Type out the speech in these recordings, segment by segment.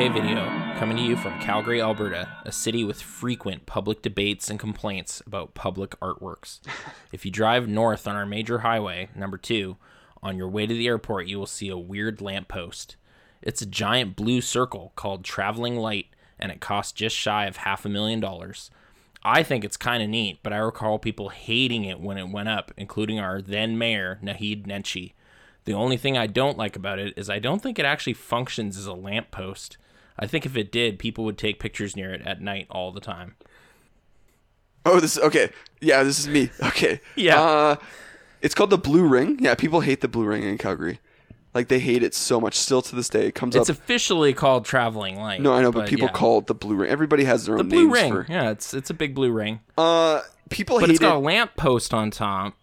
OK video coming to you from Calgary, Alberta, a city with frequent public debates and complaints about public artworks. if you drive north on our major highway, number two, on your way to the airport, you will see a weird lamppost. It's a giant blue circle called Traveling Light, and it costs just shy of half a million dollars. I think it's kind of neat, but I recall people hating it when it went up, including our then mayor, Naheed Nenshi. The only thing I don't like about it is I don't think it actually functions as a lamppost. I think if it did, people would take pictures near it at night all the time. Oh, this okay. Yeah, this is me. Okay. Yeah. Uh, it's called the Blue Ring. Yeah, people hate the Blue Ring in Calgary. Like they hate it so much. Still to this day, it comes It's up. officially called Traveling Light. no, I know, but, people yeah. call it the Blue Ring. Everybody has their the own blue names ring. for. Yeah, it's it's a big blue ring, Uh, people but hate it's got it. a lamppost on top.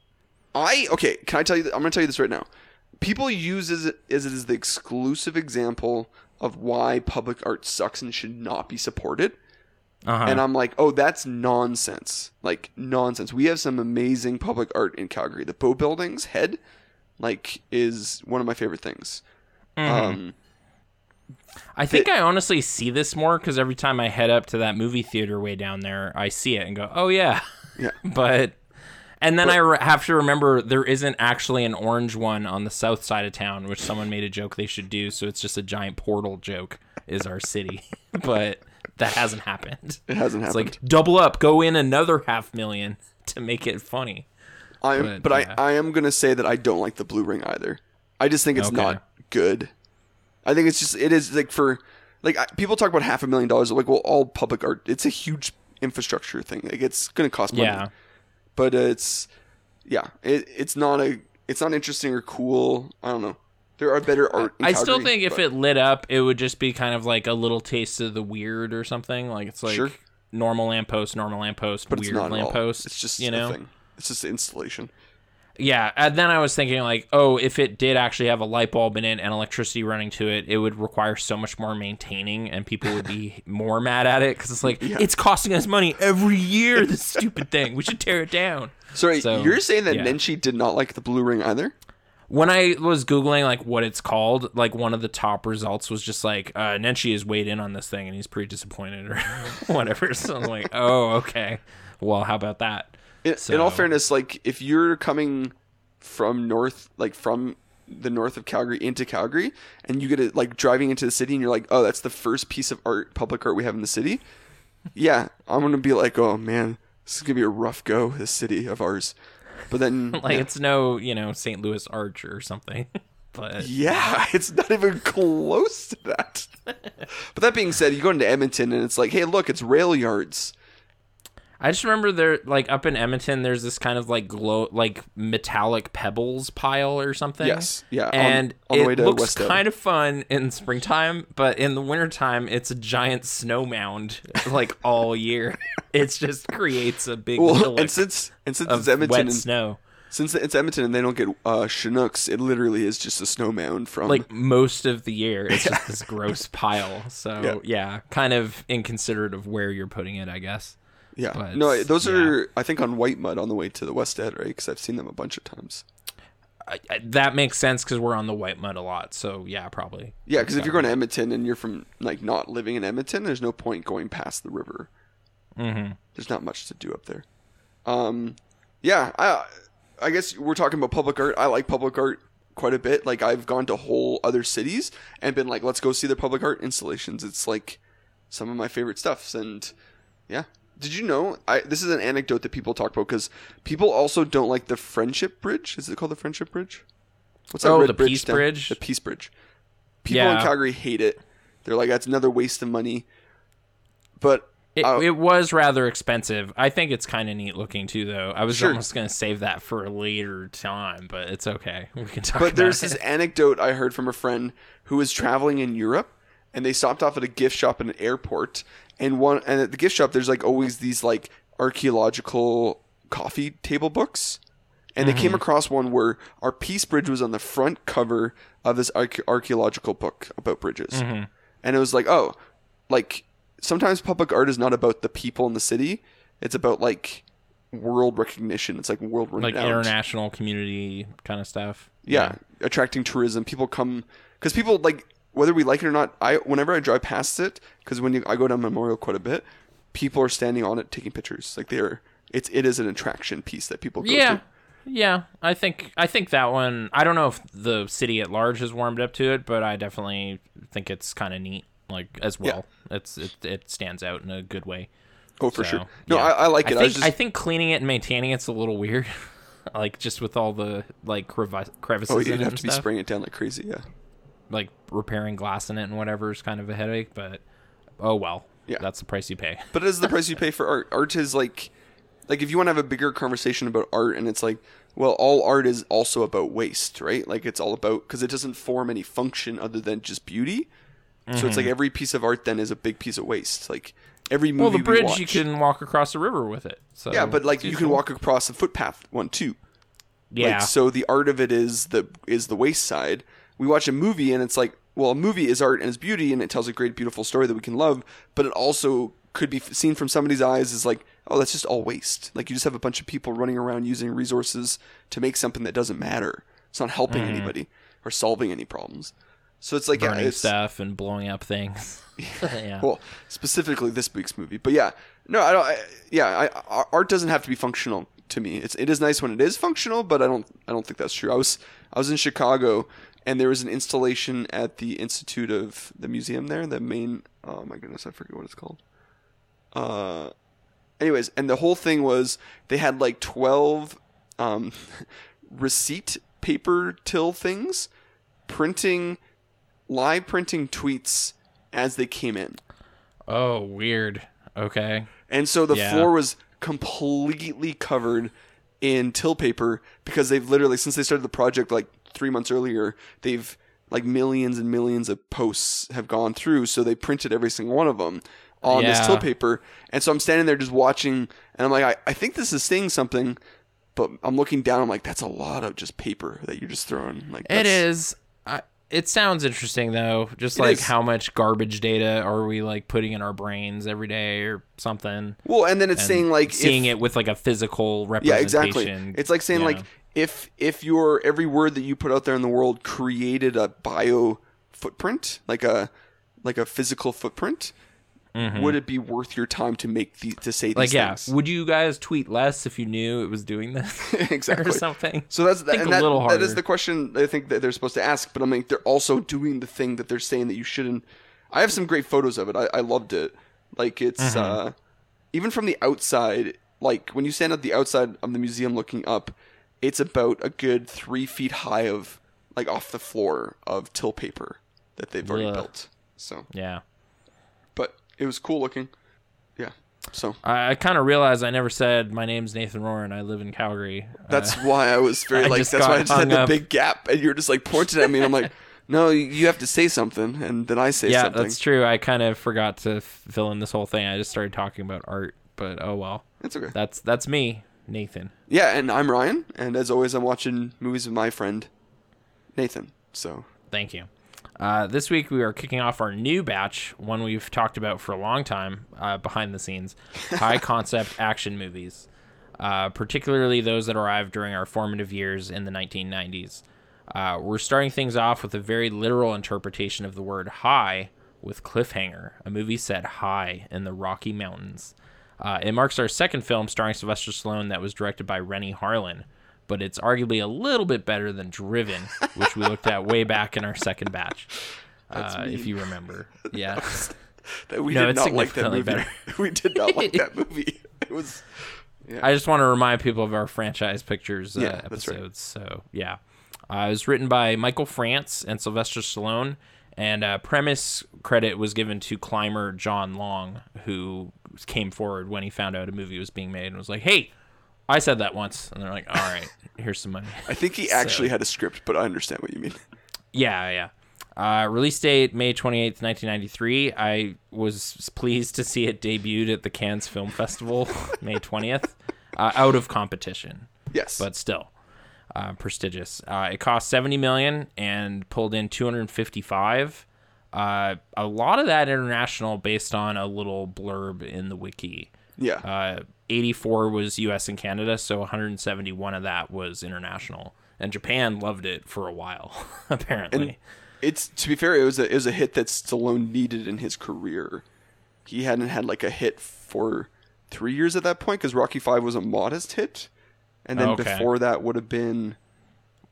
I okay. Can I tell you? th- I'm going to tell you this right now. People use it as it as the exclusive example of why public art sucks and should not be supported. Uh-huh. And I'm like, oh, that's nonsense. Like nonsense. We have some amazing public art in Calgary. The Bow Building's head, like, is one of my favorite things. Mm-hmm. Um, I think I honestly see this more because every time I head up to that movie theater way down there, I see it and go, "Oh yeah," yeah. but and then I re- have to remember there isn't actually an orange one on the south side of town, which someone made a joke they should do. So it's just a giant portal joke. Is our city, but that hasn't happened. It hasn't happened. It's like double up, go in another half million to make it funny. I'm, but, but yeah. I, I am gonna say that I don't like the blue ring either. I just think it's Okay. not good. I think it's just it is like for like I, people talk about half a million dollars. Like, well, all public art, it's a huge infrastructure thing. Like, it's gonna cost money. Yeah. But it's yeah, it, it's not a it's not interesting or cool. I don't know. There are better art. I still Calgary, think if it lit up, it would just be kind of like a little taste of the weird or something. Like it's like Sure. normal lamppost, normal lamppost, but it's weird at lamppost. It's just you know. thing. It's just installation. Yeah, and then I was thinking like, oh, if it did actually have a light bulb in it and electricity running to it, it would require so much more maintaining, and people would be more mad at it because it's like it's costing us money every year. This stupid thing, we should tear it down. Sorry, So, you're saying that yeah. Nenshi did not like the blue ring either? When I was googling like what it's called, like one of the top results was just like uh, Nenshi is weighed in on this thing and he's pretty disappointed or whatever. So I'm like, oh, okay. Well, how about that? In, in all fairness, like if you're coming from north, like from the north of Calgary into Calgary, and you get it like driving into the city, and you're like, oh, that's the first piece of art, public art we have in the city. Yeah, I'm gonna be like, oh man, this is gonna be a rough go, this city of ours. But then, Like yeah. it's no, you know, St. Louis Arch or something. but Yeah, it's not even close to that. but that being said, you go into Edmonton and it's like, hey, look, it's rail yards. I just remember there, like up in Edmonton, there's this kind of like glow, like metallic pebbles pile or something. Yes, yeah, and on the it way to looks West kind of fun in springtime, but in the wintertime, it's a giant snow mound like all year. it just creates a big Well, and since and since it's Edmonton, and, snow. since it's Edmonton and they don't get uh, Chinooks, it literally is just a snow mound from Like most of the year, it's just this gross pile. So Yeah. yeah. kind of inconsiderate of where you're putting it, I guess. Yeah. but, no, those yeah. are I think on White Mud on the way to the West Ed, right? Because I've seen them a bunch of times. I, I, that makes sense because we're on the white mud a lot. So yeah, probably. Yeah, because if you're going to Edmonton and you're from like not living in Edmonton, there's no point going past the river. Mm-hmm. There's not much to do up there. Um, yeah, I I guess we're talking about public art. I like public art quite a bit. Like I've gone to whole other cities and been like, let's go see their public art installations. It's like some of my favorite stuffs. And yeah, did you know? I this is an anecdote that people talk about because people also don't like the Friendship Bridge. Is it called the Friendship Bridge? What's that? Oh, the Peace down- Bridge? The Peace Bridge. People in Calgary hate it. They're like, that's another waste of money. But It, uh, it was rather expensive. I think it's kind of neat looking too, though. I was Sure. almost gonna save that for a later time, but it's okay. We can talk. But there's it. this anecdote I heard from a friend who was traveling in Europe, and they stopped off at a gift shop in an airport, and one and at the gift shop there's like always these like archaeological coffee table books, and they came mm-hmm. across one where our Peace Bridge was on the front cover of this archae- archaeological book about bridges, mm-hmm. and it was like, oh, like sometimes public art is not about the people in the city; it's about like world recognition. It's like world like renowned. international community kind of stuff. yeah, attracting tourism. People come because people like whether we like it or not, I whenever I drive past it, because when you, I go down Memorial quite a bit, people are standing on it taking pictures. Like they're it's it is an attraction piece that people go Yeah. to. Yeah, I think I think that one. I don't know if the city at large has warmed up to it, but I definitely think it's kind of neat, like as well. It's it, it stands out in a good way. Oh, for So, sure. No, yeah. I, I like it. I I, think just I think cleaning it and maintaining it's a little weird, like just with all the like crevi- crevices oh, you'd have to be spraying it down like crazy. Yeah. Like repairing glass in it and whatever is kind of a headache, but oh well. Yeah. that's the price you pay. But it is the price you pay for art. Art is like, like if you want to have a bigger conversation about art, and it's like, well, all art is also about waste, right? Like it's all about because it doesn't form any function other than just beauty. So it's like mm-hmm. every piece of art then is a big piece of waste. Like every movie Well, the bridge watch- you can walk across the river with it. So yeah, but like you can walk across the footpath one too. Yeah, Like, so the art of it is the is the waste side. We watch a movie and it's like, well, a movie is art and it's beauty and it tells a great, beautiful story that we can love. But it also could be seen from somebody's eyes as like, oh, that's just all waste. Like you just have a bunch of people running around using resources to make something that doesn't matter. It's not helping mm-hmm. anybody or solving any problems. So it's like yeah, burning it's, stuff and blowing up things. yeah. well, specifically this week's movie. But yeah, no, I don't. I, yeah, I, art doesn't have to be functional to me. It's it is nice when it is functional, but I don't I don't think that's true. I was I was in Chicago and there was an installation at the Institute of the museum there, the main. Oh my goodness, I forget what it's called. Uh, anyways, and the whole thing was they had like twelve um, receipt paper till things printing live printing tweets as they came in. Oh, weird. Okay. And so the Yeah. floor was completely covered in till paper because they've literally since they started the project like 3 months earlier, they've like millions and millions of posts have gone through so they printed every single one of them on this Yeah. till paper. And so I'm standing there just watching and I'm like I, I think this is saying something but I'm looking down I'm like that's a lot of just paper that you're just throwing like it is. I, it sounds interesting though. Just like is. how much garbage data are we like putting in our brains every day or something? Well, and then it's And saying like seeing if, it with like a physical representation. Yeah, exactly. It's like saying like if if your every word that you put out there in the world created a bio footprint, like a like a physical footprint, would it be worth your time to make the to say these Mm-hmm. like yeah. things? Would you guys tweet less if you knew it was doing this exactly. or something? So that's Think and a that, little that is the question I think that they're supposed to ask. But I mean, they're also doing the thing that they're saying that you shouldn't. I have some great photos of it. I, I loved it. Like it's Mm-hmm. uh, even from the outside. Like when you stand at the outside of the museum looking up, it's about a good three feet high of like off the floor of till paper that they've already Ugh. built. So, Yeah. but it was cool looking. Yeah. So I, I kind of realized I never said my name's Nathan Rohr and I live in Calgary. Uh, That's why I was very I like. That's why I just had hung the up. big gap, and you're just like pointing at me, and I'm like, no, you have to say something, and then I say yeah, something. that's true. I kind of forgot to fill in this whole thing. I just started talking about art, but oh well. It's okay. That's that's me, Nathan. Yeah, and I'm Ryan, and as always, I'm watching movies with my friend Nathan. So Thank you. Uh, this week we are kicking off our new batch, one we've talked about for a long time uh, behind the scenes, high concept action movies, uh, particularly those that arrived during our formative years in the 1990s. Uh, we're starting things off with a very literal interpretation of the word high with Cliffhanger, a movie set high in the Rocky Mountains. Uh, it marks our second film starring Sylvester Stallone that was directed by Renny Harlin, but it's arguably a little bit better than Driven, which we looked at way back in our second batch, uh, if you remember. Yeah. that we No, did not like that movie. better. we did not like that movie. It was I just want to remind people of our franchise pictures uh, Yeah, that's right. episodes. So yeah, uh, it was written by Michael France and Sylvester Stallone, and uh, premise credit was given to climber John Long, who came forward when he found out a movie was being made and was like, "Hey, I said that once," and they're like, "All right, here's some money." I think he actually had a script, but I understand what you mean. Yeah, yeah. Uh, release date May 28th, 1993. I was pleased to see it debuted at the Cannes Film Festival May 20th, uh, out of competition, Yes, but still uh, prestigious. Uh, it cost 70 million and pulled in 255. Uh, a lot of that international based on a little blurb in the wiki. yeah, Uh, 84 was US and Canada, so 171 of that was international. And Japan loved it for a while, apparently. it's to be fair, it was a it was a hit that Stallone needed in his career. He hadn't had like a hit for three years at that point because Rocky Five was a modest hit, and then Okay. before that would have been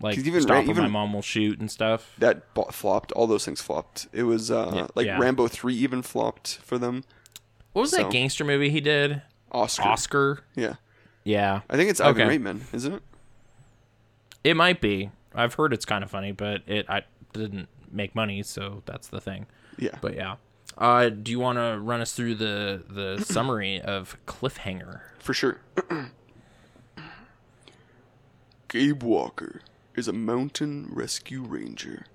like even stop Ra- or my mom will shoot and stuff. that bo- flopped. All those things flopped. It was uh, Yeah, like yeah. Rambo Three even flopped for them. What was So- that gangster movie he did? Oscar. Oscar. Yeah, Yeah, I think it's Ivan Okay. Reitman, isn't it? it might be. I've heard it's kind of funny, but it I didn't make money, so that's the thing. Yeah. But yeah. Uh, do you want to run us through the the summary of Cliffhanger? For sure. Gabe Walker is a mountain rescue ranger.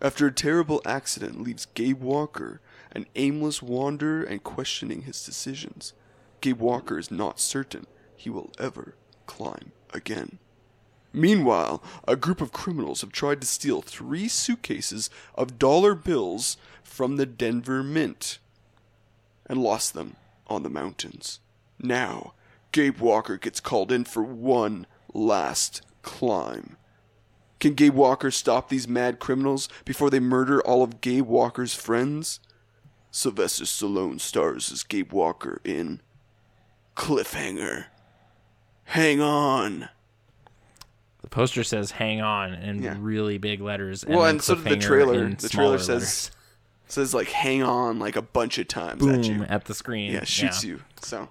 After a terrible accident leaves Gabe Walker an aimless wanderer and questioning his decisions, Gabe Walker is not certain he will ever climb again. Meanwhile, a group of criminals have tried to steal three suitcases of dollar bills from the Denver Mint and lost them on the mountains. Now, Gabe Walker gets called in for one last climb. Can Gabe Walker stop these mad criminals before they murder all of Gabe Walker's friends? Sylvester Stallone stars as Gabe Walker in Cliffhanger. Hang on. The poster says "Hang on" in Yeah. really big letters. Well, then and so did the trailer. The trailer says says like hang on like a bunch of times letters. at boom you. at the screen. Yeah, shoots you. So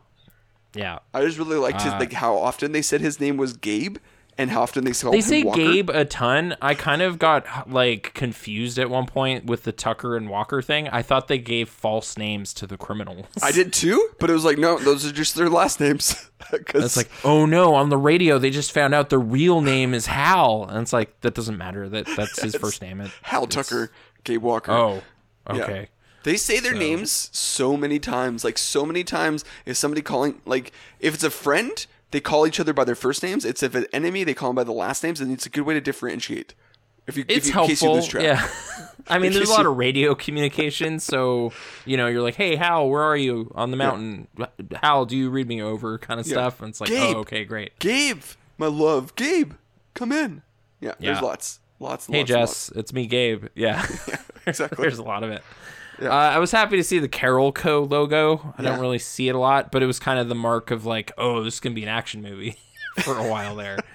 Yeah. I just really liked his, Uh, like how often they said his name was Gabe and how often they They say Walker. Gabe a ton. I kind of got like confused at one point with the Tucker and Walker thing. I thought they gave false names to the criminals. I did too, but it was like no, those are just their last names. It's like, oh no, on the radio they just found out the real name is Hal, and it's like that doesn't matter. That that's his first name. It, Hal Tucker, Gabe Walker. Oh, Yeah. They say their names so many times, like so many times. If somebody calling, like if it's a friend, they call each other by their first names. It's if an enemy, they call them by the last names, and it's a good way to differentiate. If you, It's if you, in case you helpful. lose track. Yeah. I mean, there's a lot you- of radio communication, so you know, you're like, "Hey, Hal, where are you on the mountain? Hal, do you read me over?" kind of Yeah. stuff. And it's like, Gabe. "Oh, okay, great." Gabe, my love, Gabe, come in. Yeah, there's lots, lots. Hey, lots, Jess, it's me, Gabe. Yeah, exactly. there's a lot of it. Yeah. Uh, I was happy to see the Carolco logo. I Yeah. don't really see it a lot, but it was kind of the mark of like, oh, this is gonna be an action movie for a while there.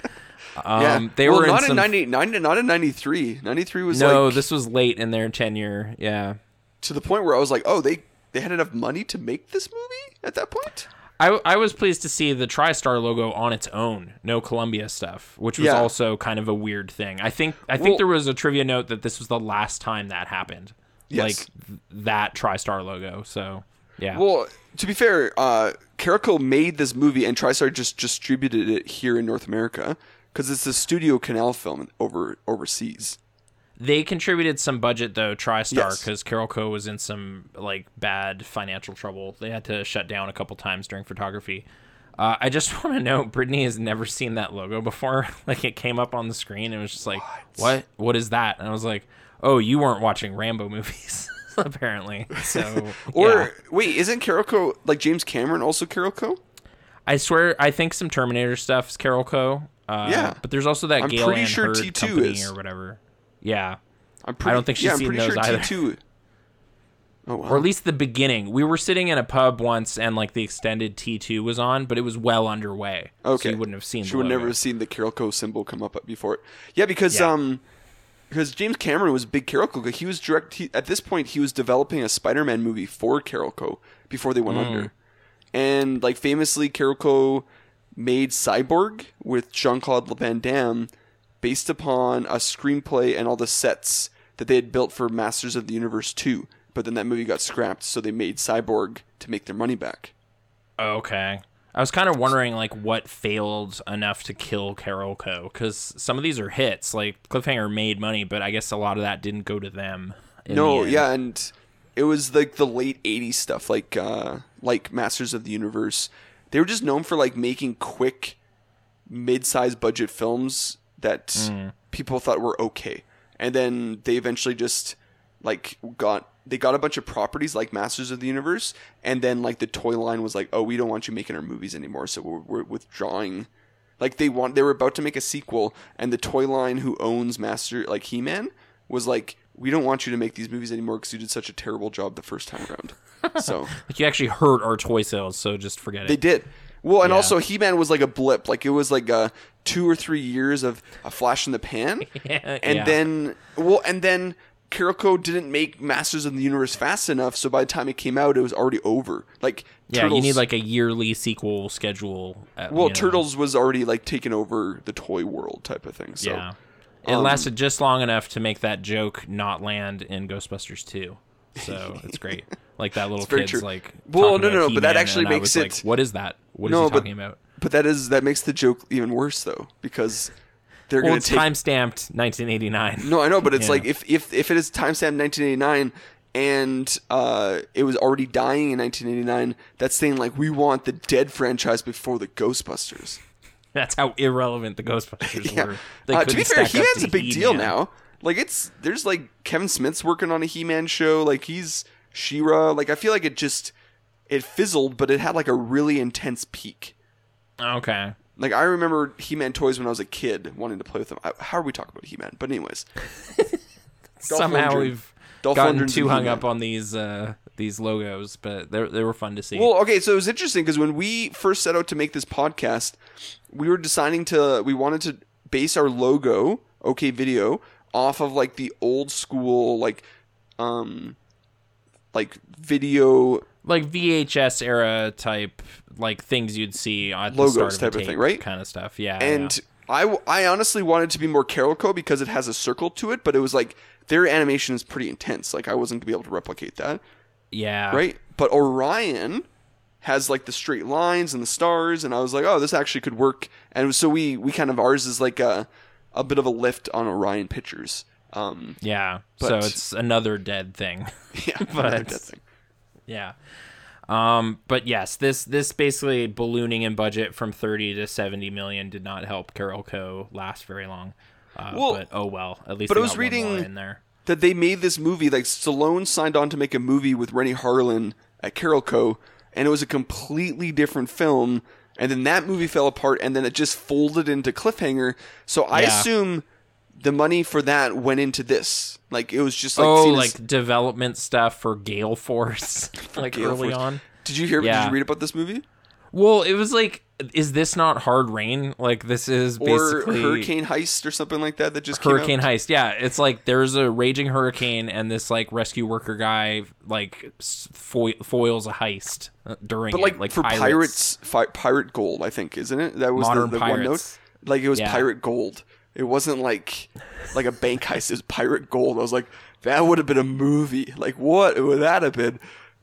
Um, yeah, they well, were not in some. 90, 90 not in ninety three. Ninety three was no, like this was late in their tenure. Yeah, to the point where I was like, oh, they they had enough money to make this movie at that point. I, I was pleased to see the TriStar logo on its own, no Columbia stuff, which was Yeah. also kind of a weird thing. I think I think Well- there was a trivia note that this was the last time that happened, Yes. like th- that TriStar logo. So yeah, Well, to be fair, uh, Carolco made this movie and TriStar just distributed it here in North America because it's a Studio Canal film over overseas. they contributed some budget though, TriStar, Yes. because Carolco was in some like bad financial trouble. They had to shut down a couple times during photography. Uh, I just want to know, Brittany has never seen that logo before. like it came up on the screen, and it was just like, "What? What is that?" And I was like, "Oh, you weren't watching Rambo movies." apparently. So, Or yeah. wait, isn't Carolco like James Cameron also Carolco? I swear, I think some Terminator stuff's Carolco. Uh, Yeah. but there's also that I'm Gale pretty sure T2 company is. or whatever. Yeah, I'm pretty, don't think she's yeah, I'm seen those sure either. T2. Oh wow. or at least the beginning. We were sitting in a pub once, and like the extended T2 was on, but it was well underway. Okay. so you wouldn't have seen. She the would never have seen the Carolco symbol come up before. Yeah, because Yeah. um, because James Cameron was big Carolco. guy. He was direct. He, at this point, he was developing a Spider-Man movie for Carolco before they went Mm. under, and like famously, Carolco made Cyborg with Jean Claude Van Damme, based upon a screenplay and all the sets that they had built for Masters of the Universe two. But then that movie got scrapped, so they made Cyborg to make their money back. Okay. I was kind of wondering like what failed enough to kill Carolco. Because some of these are hits. Like Cliffhanger made money, but I guess a lot of that didn't go to them. no, the yeah, and it was like the late '80s stuff, like uh, like Masters of the Universe. They were just known for like making quick, mid-sized budget films that Mm. people thought were okay, and then they eventually just like got they got a bunch of properties like Masters of the Universe, and then like the toy line was like, oh, we don't want you making our movies anymore, so we're, we're withdrawing. Like they want, they were about to make a sequel, and the toy line who owns Master like He Man was like, we don't want you to make these movies anymore because you did such a terrible job the first time around. So Like you actually hurt our toy sales, so just forget it. they did. Well, and Yeah. also He Man was like a blip. Like it was like uh two or three years of a flash in the pan, and Yeah. then well, and then Carolco didn't make Masters of the Universe fast enough, so by the time it came out, it was already over. Like yeah, Turtles, you need like a yearly sequel schedule. At, well, you know. Turtles was already like taking over the toy world type of thing. So Yeah. It um, lasted just long enough to make that joke not land in Ghostbusters 2. So it's great. Like that little kid's true. like. Well, no, no, no, but that actually makes it- Like, what is that? What is No, he but- talking about? But that is that makes the joke even worse though because they're Well, going it's to take time stamped 1989. No, I know, but it's Yeah. like if if if it is timestamp 1989 and uh, it was already dying in 1989, that's saying like we want the Dead franchise before the Ghostbusters. That's how irrelevant the Ghostbusters Yeah. were. They Uh, to be couldn't fair, stack up He-Man's a big deal He-Man. now. Like it's there's like Kevin Smith's working on a He-Man show. Like he's She-Ra. Like I feel like it just it fizzled, but it had like a really intense peak. Okay. Like I remember He-Man toys when I was a kid, wanting to play with them. I, how are we talking about He-Man? But anyways, Somehow Lundgren. we've Dolph gotten Lundgren's too hung He-Man. up on these uh, these logos, but they they were fun to see. Well, okay, so it was interesting because when we first set out to make this podcast, we were deciding to we wanted to base our logo, OK Video, off of like the old school like um like video like VHS era type, like things you'd see on the Logos start of type of thing, right? Kind of stuff. Yeah. and yeah. I I honestly wanted to be more Carolco because it has a circle to it, but it was like their animation is pretty intense. Like I wasn't gonna be able to replicate that. yeah. right? But Orion has like the straight lines and the stars, and I was like, oh, this actually could work. And so we we kind of ours is like a a bit of a lift on Orion pictures. Um, Yeah. But- so it's another dead thing. yeah, But- another dead thing. Yeah. Um, but yes, this this basically ballooning in budget from 30 to 70 million did not help Carolco. last very long. Uh, Well, but oh well, at least but I was got one more reading- in there. That they made this movie like Stallone signed on to make a movie with Renny Harlin at Carol Carolco, and it was a completely different film. And then that movie fell apart, and then it just folded into Cliffhanger. So I Yeah. assume the money for that went into this. Like it was just like oh, seen as- like development stuff for Gale Force, like Gale early Force. on. Did you hear? Did Yeah. you read about this movie? Well, it was like, is this not Hard Rain? Like this is Or Hurricane Heist or something like that that just came out. Hurricane? Heist. Yeah, it's like there's a raging hurricane, and this like rescue worker guy like fo- foils a heist uh, during But like, it, like for pirates, fi- pirate gold, I think, isn't it? That was Modern the, the one note. Like it was Yeah. pirate gold. It wasn't like like a bank heist. It was pirate gold. I was like, that would have been a movie. Like what would that have been?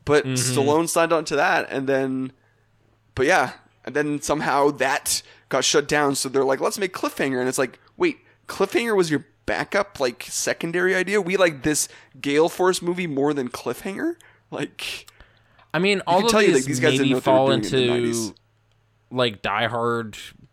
But Mm-hmm. Stallone signed on to that, and then, but yeah, and then somehow that got shut down. So they're like, let's make Cliffhanger, and it's like, wait, Cliffhanger was your backup, like secondary idea. We like this Gale Force movie more than Cliffhanger. Like, I mean, all of tell you, these, like, these guys didn't maybe know what they were fall into in the into 90s.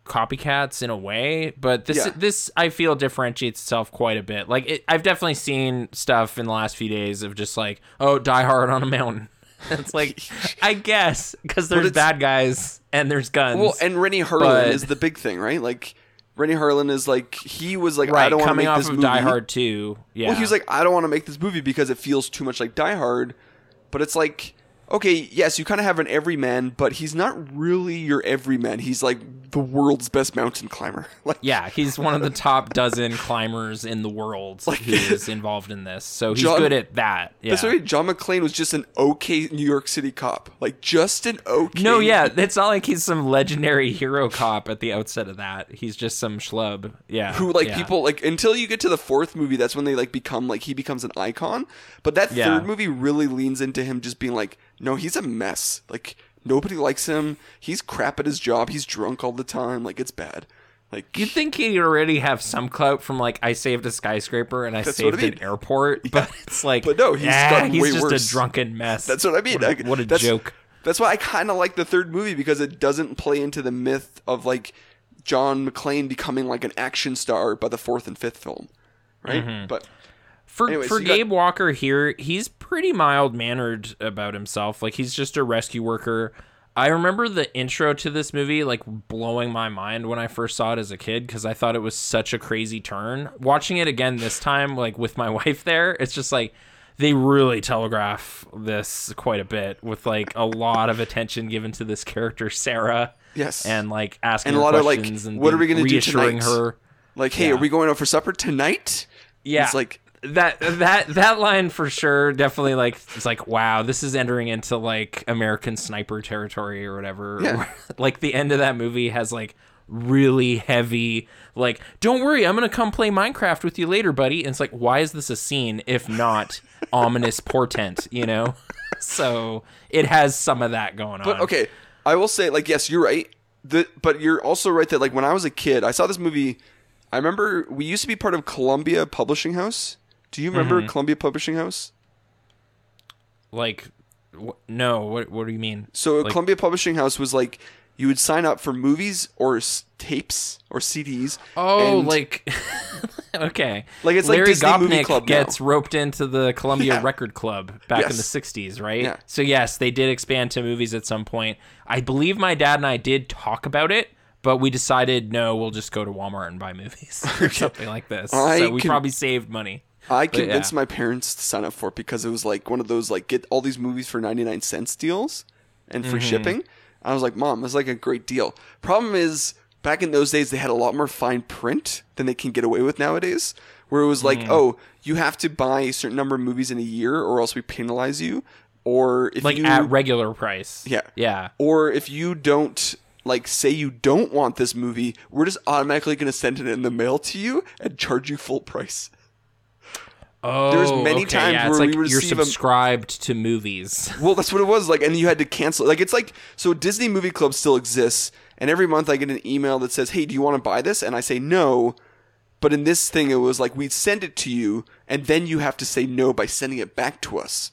Copycats in a way, but this Yeah. this I feel differentiates itself quite a bit. Like it, I've definitely seen stuff in the last few days of just like, oh, Die Hard on a mountain. it's like, I guess because there's bad guys and there's guns. Well, and Renny Harlin but- is the big thing, right? Like Renny Harlin is like he was like I don't want to make this movie. Die Hard 2. Yeah. Well, he was like I don't want to make this movie because it feels too much like Die Hard. But it's like okay, yes, you kind of have an everyman, but he's not really your everyman. He's like the world's best mountain climber. Like Yeah, he's one of the top dozen climbers in the world like, who is involved in this. So he's John- good at that. Yeah. That's right. John McClane was just an okay New York City cop, like just an okay. No, yeah, it's not like he's some legendary hero cop at the outset of that. He's just some schlub. Yeah. who like yeah. people like until you get to the fourth movie that's when they like become like he becomes an icon but that Yeah. third movie really leans into him just being like no he's a mess like nobody likes him he's crap at his job he's drunk all the time like it's bad like You'd think he'd already have some clout from like I saved a skyscraper and I what I saved mean. an airport, but it's like, But no, he's ah, he's just worse. a drunken mess. that's what i mean What a, what a that's- joke. that's why i kind of like the third movie because it doesn't play into the myth of like john mcclane becoming like an action star by the fourth and fifth film right Mm-hmm. but For Anyways, for you got- Gabe Walker here, he's pretty mild mannered about himself. Like he's just a rescue worker. I remember the intro to this movie like blowing my mind when I first saw it as a kid because I thought it was such a crazy turn. Watching it again this time, like with my wife there, it's just like they really telegraph this quite a bit with like a lot of attention given to this character Sarah. Yes. and like asking And a her lot of, like, and what are we gonna do reassuring tonight? her. Like, hey, Yeah. are we going out for supper tonight? Yeah, It's like that that that line for sure definitely like it's like wow this is entering into like american sniper territory or whatever Yeah. like the end of that movie has like really heavy like don't worry i'm gonna come play minecraft with you later buddy and it's like why is this a scene if not ominous portent you know so it has some of that going on But on okay, I will say, like, yes, you're right. The, but you're also right that, like, when I was a kid, I saw this movie. I remember we used to be part of Columbia Publishing House. Do you remember Mm-hmm. Columbia Publishing House? like wh- no what, what do you mean So Like- Columbia Publishing House was like you would sign up for movies or s- tapes or CDs. Oh, like okay, Like, it's like Larry Disney Movie Gopnik Club now. gets roped into the Columbia Yeah. Record Club back in the '60s, right? Yeah. So yes, they did expand to movies at some point. I believe my dad and I did talk about it, but we decided no, we'll just go to Walmart and buy movies or something like this. I so we can- probably saved money. I But, yeah. convinced my parents to sign up for it because it was like one of those like get all these movies for 99 cents deals and free Mm-hmm. shipping. I was like, "Mom, it's like a great deal." Problem is, back in those days they had a lot more fine print than they can get away with nowadays, where it was like, Mm. "Oh, you have to buy a certain number of movies in a year or else we penalize you." Or if Like you at regular price. Yeah. Yeah. or if you don't like say you don't want this movie, we're just automatically going to send it in the mail to you and charge you full price. Oh, There's many okay, times yeah, where it's like we you're receive a- subscribed to movies. Well, that's what it was like, and you had to cancel. Like it's like so Disney Movie Club still exists, and every month I get an email that says, "Hey, do you want to buy this?" And I say no. But in this thing, it was like we send it to you, and then you have to say no by sending it back to us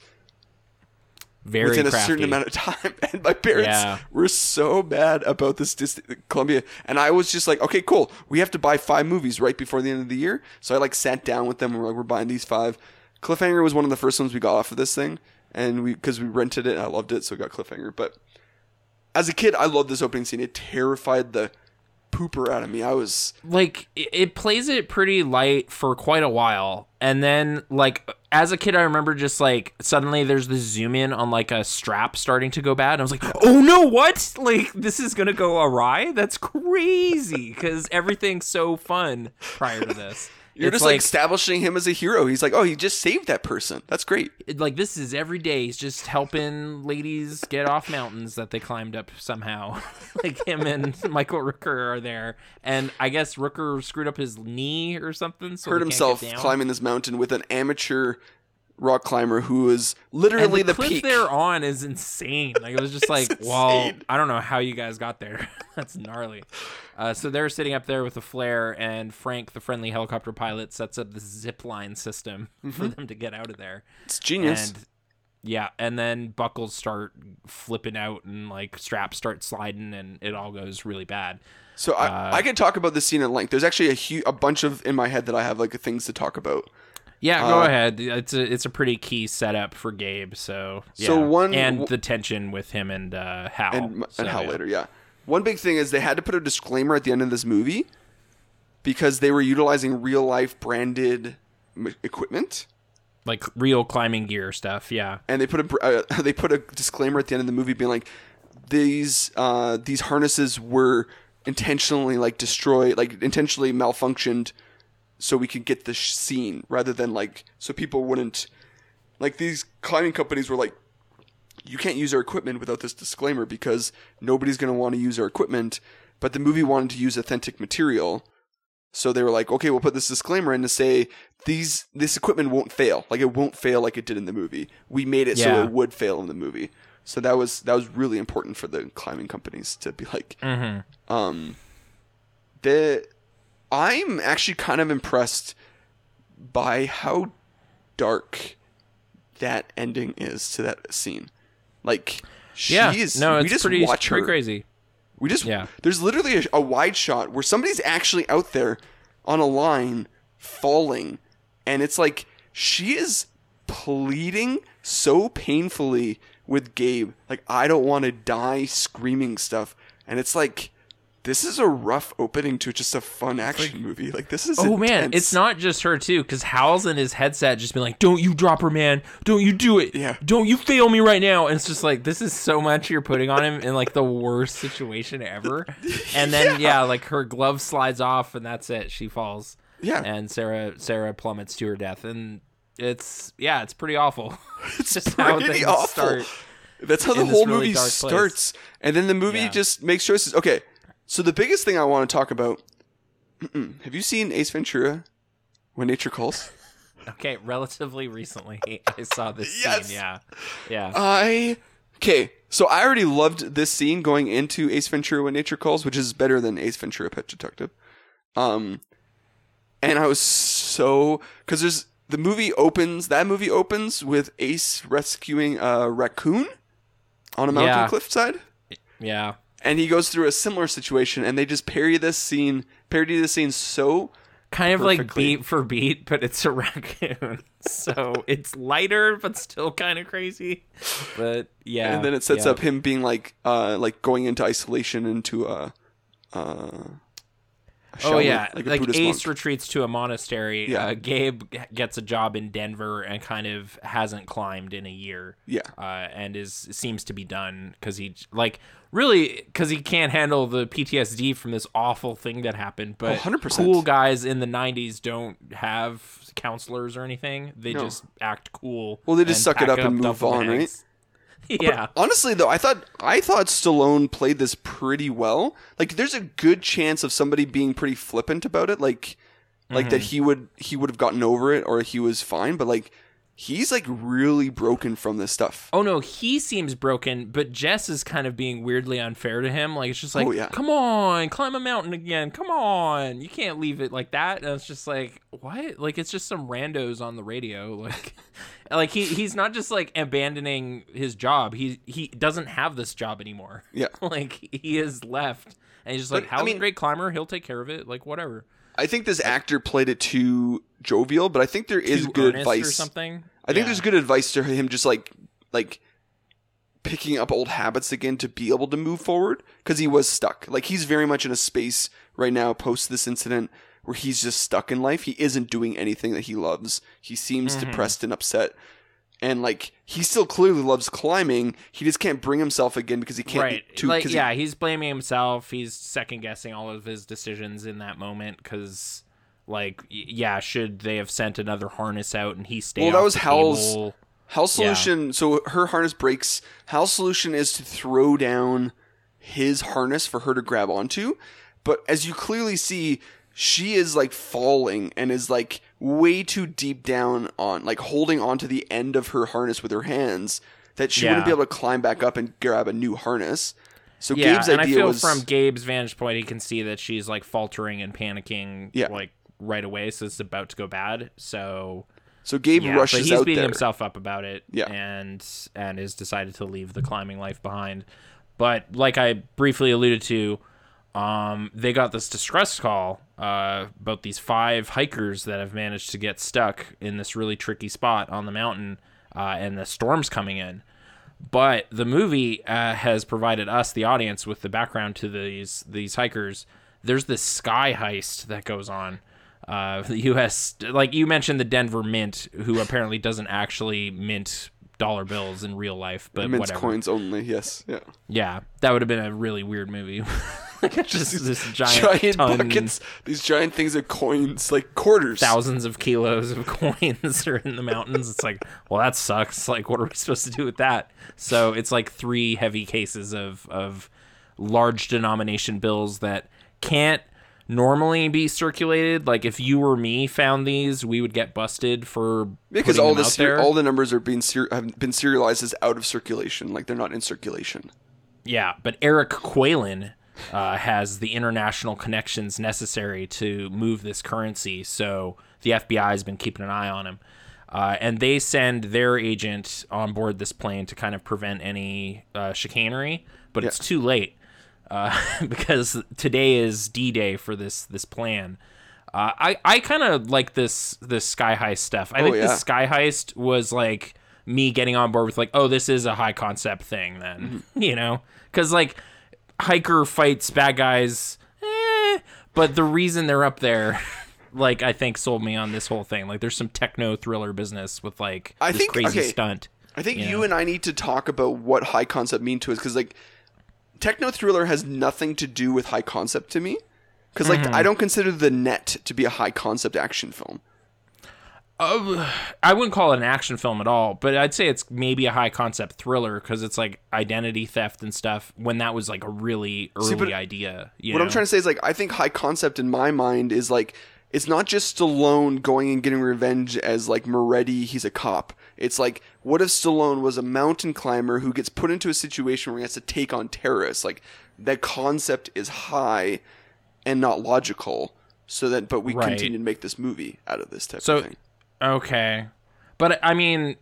Very within a certain amount of time. And my parents Yeah. were so mad about this Disney Columbia, and I was just like, "Okay, cool. We have to buy five movies right before the end of the year." So I like sat down with them and we're like, "We're buying these five. Cliffhanger was one of the first ones we got off of this thing, and we because we rented it, and I loved it, so we got Cliffhanger. But as a kid, I loved this opening scene. It terrified the pooper out of me. I was like it, it plays it pretty light for quite a while. And then like as a kid i remember just like suddenly there's the zoom in on like a strap starting to go bad. And i was like oh no what? Like this is gonna go awry? That's crazy because everything's so fun prior to this you're It's just like, establishing him as a hero. He's like, oh, he just saved that person. That's great. it- like this is every day he's just helping ladies get off mountains that they climbed up somehow like him and michael rooker are there and i guess rooker screwed up his knee or something so Hurt himself climbing this mountain with an amateur rock climber who is and literally the, the, cliff peak. they're on is insane. Like it was just like, well, insane. I don't know how you guys got there. That's gnarly. Uh, so they're sitting up there with a flare, and Frank, the friendly helicopter pilot, sets up the zip line system for them to get out of there. It's genius. And yeah, and then buckles start flipping out, and like straps start sliding, and it all goes really bad. So I, I could talk about this scene at length. There's actually a hu- a bunch of in my head that I have like things to talk about. Yeah, go Uh, ahead. It's a it's a pretty key setup for Gabe. So yeah. So one- and the tension with him and uh, Hal and, So, and how yeah. later, yeah. One big thing is they had to put a disclaimer at the end of this movie because they were utilizing real life branded equipment, like real climbing gear stuff. Yeah. and they put a uh, they put a disclaimer at the end of the movie being like these uh, these harnesses were intentionally like destroyed, like intentionally malfunctioned, so we could get the scene rather than like so people wouldn't like these climbing companies were like you can't use our equipment without this disclaimer because nobody's going to want to use our equipment. But the movie wanted to use authentic material. So they were like, okay, we'll put this disclaimer in to say these this equipment won't fail. Like it won't fail like it did in the movie. We made it so it would fail in the movie. So that was that was really important for the climbing companies to be like, Mm-hmm. um, the I'm actually kind of impressed by how dark that ending is to that scene. Like, Yeah. she's no, we just pretty, watch pretty her. crazy. We just Yeah. There's literally a, a wide shot where somebody's actually out there on a line falling, and it's like she is pleading so painfully with Gabe, like I don't want to die screaming stuff, and it's like this is a rough opening to just a fun action movie. Like this is Oh man, it's not just her too, because Hal's in his headset just being like, "Don't you drop her, man! Don't you do it! Yeah. don't you fail me right now!" And it's just like this is so much you're putting on him in like the worst situation ever. And then yeah, like her glove slides off, and that's it. She falls. Yeah. and Sarah Sarah plummets to her death, and it's yeah, it's pretty awful. It's just how pretty things awful. start That's how the whole really movie dark place. starts, and then the movie Yeah. just makes choices. Okay, so the biggest thing I want to talk about. Have you seen Ace Ventura? When Nature Calls. Okay, relatively recently I saw this Yes. scene. Yeah, yeah. I okay. So I already loved this scene going into Ace Ventura: When Nature Calls, which is better than Ace Ventura: Pet Detective. Um, and I was so because there's the movie opens. That movie opens with Ace rescuing a raccoon on a mountain Yeah. cliffside, yeah. And he goes through a similar situation, and they just parody this scene, parody the scene so kind of like beat for beat, but it's a raccoon. so it's lighter, but still kind of crazy. But yeah, and then it sets yeah. up him being like uh like going into isolation into a uh a Oh yeah, like like, Ace monk. retreats to a monastery. Yeah. Uh, Gabe g- gets a job in Denver and kind of hasn't climbed in a year. Yeah. uh, and is seems to be done because he like really because he can't handle the PTSD from this awful thing that happened. But 100%. cool guys in the '90s don't have counselors or anything. They No. just act cool. Well, they just suck it pack up and move on, right? Yeah. Honestly though, I thought I thought Stallone played this pretty well. Like there's a good chance of somebody being pretty flippant about it, like like Mm-hmm. that he would he would have gotten over it or he was fine, but like he's like really broken from this stuff. Oh no, he seems broken, but Jess is kind of being weirdly unfair to him. Like it's just like, Oh, yeah. come on, climb a mountain again. Come on, you can't leave it like that. And it's just like, what? Like it's just some randos on the radio. Like, like he he's not just like abandoning his job. He he doesn't have this job anymore. Yeah. like he is left, and he's just like, But, I mean- a great climber. He'll take care of it. Like whatever. I think this actor played it too jovial, but I think there is good earnest or advice. something. I think Yeah. there's good advice to him just like like picking up old habits again to be able to move forward because he was stuck. Like he's very much in a space right now post this incident where he's just stuck in life. He isn't doing anything that he loves. He seems Mm-hmm. depressed and upset. And like he still clearly loves climbing. He just can't bring himself again because he can't right too like 'cause he- yeah he's blaming himself he's second guessing all of his decisions in that moment because like yeah should they have sent another harness out and he stayed Well, that was Hal's- table? Hal's solution. So her harness breaks. Hal's solution is to throw down his harness for her to grab onto. But as you clearly see, she is like falling and is like way too deep down on, like holding onto the end of her harness with her hands that she wouldn't be able to climb back up and grab a new harness. So yeah Gabe's and i feel was from gabe's vantage point he can see that she's like faltering and panicking Yeah. like right away so it's about to go bad so so Gabe yeah, rushes but he's out beating there. himself up about it Yeah. and and is decided to leave the climbing life behind but like i briefly alluded to um, they got this distress call uh, about these five hikers that have managed to get stuck in this really tricky spot on the mountain uh, and the storm's coming in but the movie uh, has provided us the audience with the background to these these hikers there's this sky heist that goes on uh, the us like you mentioned the denver mint who apparently doesn't actually mint dollar bills in real life but Mints whatever coins only. Yes. Yeah. yeah that would have been a really weird movie just this giant, Giant ton, buckets. These giant things of coins, like quarters. thousands of kilos of coins are in the mountains. It's like, well, that sucks. Like, what are we supposed to do with that? So it's like three heavy cases of of large denomination bills that can't normally be circulated. Like, if you or me found these, we would get busted for because all the ser- all the numbers are being ser- have been serialized as out of circulation, like they're not in circulation. Yeah, but Eric Qualen uh, has the international connections necessary to move this currency, so the FBI has been keeping an eye on him. Uh, and they send their agent on board this plane to kind of prevent any uh, chicanery, but it's too late uh, because today is D-Day for this this plan. Uh, I I kind of like this this sky heist stuff. I think yeah. the sky heist was like me getting on board with like, oh, this is a high concept thing then, you know? Cuz like hiker fights bad guys, eh, but the reason they're up there like I think sold me on this whole thing. Like there's some techno thriller business with like I this think- crazy okay. stunt. I think Yeah. you and I need to talk about what high concept mean to us because like techno thriller has nothing to do with high concept to me because like Mm-hmm. I don't consider the net to be a high concept action film. Uh, I wouldn't call it an action film at all, but I'd say it's maybe a high concept thriller because it's like identity theft and stuff. When that was like a really early but idea. What know? I'm trying to say is like I think high concept in my mind is like it's not just Stallone going and getting revenge as like Cobretti, he's a cop. It's like what if Stallone was a mountain climber who gets put into a situation where he has to take on terrorists? Like that concept is high and not logical. So that but we Right. continue to make this movie out of this type So- of thing. Okay, but I mean,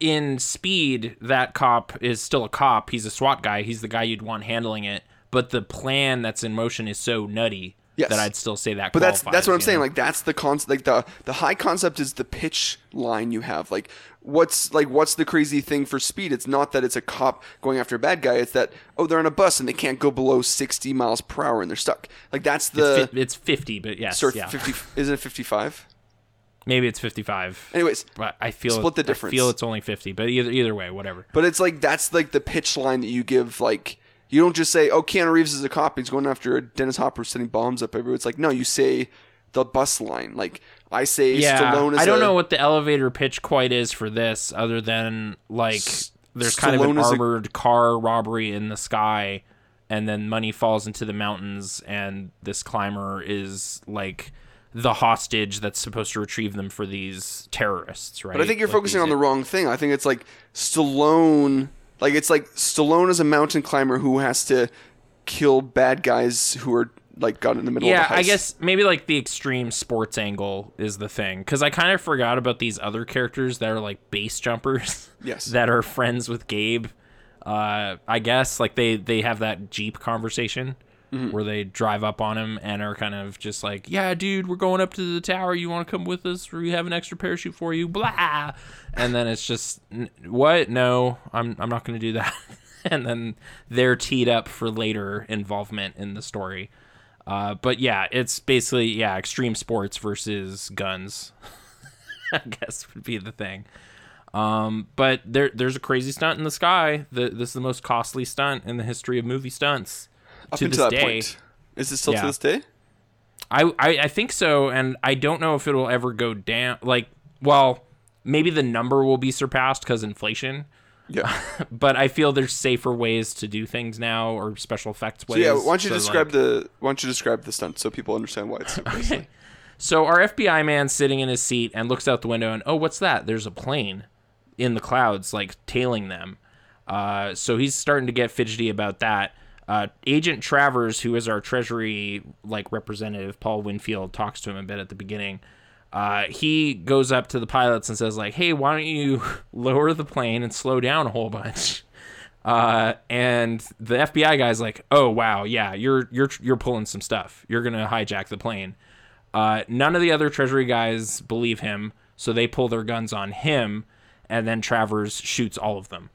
in Speed, that cop is still a cop. He's a SWAT guy. He's the guy you'd want handling it. But the plan that's in motion is so nutty Yes. that I'd still say that. But that's that's what I'm saying. know? Like that's the concept. Like the the high concept is the pitch line you have. Like what's like what's the crazy thing for speed? It's not that it's a cop going after a bad guy. It's that oh they're on a bus and they can't go below 60 miles per hour and they're stuck. Like that's the Fi- it's fifty, but yes, sort yeah. 50. Isn't it 55? Maybe it's fifty-five. Anyways, But I feel Split the I difference. feel it's only fifty, but either either way, whatever. but it's like that's like the pitch line that you give. Like you don't just say oh Keanu Reeves is a cop. He's going after Dennis Hopper setting bombs up everywhere. It's like no, you say the bus line. Like I say Yeah, Stallone is I don't a- know what the elevator pitch quite is for this, other than like there's kind of an Stallone is a- armored car robbery in the sky, and then money falls into the mountains, and this climber is like the hostage that's supposed to retrieve them for these terrorists, right? But I think you're Like focusing on the wrong thing. I think it's like Stallone, like it's like Stallone is a mountain climber who has to kill bad guys who are like got in the middle Yeah, of the. I guess maybe like the extreme sports angle is the thing because I kind of forgot about these other characters that are like base jumpers. Yes. that are friends with Gabe. Uh, I guess like they they have that Jeep conversation Mm-hmm. where they drive up on him and are kind of just like, "Yeah, dude, we're going up to the tower. You want to come with us? We have an extra parachute for you." Blah, and then it's just, "N- "What? No, I'm I'm not going to do that." and then they're teed up for later involvement in the story. Uh, but yeah, it's basically yeah, extreme sports versus guns. I guess would be the thing. Um, but there there's a crazy stunt in the sky. The, this is the most costly stunt in the history of movie stunts. Up to until this that day, point. Is it still Yeah. to this day? I, I I think so, and I don't know if it'll ever go down. Like, well, maybe the number will be surpassed because inflation. Yeah. But I feel there's safer ways to do things now, or special effects So ways. yeah. Why don't you So, describe like- the Why don't you describe the stunt so people understand why it's so crazy? So our FBI man sitting in his seat and looks out the window and oh, what's that? There's a plane in the clouds, like tailing them. Uh, so he's starting to get fidgety about that. Uh, Agent Travers, who is our Treasury like representative, Paul Winfield, talks to him a bit at the beginning. Uh, he goes up to the pilots and says like, "Hey, why don't you lower the plane and slow down a whole bunch?" Uh, and the FBI guy's like, "Oh wow, yeah, you're you're you're pulling some stuff. You're gonna hijack the plane." Uh, none of the other Treasury guys believe him, so they pull their guns on him, and then Travers shoots all of them.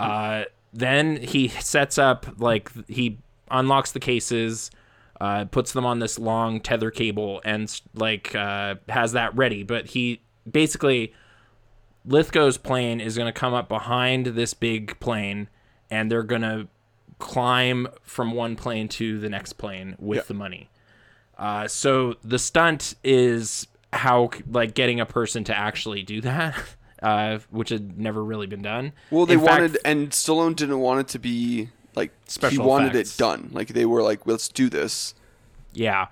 Uh, then he sets up like he unlocks the cases, uh, puts them on this long tether cable, and like uh, has that ready. But he basically Lithgow's plane is going to come up behind this big plane, and they're going to climb from one plane to the next plane with Yeah. the money. Uh, so the stunt is how like getting a person to actually do that, uh, which had never really been done. Well, they In fact, wanted, and Stallone didn't want it to be like Special he wanted effects. it done. Like they were like, let's do this. Yeah.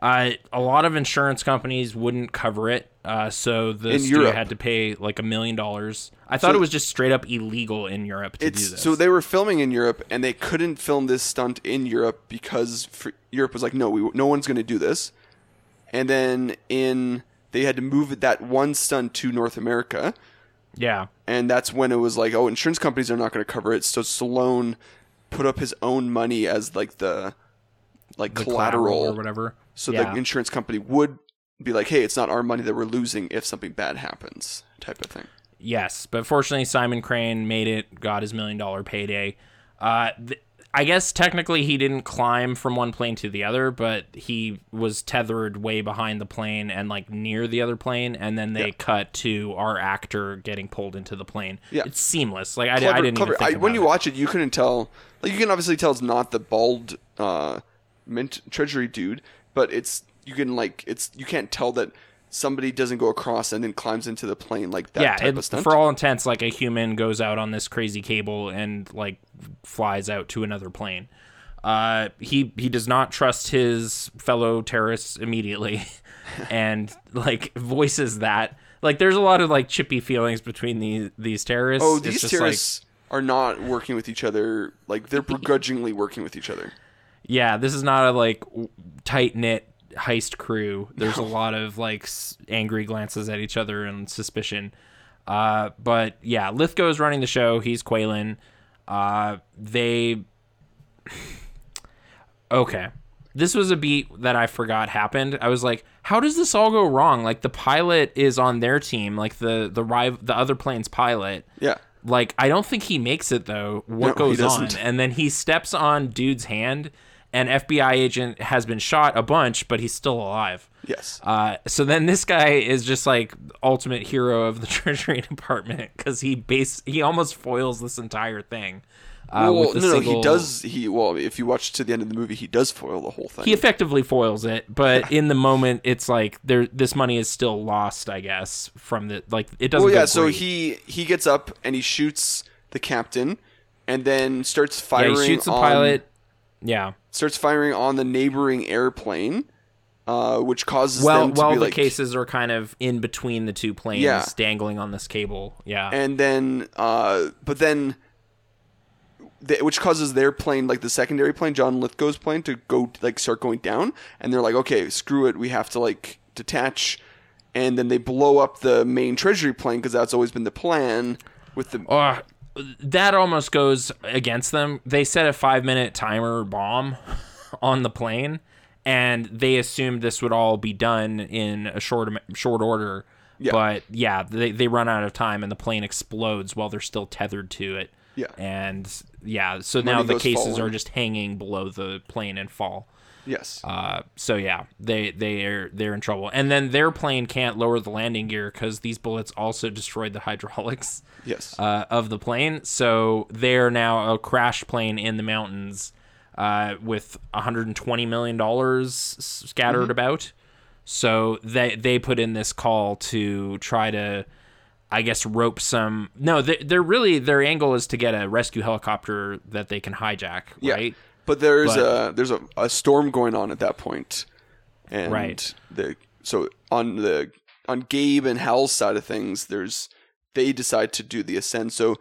Uh, a lot of insurance companies wouldn't cover it, uh, so the In studio Europe. had to pay like a million dollars. I thought So- it was just straight up illegal in Europe to do this. so they were filming in Europe and they couldn't film this stunt in Europe because for, Europe was like, no, we no one's going to do this. And then in they had to move that one stunt to North America, yeah, and that's when it was like, oh, insurance companies are not going to cover it. So Stallone put up his own money as like the like the collateral, or whatever. so yeah. the insurance company would be like, hey, it's not our money that we're losing if something bad happens, type of thing. Yes, but fortunately, Simon Crane made it, got his million dollar payday. Uh, th- I guess technically he didn't climb from one plane to the other, but he was tethered way behind the plane and like near the other plane, and then they Yeah. cut to our actor getting pulled into the plane. Yeah. it's seamless. Like I, Clever- I didn't clever. I, when you it. watch it, you couldn't tell. Like you can obviously tell it's not the bald uh, mint treasury dude, but it's you can like it's you can't tell that somebody doesn't go across and then climbs into the plane like that yeah, type it, of stunt. for all intents, like a human goes out on this crazy cable and like flies out to another plane. Uh, he he does not trust his fellow terrorists immediately, and like voices that. Like, there's a lot of like chippy feelings between these these terrorists. oh, these just, terrorists are not working with each other. Like they're begrudgingly working with each other. Yeah, this is not a like tight knit heist crew. There's a lot of like s- angry glances at each other and suspicion. Uh, but yeah, Lithgow is running the show. He's Qualen. Uh, they okay. This was a beat that I forgot happened. I was like, how does this all go wrong? Like the pilot is on their team, like the the rival, the other plane's pilot. Yeah. Like I don't think he makes it though. What No, goes on? And then he steps on dude's hand. An FBI agent has been shot a bunch, but he's still alive. Yes. Uh, so then this guy is just like ultimate hero of the Treasury Department because he base he almost foils this entire thing. Uh, well, with the no, no, he does. He well, if you watch to the end of the movie, he does foil the whole thing. He effectively foils it, but in the moment, it's like there. This money is still lost, I guess, from the like. It doesn't. well, yeah. So he he gets up and he shoots the captain, and then starts yeah, firing. he shoots the on, pilot. Yeah. Starts firing on the neighboring airplane, uh, which causes Well, them to well, be the like. cases are kind of in between the two planes, Yeah. dangling on this cable. Yeah. and then, uh, but then. They, which causes their plane, like the secondary plane, John Lithgow's plane, to go like start going down, and they're like, "Okay, screw it, we have to like detach," and then they blow up the main treasury plane because that's always been the plan with the Uh, that almost goes against them. They set a five minute timer bomb on the plane, and they assumed this would all be done in a short short order. Yeah. But yeah, they, they run out of time, and the plane explodes while they're still tethered to it. Yeah. And yeah, so now the cases falling. are just hanging below the plane and fall. Yes, Uh, so yeah, they they are they're in trouble, and then their plane can't lower the landing gear because these bullets also destroyed the hydraulics yes. uh, of the plane. So they're now a crash plane in the mountains uh, with 120 million dollars scattered Mm-hmm. about. So they they put in this call to try to, I guess, rope some. No, they, they're really their angle is to get a rescue helicopter that they can hijack. Yeah. But there's But- a there's a, a storm going on at that point, and Right. the so on the on Gabe and Hal's side of things, there's they decide to do the ascend. So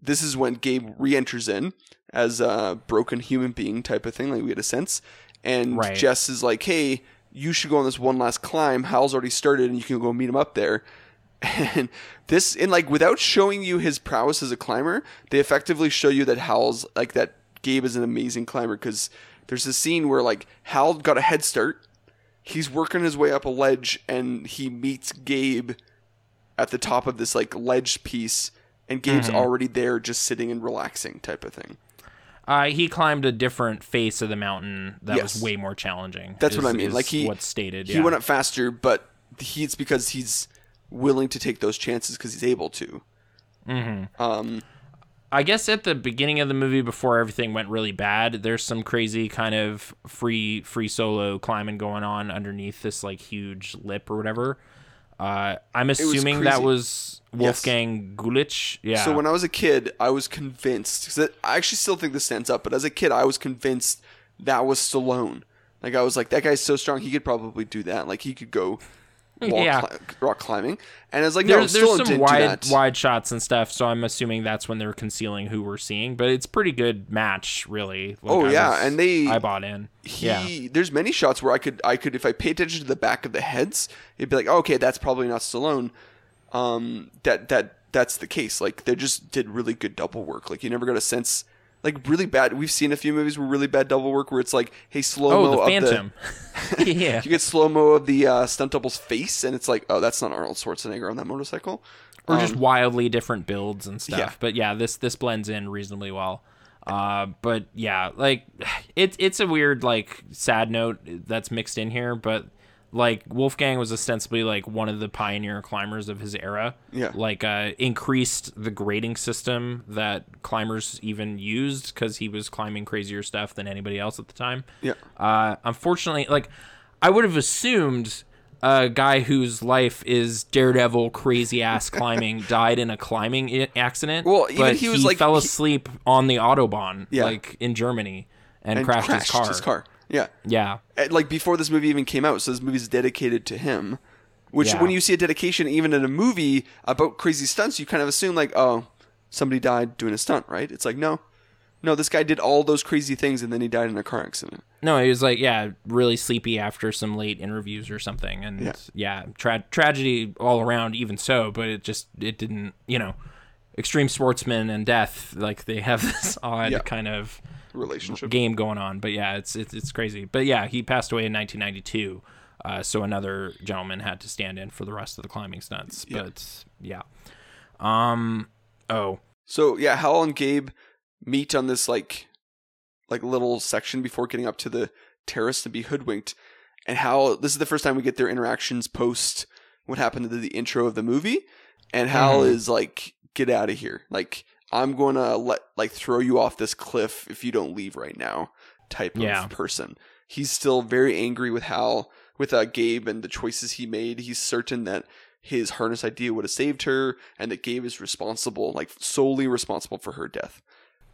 this is when Gabe re-enters in as a broken human being type of thing, like we had a sense, and Right. Jess is like, "Hey, you should go on this one last climb. Hal's already started, and you can go meet him up there." And this, and like without showing you his prowess as a climber, they effectively show you that Hal's like that Gabe is an amazing climber because there's a scene where like Hal got a head start. He's working his way up a ledge and he meets Gabe at the top of this like ledge piece, and Gabe's Mm-hmm. already there just sitting and relaxing type of thing. Uh, he climbed a different face of the mountain that Yes. was way more challenging. That's what I mean. Like he what's stated. He yeah. went up faster, but he, it's because he's willing to take those chances because he's able to. Mm-hmm. Um, I guess at the beginning of the movie, before everything went really bad, there's some crazy kind of free free solo climbing going on underneath this like huge lip or whatever. Uh, I'm assuming that was Wolfgang Güllich. Yeah. So when I was a kid, I was convinced because I actually still think this stands up. But as a kid, I was convinced that was Stallone. Like I was like, that guy's so strong, he could probably do that. Like he could go wall Yeah. cli- rock climbing. And it's like, no, there's, some wide wide shots and stuff, so I'm assuming that's when they're concealing who we're seeing. But it's pretty good match, really. Like, Oh, I yeah, was- and they- I bought in. he yeah, there's many shots where I could I could if I pay attention to the back of the heads, it'd be like, oh, okay, that's probably not Stallone. Um, that that that's the case. Like they just did really good double work. Like you never got a sense. Like really bad. We've seen a few movies where really bad double work where it's like, hey, slow mo Oh, the Phantom. yeah. You get slow mo of the uh, stunt double's face, and it's like, oh, that's not Arnold Schwarzenegger on that motorcycle. or just wildly different builds and stuff. Yeah. But yeah, this this blends in reasonably well. Uh, but yeah, like it's it's a weird like sad note that's mixed in here, but like Wolfgang was ostensibly like one of the pioneer climbers of his era. Yeah. Like uh increased the grading system that climbers even used cuz he was climbing crazier stuff than anybody else at the time. Yeah. Uh unfortunately, like I would have assumed a guy whose life is daredevil crazy ass climbing died in a climbing I- accident. Well, even but he was, like- fell he- asleep on the autobahn, Yeah. like in Germany, and, And crashed, his car. Yeah. Yeah, And, like before this movie even came out, so this movie's dedicated to him. Which Yeah. when you see a dedication even in a movie about crazy stunts, you kind of assume like, oh, somebody died doing a stunt, right? It's like no. No, this guy did all those crazy things and then he died in a car accident. no, he was like, yeah, really sleepy after some late interviews or something, and Yeah. yeah, tra- tragedy all around. Even so, but it just it didn't, you know, extreme sportsman and death like they have this odd Yeah. kind of Relationship. game going on. But yeah, it's it's, it's crazy. But yeah, he passed away in 1992. Uh, so another gentleman had to stand in for the rest of the climbing stunts. But yeah. Um. Oh. So yeah, Hal and Gabe meet on this like like little section before getting up to the terrace to be hoodwinked. And Hal this is the first time we get their interactions post what happened to the intro of the movie. And Hal Mhm. is like, get out of here. Like, I'm gonna let like throw you off this cliff if you don't leave right now type Yeah. of person. He's still very angry with Hal, with uh, Gabe and the choices he made. He's certain that his harness idea would have saved her, and that Gabe is responsible, like solely responsible for her death.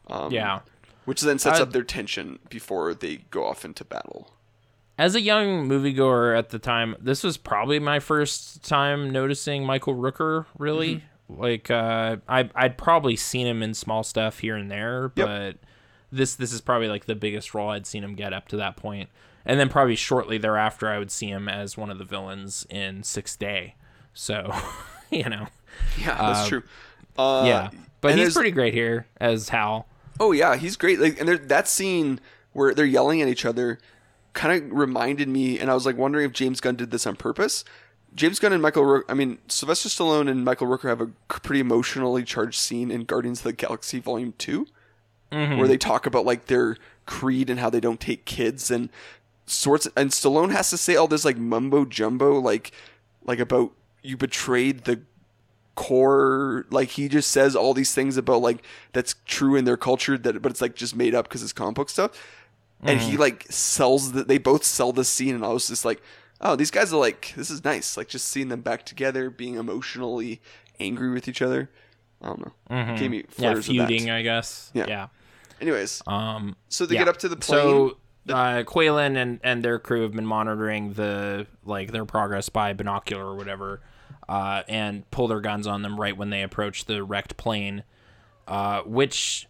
Um, Yeah. which then sets Uh, up their tension before they go off into battle. As a young moviegoer at the time, this was probably my first time noticing Michael Rooker. Really, Mm-hmm. Like uh, I I'd probably seen him in small stuff here and there, Yep. but this this is probably like the biggest role I'd seen him get up to that point. And then probably shortly thereafter, I would see him as one of the villains in Sixth Day. So, you know, Yeah, that's true. Uh, yeah. But he's pretty great here as Hal. Oh yeah, he's great. Like, and there, that scene where they're yelling at each other kind of reminded me, and I was like wondering if James Gunn did this on purpose. James Gunn and Michael, Rook, I mean Sylvester Stallone and Michael Rooker have a pretty emotionally charged scene in Guardians of the Galaxy Volume 2 mm-hmm. where they talk about like their creed and how they don't take kids and sorts. And Stallone has to say all this like mumbo jumbo, like like about you betrayed the core like he just says all these things about like that's true in their culture that but it's like just made up because it's comic book stuff and he mm-hmm. like sells that they both sell this scene and i was just like oh these guys are like this is nice like just seeing them back together being emotionally angry with each other i don't know gave me Yeah, feuding, I guess. Yeah. yeah. anyways Um, so they yeah. get up to the plane So uh, Qualen and, and their crew have been monitoring the like their progress by binocular or whatever, uh, and pull their guns on them right when they approach the wrecked plane. Uh, which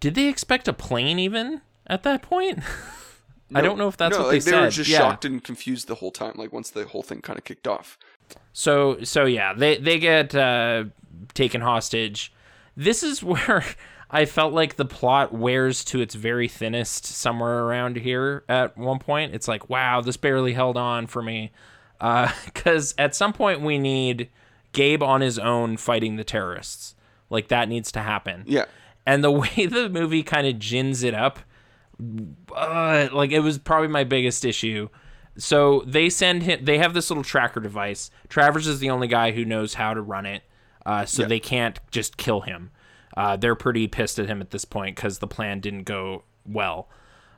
did they expect a plane even at that point? I don't know if that's no, what like, they, they said. were just yeah. shocked and confused the whole time like once the whole thing kind of kicked off So so yeah, they they get uh, taken hostage. This is where I felt like the plot wears to its very thinnest somewhere around here at one point. It's like, wow, this barely held on for me. Because at some point we need Gabe on his own fighting the terrorists. Like that needs to happen. yeah And the way the movie kind of gins it up, uh, like it was probably my biggest issue. So they send him. They have this little tracker device. Travers is the only guy who knows how to run it, uh, so they can't just kill him. Uh, they're pretty pissed at him at this point because the plan didn't go well.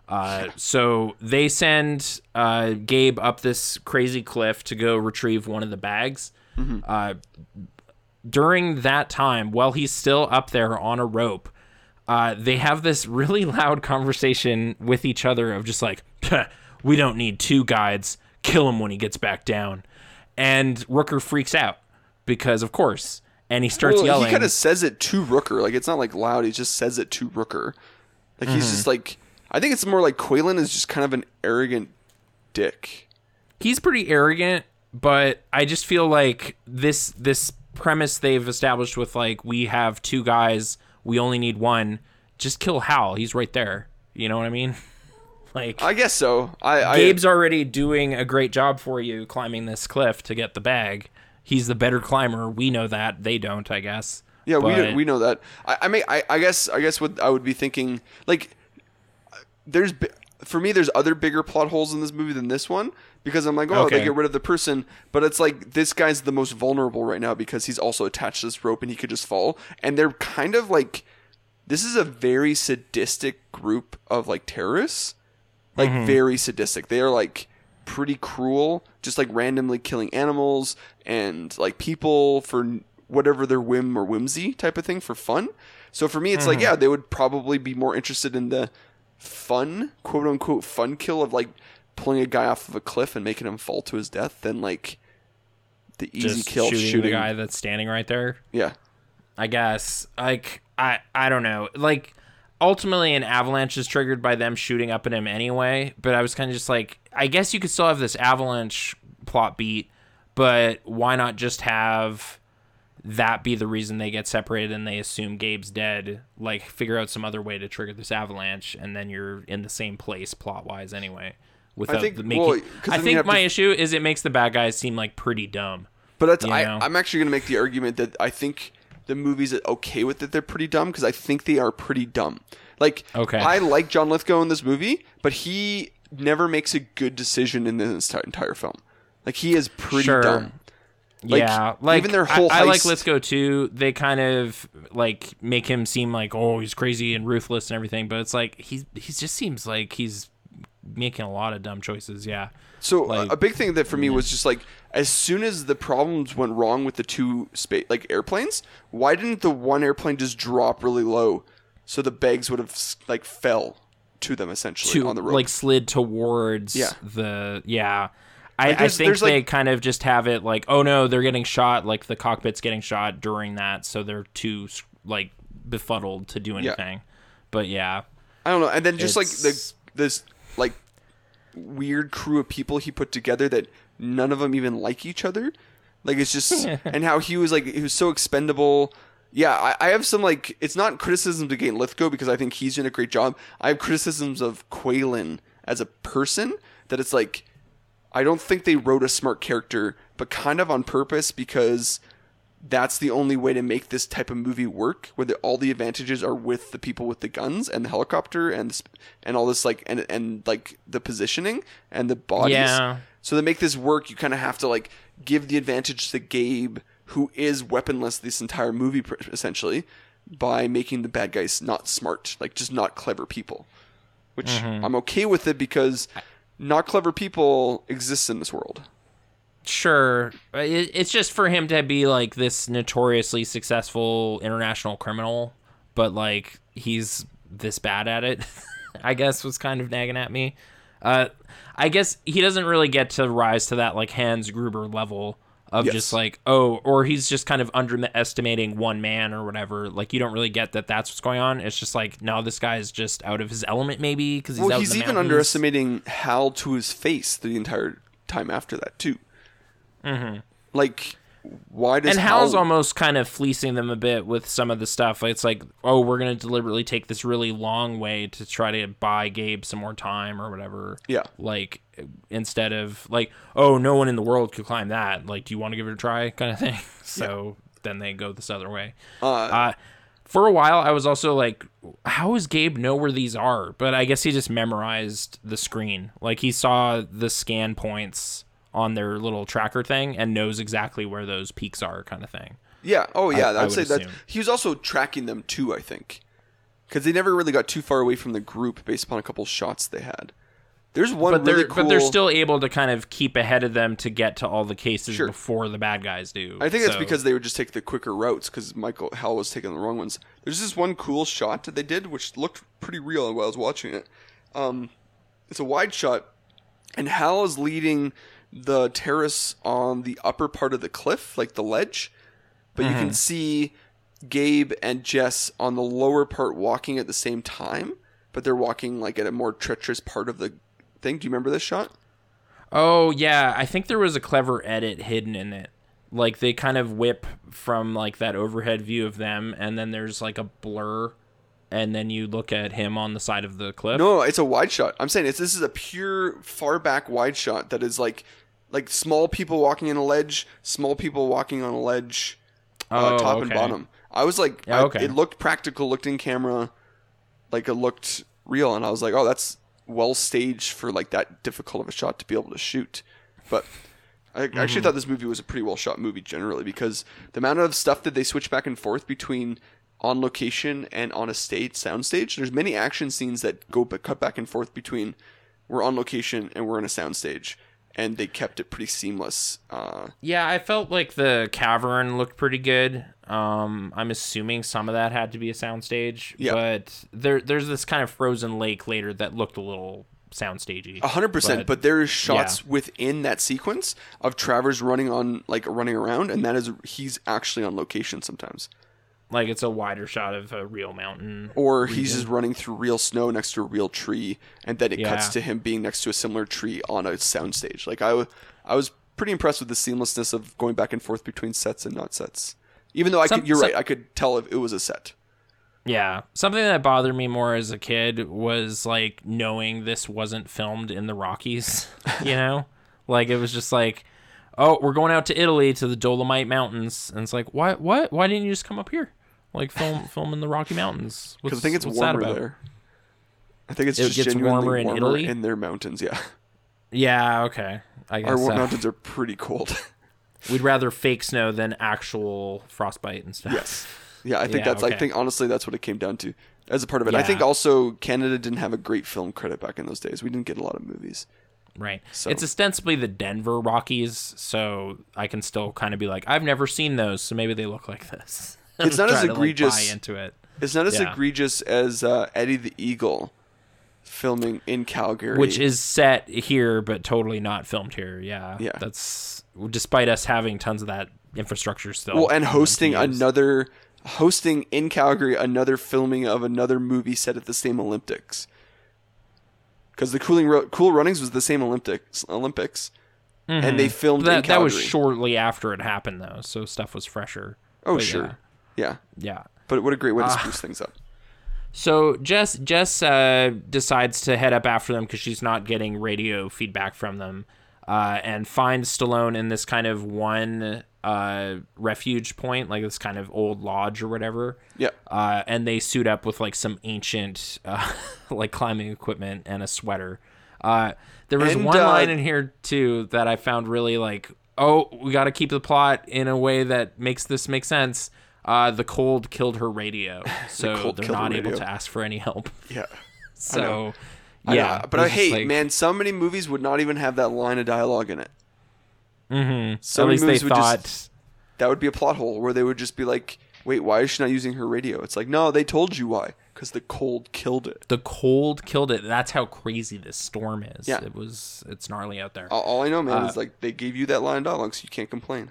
Uh, so they send uh, Gabe up this crazy cliff to go retrieve one of the bags. Uh, during that time, while he's still up there on a rope, uh, they have this really loud conversation with each other of just like, we don't need two guides. Kill him when he gets back down. And Rooker freaks out because, of course, and he starts Well, yelling. He kind of says it to Rooker. Like it's not like loud. He just says it to Rooker. Like he's Mm-hmm. just like. I think it's more like Qualen is just kind of an arrogant dick. he's pretty arrogant, but I just feel like this this premise they've established with like we have two guys, we only need one. Just kill Hal. He's right there. You know what I mean? Like I guess so. I, I Gabe's already doing a great job for you climbing this cliff to get the bag. he's the better climber. We know that they don't, I guess. Yeah, we But- we know that. I, I may I, I guess I guess what I would be thinking like there's for me there's other bigger plot holes in this movie than this one because I'm like oh Okay. they get rid of the person. But it's like this guy's the most vulnerable right now because he's also attached to this rope and he could just fall. And they're kind of like this is a very sadistic group of like terrorists. Like mm-hmm. very sadistic. They are like pretty cruel just like randomly killing animals and like people for whatever their whim or whimsy type of thing for fun. So for me it's like mm-hmm. yeah they would probably be more interested in the fun quote unquote fun kill of like pulling a guy off of a cliff and making him fall to his death than like the easy Just kill shooting, shooting, the guy that's standing right there. yeah I guess. Like I I don't know. Like ultimately an avalanche is triggered by them shooting up at him anyway, but I was kind of just like I guess you could still have this avalanche plot beat, but why not just have that be the reason they get separated and they assume Gabe's dead, like figure out some other way to trigger this avalanche and then you're in the same place plot wise anyway. Without think- making well, I think my to- issue is it makes the bad guys seem like pretty dumb. But that's I, know? I'm actually gonna make the argument that I think the movies that okay with it they're pretty dumb because I think they are pretty dumb. Like Okay. I like John Lithgow in this movie, but he never makes a good decision in this entire film. Like he is pretty Sure. dumb. Like, yeah, like even their whole I, I like Lithgow too. They kind of like make him seem like oh he's crazy and ruthless and everything, but it's like he's he just seems like he's making a lot of dumb choices. Yeah, So Like- a big thing that for me was just like as soon as the problems went wrong with the two space like airplanes, why didn't the one airplane just drop really low so the bags would have like fell to them essentially to on the rope? like slid towards Yeah. the yeah. I, I think they like- kind of just have it like oh no they're getting shot like the cockpit's getting shot during that so they're too like befuddled to do anything. But yeah, I don't know. And then just like the this like weird crew of people he put together that none of them even like each other. Like it's just and how he was like he was so expendable. Yeah, I, I have some like it's not criticisms against Lithgow because I think he's doing a great job. I have criticisms of Qualen as a person that it's like I don't think they wrote a smart character, but kind of on purpose because that's the only way to make this type of movie work, where the, all the advantages are with the people with the guns and the helicopter and the sp- and all this like and and like the positioning and the bodies. Yeah. So to make this work, you kind of have to like give the advantage to Gabe, who is weaponless this entire movie pr- essentially, by making the bad guys not smart, like just not clever people. Which Mm-hmm. I'm okay with it because not clever people exist in this world. Sure, it, it's just for him to be like this notoriously successful international criminal, but like he's this bad at it. I guess was kind of nagging at me. Uh, I guess he doesn't really get to rise to that like Hans Gruber level of Yes. just like oh, or he's just kind of underestimating one man or whatever. Like you don't really get that that's what's going on. It's just like no, this guy is just out of his element maybe because he's well, he's even underestimating Hal to his face the entire time after that too. Mm-hmm. Like, why does and Hal's Hal? almost kind of fleecing them a bit with some of the stuff. It's like, oh, we're gonna deliberately take this really long way to try to buy Gabe some more time or whatever. Yeah. Like instead of like, oh, no one in the world could climb that. Like, do you want to give it a try, kind of thing. So then they go this other way. uh, Uh, for a while, I was also like, how does Gabe know where these are? But I guess he just memorized the screen. Like he saw the scan points on their little tracker thing and knows exactly where those peaks are, kind of thing. yeah. Oh, yeah. I- I, I would say that he was also tracking them too. I think because they never really got too far away from the group based upon a couple shots they had. There's one But they're really cool. but they're still able to kind of keep ahead of them to get to all the cases Sure. before the bad guys do. I think it's So- because they would just take the quicker routes because Michael Hal was taking the wrong ones. There's this one cool shot that they did which looked pretty real while I was watching it. Um, it's a wide shot, and Hal is leading the terrace on the upper part of the cliff, like the ledge, but you can mm-hmm. see Gabe and Jess on the lower part walking at the same time, but they're walking like at a more treacherous part of the thing. Do you remember this shot? Oh yeah, I think there was a clever edit hidden in it. Like they kind of whip from like that overhead view of them, and then there's like a blur, and then you look at him on the side of the cliff. No, it's a wide shot. I'm saying it's this is a pure far back wide shot that is like like small people walking on a ledge, small people walking on a ledge, uh, Oh, top and bottom. I was like, Yeah, I- okay. it looked practical, looked in camera, like it looked real, and I was like, oh, that's well staged for like that difficult of a shot to be able to shoot. But I Mm-hmm. actually thought this movie was a pretty well shot movie generally because the amount of stuff that they switch back and forth between on location and on a stage sound stage. There's many action scenes that go but cut back and forth between we're on location and we're in a sound stage, and they kept it pretty seamless. Uh, Yeah, I felt like the cavern looked pretty good. Um, I'm assuming some of that had to be a soundstage, Yeah. but there there's this kind of frozen lake later that looked a little soundstagey. A hundred percent, But- there is shots within that sequence of Travers running on like running around, and that is he's actually on location sometimes, Like it's a wider shot of a real mountain. or he's just running through real snow next to a real tree, and then it cuts to him being next to a similar tree on a soundstage. Like I, I was pretty impressed with the seamlessness of going back and forth between sets and not sets. Even though I Some- could, you're right, I could tell if it was a set. Yeah. Something that bothered me more as a kid was like knowing this wasn't filmed in the Rockies, you know? like it was just like, "Oh, we're going out to Italy to the Dolomite Mountains." And it's like, "Why what? Why didn't you just come up here? Like film film in the Rocky Mountains?" Because I think it's warmer there. I think it's It just gets genuinely warmer in Italy? in their mountains. Yeah, Yeah, okay. I our guess so. mountains are pretty cold. we'd rather fake snow than actual frostbite and stuff. Yes. Yeah, I think Yeah, that's. I think honestly, that's what it came down to as a part of it. I think also Canada didn't have a great film credit back in those days. We didn't get a lot of movies. Right. So- It's ostensibly the Denver Rockies, so I can still kind of be like, I've never seen those, so maybe they look like this. It's not as Try to, like, egregious- into it. It's not as Yeah. egregious as uh, Eddie the Eagle filming in Calgary, which is set here but totally not filmed here. Yeah, Yeah. That's despite us having tons of that infrastructure still. well, and for them to hosting another hosting in Calgary another filming of another movie set at the same Olympics. Because the cooling Ru- Cool Runnings was the same Olympics Olympics, and they filmed in Mm-hmm. that that was shortly after it happened though, so stuff was fresher. Oh But sure, yeah, yeah. yeah. But what a great way to spruce things up. So Jess Jess uh, decides to head up after them because she's not getting radio feedback from them, uh, and finds Stallone in this kind of one uh, refuge point, like this kind of old lodge or whatever. Yeah. Uh, and they suit up with like some ancient uh, like climbing equipment and a sweater. Uh, there was And, one uh, line in here too that I found really like, oh, we got to keep the plot in a way that makes this make sense. Uh, the cold killed her radio, so cold they're not able to ask for any help. Yeah. So, I yeah, know, but I hate, like- man. So many movies would not even have that line of dialogue in it. Mhm. So At many least they movies would thought. just that would be a plot hole where they would just be like, "Wait, why is she not using her radio?" It's like, no, they told you why, because the cold killed it. the cold killed it. That's how crazy this storm is. Yeah. It was. It's gnarly out there. All, all I know, man, Uh, is like they gave you that line of dialogue, so you can't complain.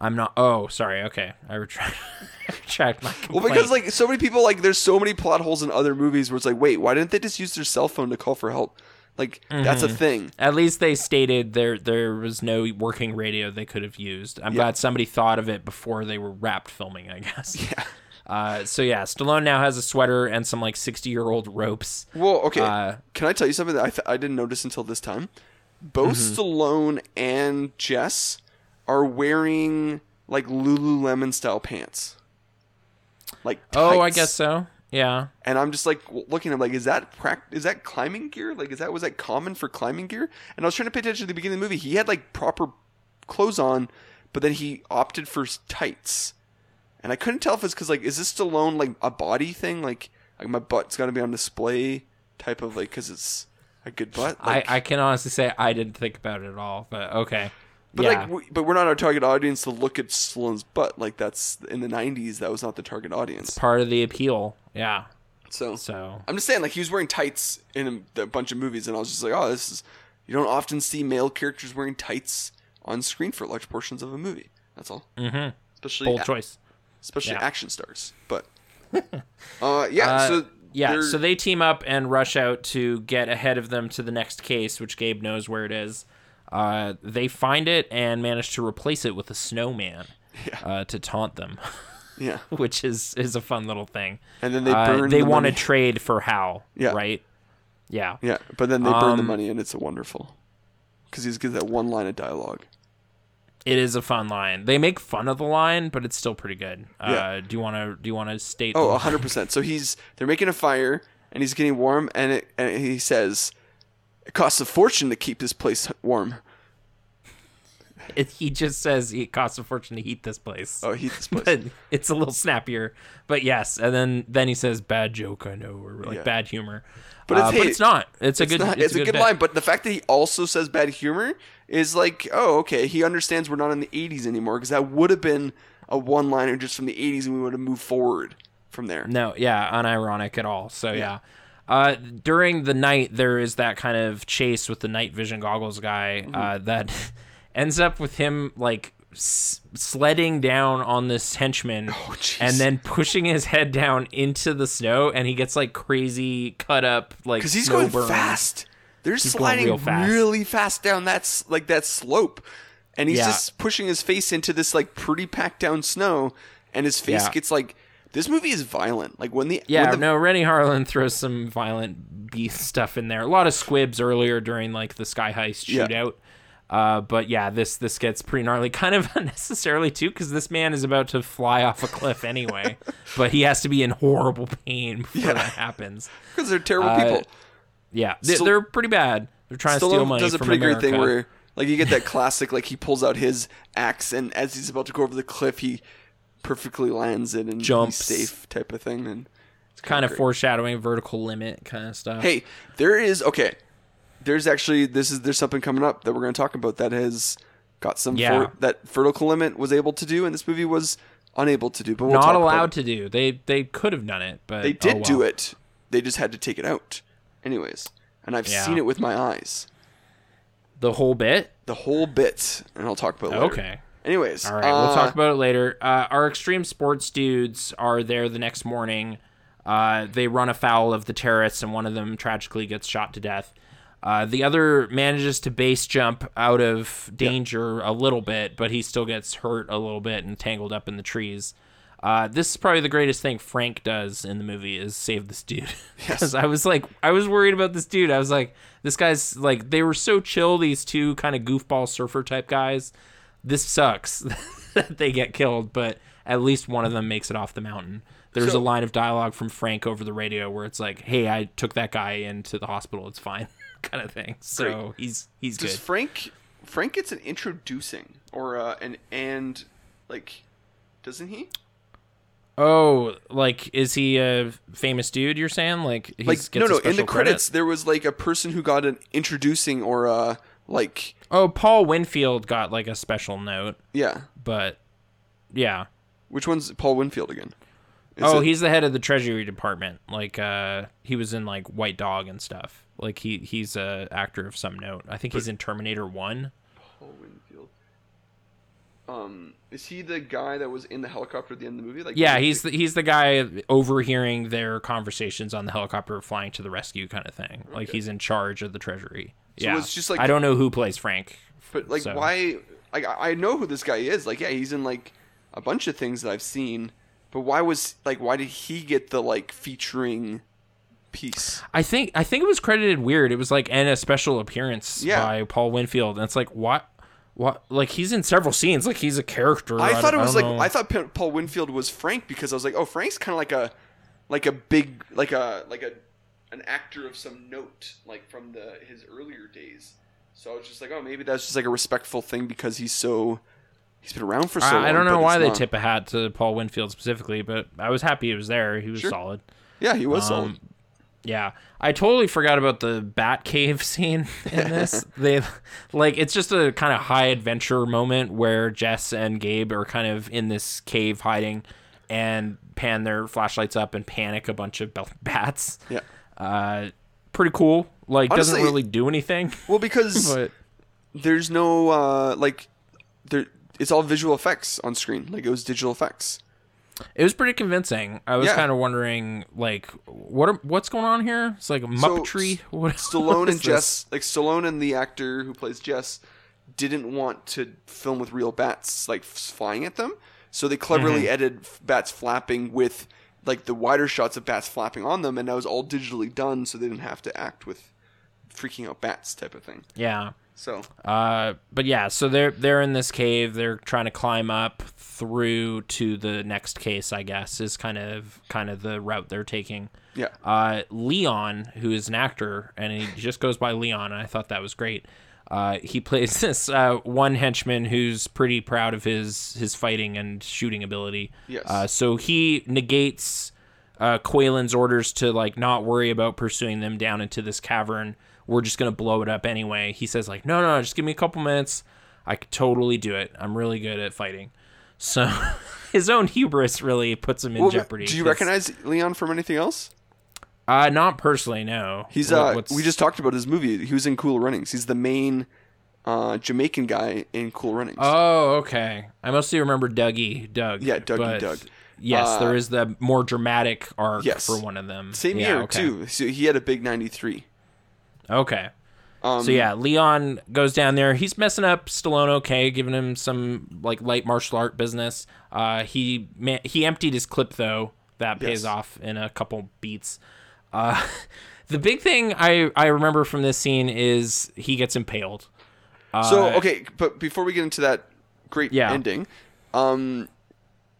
I'm not. Oh, sorry. Okay, I retract. Retract my Well, because like so many people, like there's so many plot holes in other movies where it's like, wait, why didn't they just use their cell phone to call for help? Like that's a Mm-hmm. thing. At least they stated there there was no working radio they could have used. I'm glad somebody thought of it before they were wrapped filming. I guess. Yeah. Uh, so yeah, Stallone now has a sweater and some like 60 year old ropes. Well, okay. Uh, Can I tell you something that I, th- I didn't notice until this time? Both Mm-hmm. Stallone and Jess are wearing like Lululemon style pants. Like Oh, I guess so. Yeah. And I'm just like looking. I'm like, is that prac- Is that climbing gear? Like, is that was that common for climbing gear? And I was trying to pay attention to the beginning of the movie. He had like proper clothes on, but then he opted for tights. And I couldn't tell if it's because like, is this Stallone like a body thing? Like, like my butt's got to be on display type of like because it's a good butt. Like, I, I can honestly say I didn't think about it at all, but okay. But yeah. like, we, but we're not our target audience to look at Stallone's butt. Like that's in the '90s. That was not the target audience. part of the appeal. Yeah. So So I'm just saying, like he was wearing tights in a, a bunch of movies, and I was just like, oh, this is. You don't often see male characters wearing tights on screen for large portions of a movie. That's all. Mm-hmm. Especially, bold a- choice. especially Yeah. action stars. But, uh, yeah. Uh, so yeah, they're- so they team up and rush out to get ahead of them to the next case, which Gabe knows where it is. Uh, they find it and manage to replace it with a snowman uh, to taunt them, yeah, which is is a fun little thing. and then they Uh, burn. they the want to trade for Hal, Yeah. right? Yeah. Yeah, but then they burn the Um, money, and it's a wonderful, because he's gives that one line of dialogue. It is a fun line. They make fun of the line, but it's still pretty good. Yeah. Uh, do you want to do you want to state? the Oh, line? 100%. So he's they're making a fire and he's getting warm and it, and he says it costs a fortune to keep this place warm. It, he just says it costs a fortune to heat this place. Oh, heat this place. But it's a little snappier. But yes, and then then he says bad joke, I know, or like Yeah. bad humor. But it's- uh, it's, hey, but it's not. It's a good. not, it's, a good, bit. line, but the fact that he also says bad humor is like, oh, okay, he understands we're not in the 80s anymore because that would have been a one-liner just from the 80s and we would have moved forward from there. No, yeah, unironic at all. So yeah. Uh, during the night, there is that kind of chase with the night vision goggles guy Mm-hmm. uh, that ends up with him like s- sledding down on this henchman Oh, and then pushing his head down into the snow, and he gets like crazy cut up like Because he's going burn. fast. They're going sliding fast. really fast down that like that slope, and he's Yeah. just pushing his face into this like pretty packed down snow, and his face Yeah. gets like. This movie is violent. Like when the Yeah, when the, no, Renny Harlin throws some violent beast stuff in there. A lot of squibs earlier during like the sky heist Yeah. shootout. Uh, but yeah, this this gets pretty gnarly, kind of unnecessarily too, because this man is about to fly off a cliff anyway. but he has to be in horrible pain before Yeah. that happens. because they're terrible Uh, people. Yeah, they, Still- they're pretty bad. They're trying to steal money does a pretty America. great thing where like you get that classic like he pulls out his axe and as he's about to go over the cliff he perfectly lands it and Jumps. safe type of thing and it's kind of great. foreshadowing vertical limit kind of stuff. Hey, there is okay. There's actually this is there's something coming up that we're going to talk about that has got some Yeah. for, that vertical limit was able to do and this movie was unable to do. But we'll not allowed to do. They they could have done it, but They did oh do it. They just had to take it out. Anyways, and I've Yeah. seen it with my eyes, The whole bit. the whole bit, and I'll talk about it later. Okay. Anyways, All right, we'll talk uh, about it later. Uh, our extreme sports dudes are there the next morning. Uh, they run afoul of the terrorists, and one of them tragically gets shot to death. Uh, the other manages to base jump out of danger a little bit, but he still gets hurt a little bit and tangled up in the trees. Uh, this is probably the greatest thing Frank does in the movie is save this dude. Because I was like, I was worried about this dude. I was like, this guy's like, they were so chill. These two kind of goofball surfer type guys. This sucks that they get killed, but at least one of them makes it off the mountain. There's So- a line of dialogue from Frank over the radio where it's like, "Hey, I took that guy into the hospital. It's fine," kind of thing. So Great. he's he's Does good. Frank Frank gets an introducing or uh, an and like doesn't he? Oh, like is he a famous dude? You're saying like he's Like no a no in the credits credit? there was like a person who got an introducing or uh like Oh, Paul Winfield got like a special note, yeah. but yeah. Which one's Paul Winfield again? Is oh, it- he's the head of the Treasury Department. Like uh he was in like White Dog and stuff. Like he he's a actor of some note. I think he's in Terminator 1. Paul Winfield. Um, is he the guy that was in the helicopter at the end of the movie? Like Yeah, he's the, he's the guy overhearing their conversations on the helicopter flying to the rescue kind of thing. Like Okay. he's in charge of the treasury. So yeah. it's just like- I don't know who plays Frank. But like, So- why? Like, I I know who this guy is. Like, yeah, he's in like a bunch of things that I've seen. But why was like, why did he get the like featuring piece? I think I think it was credited weird. It was like and a special appearance Yeah. by Paul Winfield. And it's like what what like he's in several scenes. Like he's a character. I thought it was like know. I thought Paul Winfield was Frank because I was like, oh, Frank's kind of like a like a big like a like a an actor of some note like from the his earlier days. So I was just like, oh, maybe that's just like a respectful thing because he's so he's been around for so long. I, I don't know why they not. tip a hat to Paul Winfield specifically, but I was happy he was there. He was Sure. solid. Yeah, he was Um, solid. Yeah, I totally forgot about the Bat Cave scene in this. they like it's just a kind of high adventure moment where Jess and Gabe are kind of in this cave hiding and pan their flashlights up and panic a bunch of bats. Yeah. Uh, pretty cool. Like doesn't really do anything, Well, because but there's no uh like there it's all visual effects on screen like it was digital effects it was pretty convincing. I was Yeah. kind of wondering like what are, what's going on here? It's like muppetry. what, stallone what and jess like stallone and the actor who plays jess didn't want to film with real bats like flying at them so they cleverly Mm-hmm. edited bats flapping with like the wider shots of bats flapping on them and that was all digitally done so they didn't have to act with freaking out bats type of thing Yeah. So Uh, but yeah, so they're they're in this cave. They're trying to climb up through to the next case. I guess is kind of kind of the route they're taking. yeah, Uh, Leon, who is an actor, and he just goes by Leon, and I thought that was great. Uh, he plays this uh, one henchman who's pretty proud of his his fighting and shooting ability. Yes. Uh, so he negates uh, Qualen's orders to like not worry about pursuing them down into this cavern. We're just gonna blow it up anyway. He says like, no, no, just give me a couple minutes. I could totally do it. I'm really good at fighting. So his own hubris really puts him in Well, jeopardy. Do you recognize Leon from anything else? Uh, not personally, no. He's uh, what's- we just talked about his movie. He was in Cool Runnings. He's the main uh, Jamaican guy in Cool Runnings. Oh, okay. I mostly remember Dougie, Doug. Yeah, Dougie but Doug. Yes, Uh, there is the more dramatic arc Yes. for one of them. Same Yeah, year okay. too. So he had a big '93. Okay. Um, So yeah, Leon goes down there. He's messing up Stallone okay, giving him some like light martial art business. Uh, he ma- he emptied his clip though. That pays Yes. off in a couple beats. Uh, the big thing I I remember from this scene is he gets impaled. So Uh, okay, but before we get into that great Yeah. ending, um,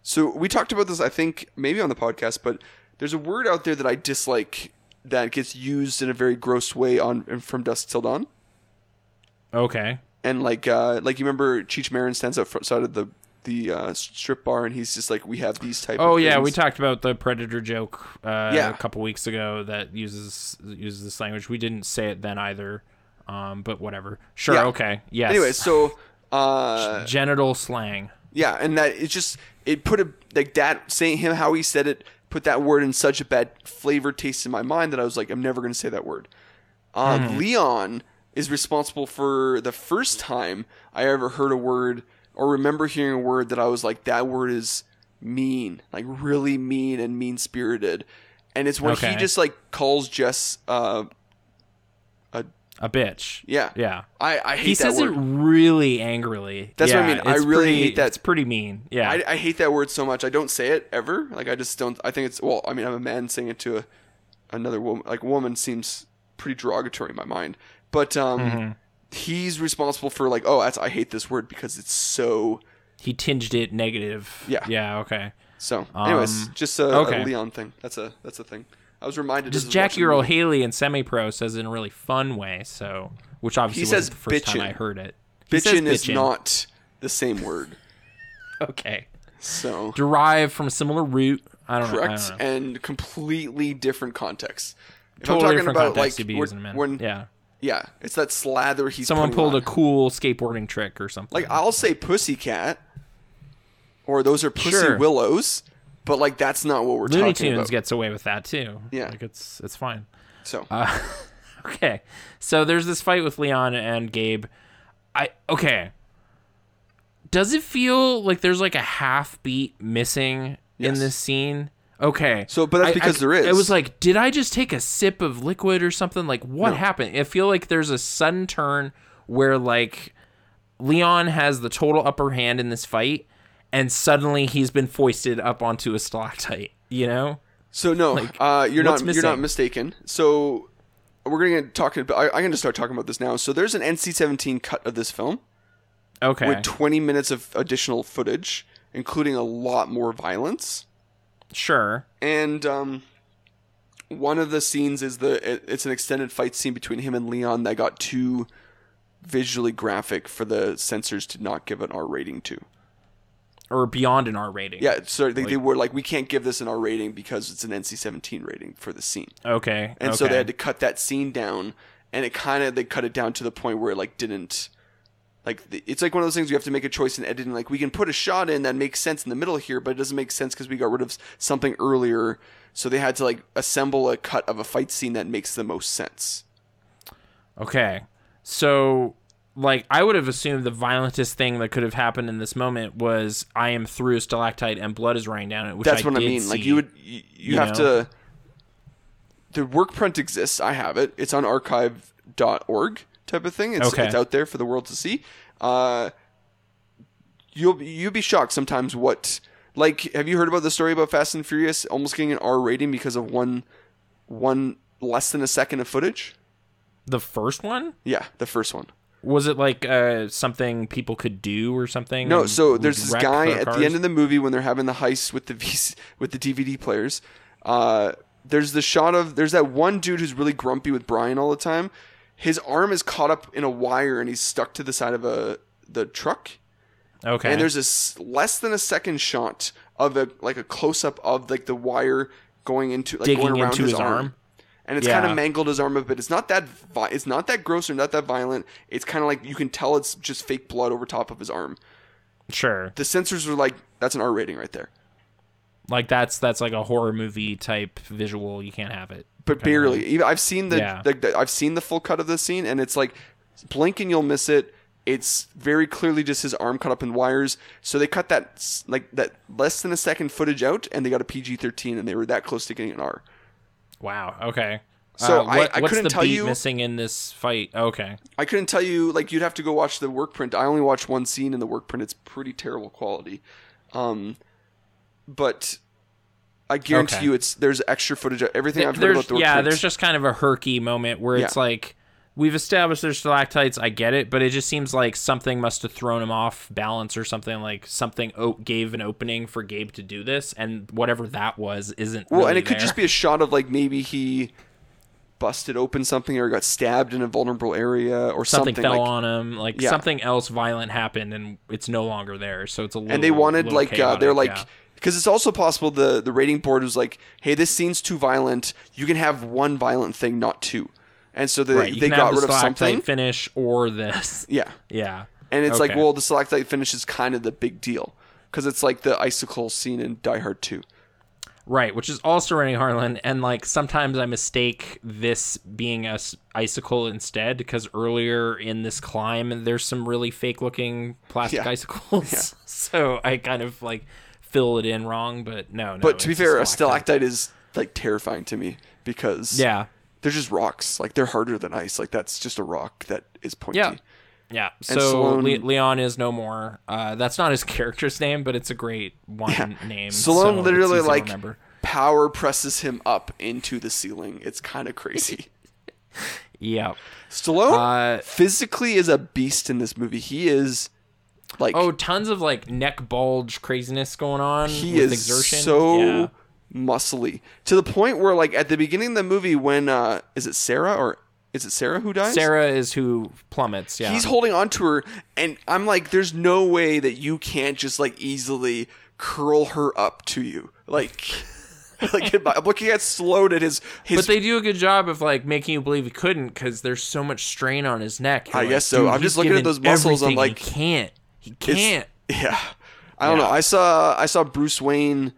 so we talked about this, I think maybe on the podcast, but there's a word out there that I dislike that gets used in a very gross way on from dusk till dawn, Okay. and like uh, like you remember Cheech Marin stands outside of the the uh, strip bar and he's just like we have these type. Oh yeah, things. we talked about the predator joke uh, Yeah. a couple weeks ago that uses uses this language. We didn't say it then either, um, but whatever. Sure, Yeah. okay, yes. Anyway, so uh, genital slang. Yeah, and that it just it put a like that saying him how he said it put that word in such a bad flavor taste in my mind that I was like, I'm never gonna say that word. Uh, Hmm. Leon is responsible for the first time I ever heard a word or remember hearing a word that I was like, that word is mean, like really mean and mean spirited. And it's when he just like calls Jess uh A bitch. yeah. Yeah. I, I hate that word. He says word. it really angrily. That's what I mean. I really pretty- hate that. It's pretty mean. Yeah. I, I hate that word so much. I don't say it ever. Like I just don't. I think it's well. I mean, I'm a man saying it to a, another woman. Like woman seems pretty derogatory in my mind. But um, Mm-hmm. He's responsible for like, oh, that's I hate this word because it's so. he tinged it negative. Yeah. Yeah. Okay. So, anyways, Um, just a, okay. a Leon thing. That's a that's a thing. I was reminded. Just as I was Jackie Earle. Haley in Semi Pro says in a really fun way. So, which obviously He says the first time. I heard it. He says Bitchin' is not the same word. okay. So Derived from a similar root. I don't know. Correct know. and completely different context. If Totally I'm talking different about like to be when, using them in. when yeah. Yeah, it's that slather he's Someone pulled on. a cool skateboarding trick or something. Like I'll say pussycat, or those are pussy Sure. willows, but like that's not what we're Looney talking Tunes about. gets away with that too. Yeah. Like it's it's fine. so Uh, okay. So there's this fight with Leon and Gabe. I okay. Does it feel like there's like a half beat missing in this scene? Okay. So, but that's I- because I- there is. It was like, did I just take a sip of liquid or something? Like, what No. happened? I feel like there's a sudden turn where like Leon has the total upper hand in this fight, and suddenly he's been foisted up onto a stalactite. You know? so no, uh, you're not you're not mistaken. So we're gonna get talking. About, I, I'm gonna start talking about this now. So there's an NC-17 cut of this film Okay. with 20 minutes of additional footage, including a lot more violence. Sure. And um, one of the scenes is the it, it's an extended fight scene between him and Leon that got too visually graphic for the censors to not give an R rating to. Or beyond an R rating. Yeah, so they, they were like, we can't give this an R rating because it's an NC-17 rating for the scene, Okay. and okay. so they had to cut that scene down, and it kind of they cut it down to the point where it like didn't. Like it's like one of those things you have to make a choice in editing. Like we can put a shot in that makes sense in the middle here, but it doesn't make sense because we got rid of something earlier. So they had to like assemble a cut of a fight scene that makes the most sense. Okay. So, like, I would have assumed the violentest thing that could have happened in this moment was I am through stalactite and blood is running down it. Which That's I what I mean. Like you would, you, you, you have know? to. The work print exists. I have it. It's on archive.org type of thing. It's, Okay. it's out there for the world to see. Uh, you'll be- you'll be shocked sometimes. What like have you heard about the story about Fast and Furious almost getting an R rating because of one one less than a second of footage? the first one. Yeah, the first one. Was it like uh, something people could do or something? No, so there's this guy at the end of the movie when they're having the heist with the VC, with the DVD players. Uh, there's the shot of there's that one dude who's really grumpy with Brian all the time. His arm is caught up in a wire and he's stuck to the side of a the truck. Okay. And there's this less than a second shot of a like a close up of like the wire going into like Digging going around his, his arm. arm? And it's Yeah. kind of mangled his arm a bit. It's not that vi- it's not that gross or not that violent. It's kind of like you can tell it's just fake blood over top of his arm. sure. The censors are like, "That's an R rating right there." Like that's that's like a horror movie type visual. You can't have it. But barely. Even I've seen the, Yeah. the, the- I've seen the full cut of the scene, and it's like blink and you'll miss it. It's very clearly just his arm cut up in wires. So they cut that like that less than a second footage out, and they got a PG thirteen, and they were that close to getting an R. Wow. Okay. So Uh, I- what- I what's couldn't the tell beat you- missing in this fight? Okay. I couldn't tell you like you'd have to go watch the work print. I only watched one scene in the work print. It's pretty terrible quality, um, but I guarantee Okay. you it's there's extra footage. of Everything I've heard about the yeah, there's just kind of a herky moment where it's like we've established there's stalactites. I get it, but it just seems like something must have thrown him off balance or something. Like something o- gave an opening for Gabe to do this, and whatever that was isn't. Well, really and it could just be a shot of like maybe he busted open something or got stabbed in a vulnerable area or something, something, fell like. on him. Like Yeah. something else violent happened, and it's no longer there. So it's a little. and they wanted like uh, they're like yeah. Because it's also possible the the rating board was like, hey, this scene's too violent. You can have one violent thing, not two. And so they right. They got the rid of something. finish or this. Yeah, Yeah. and it's like well, the stalactite finish is kind of the big deal because it's like the icicle scene in Die Hard Two. Right, which is also Renny Harlin, and like sometimes I mistake this being a icicle instead because earlier in this climb there's some really fake looking plastic Yeah. icicles, so I kind of like fill it in wrong. But no, no. But to be fair, a stalactite. is like terrifying to me because Yeah, they're just rocks. Like they're harder than ice. Like that's just a rock that is pointy. yeah, yeah. So Le- Leon is no more. Uh, that's not his character's name, but it's a great one name. so Stallone it's literally like power presses him up into the ceiling. It's kind of crazy. yeah. Stallone Uh, physically is a beast in this movie. He is like Oh, tons of like neck bulge craziness going on. he is exertion. so Yeah. muscly to the point where like at the beginning of the movie when uh is it Sarah or is it Sarah who dies? Sarah is who plummets. Yeah, He's holding on to her and I'm like there's no way that you can't just like easily curl her up to you. Like like I'm looking at Stallone at his his but they do a good job of like making you believe he couldn't because there's so much strain on his neck. You're I like, guess so. I'm just looking at those muscles, I'm like, he can't. He can't. Yeah. I don't Yeah. know. I saw I saw Bruce Wayne.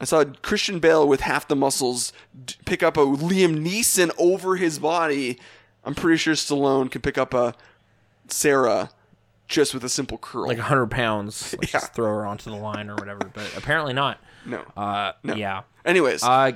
I saw Christian Bale with half the muscles d- pick up a Liam Neeson over his body. I'm pretty sure Stallone can pick up a Sarah just with a simple curl. Like hundred pounds. Like, Yeah. Just throw her onto the line or whatever. But apparently not. no. Uh, yeah. Anyways, Uh,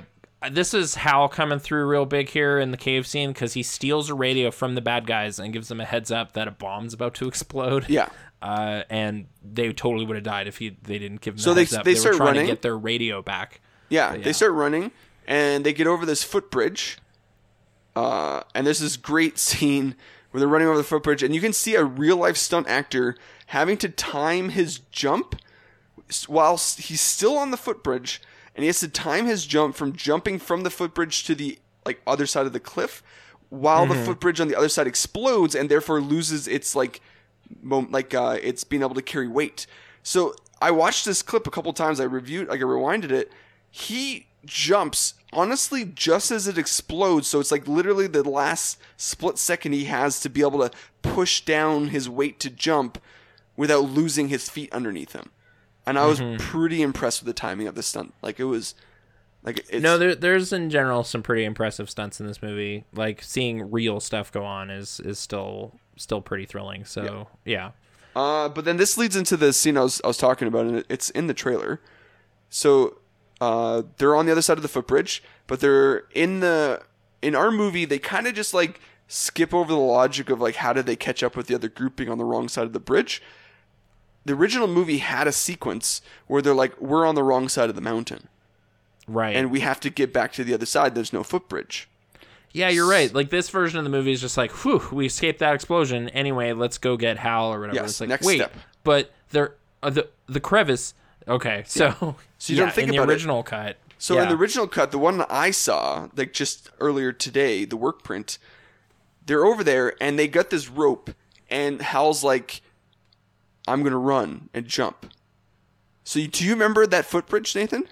this is Hal coming through real big here in the cave scene because he steals a radio from the bad guys and gives them a heads up that a bomb's about to explode. yeah. Uh, and they totally would have died if he they didn't give them. So the they- they were start trying running. to get their radio back. Yeah, yeah. they start running and they get over this footbridge. Uh, and there's this great scene where they're running over the footbridge, and you can see a real life stunt actor having to time his jump while he's still on the footbridge, and he has to time his jump from jumping from the footbridge to the like other side of the cliff, while the footbridge on the other side explodes and therefore loses its like like uh, it's being able to carry weight. So I watched this clip a couple times. I reviewed, like I rewinded it. He jumps honestly just as it explodes. So it's like literally the last split second he has to be able to push down his weight to jump without losing his feet underneath him. And I was pretty impressed with the timing of the stunt. Like it was, like it's, No, there, there's in general some pretty impressive stunts in this movie. Like seeing real stuff go on is is still still pretty thrilling. So yeah, Uh, but then this leads into the scene I was, I was talking about, and it's in the trailer. So uh, they're on the other side of the footbridge, but they're in the in our movie. They kind of just like skip over the logic of like how did they catch up with the other group being on the wrong side of the bridge. The original movie had a sequence where they're like, "We're on the wrong side of the mountain, right. and we have to get back to the other side. There's no footbridge." Yeah, you're right. Like this version of the movie is just like, whew, we escaped that explosion. Anyway, let's go get Hal or whatever. Yes, it's like, next wait, step. but there, uh, the the crevice. Okay, so So you don't think in about the it. original cut. So yeah. in the original cut, the one I saw, like just earlier today, the work print, they're over there and they got this rope, and Hal's like, "I'm gonna run and jump." So you, do you remember that footbridge, Nathan?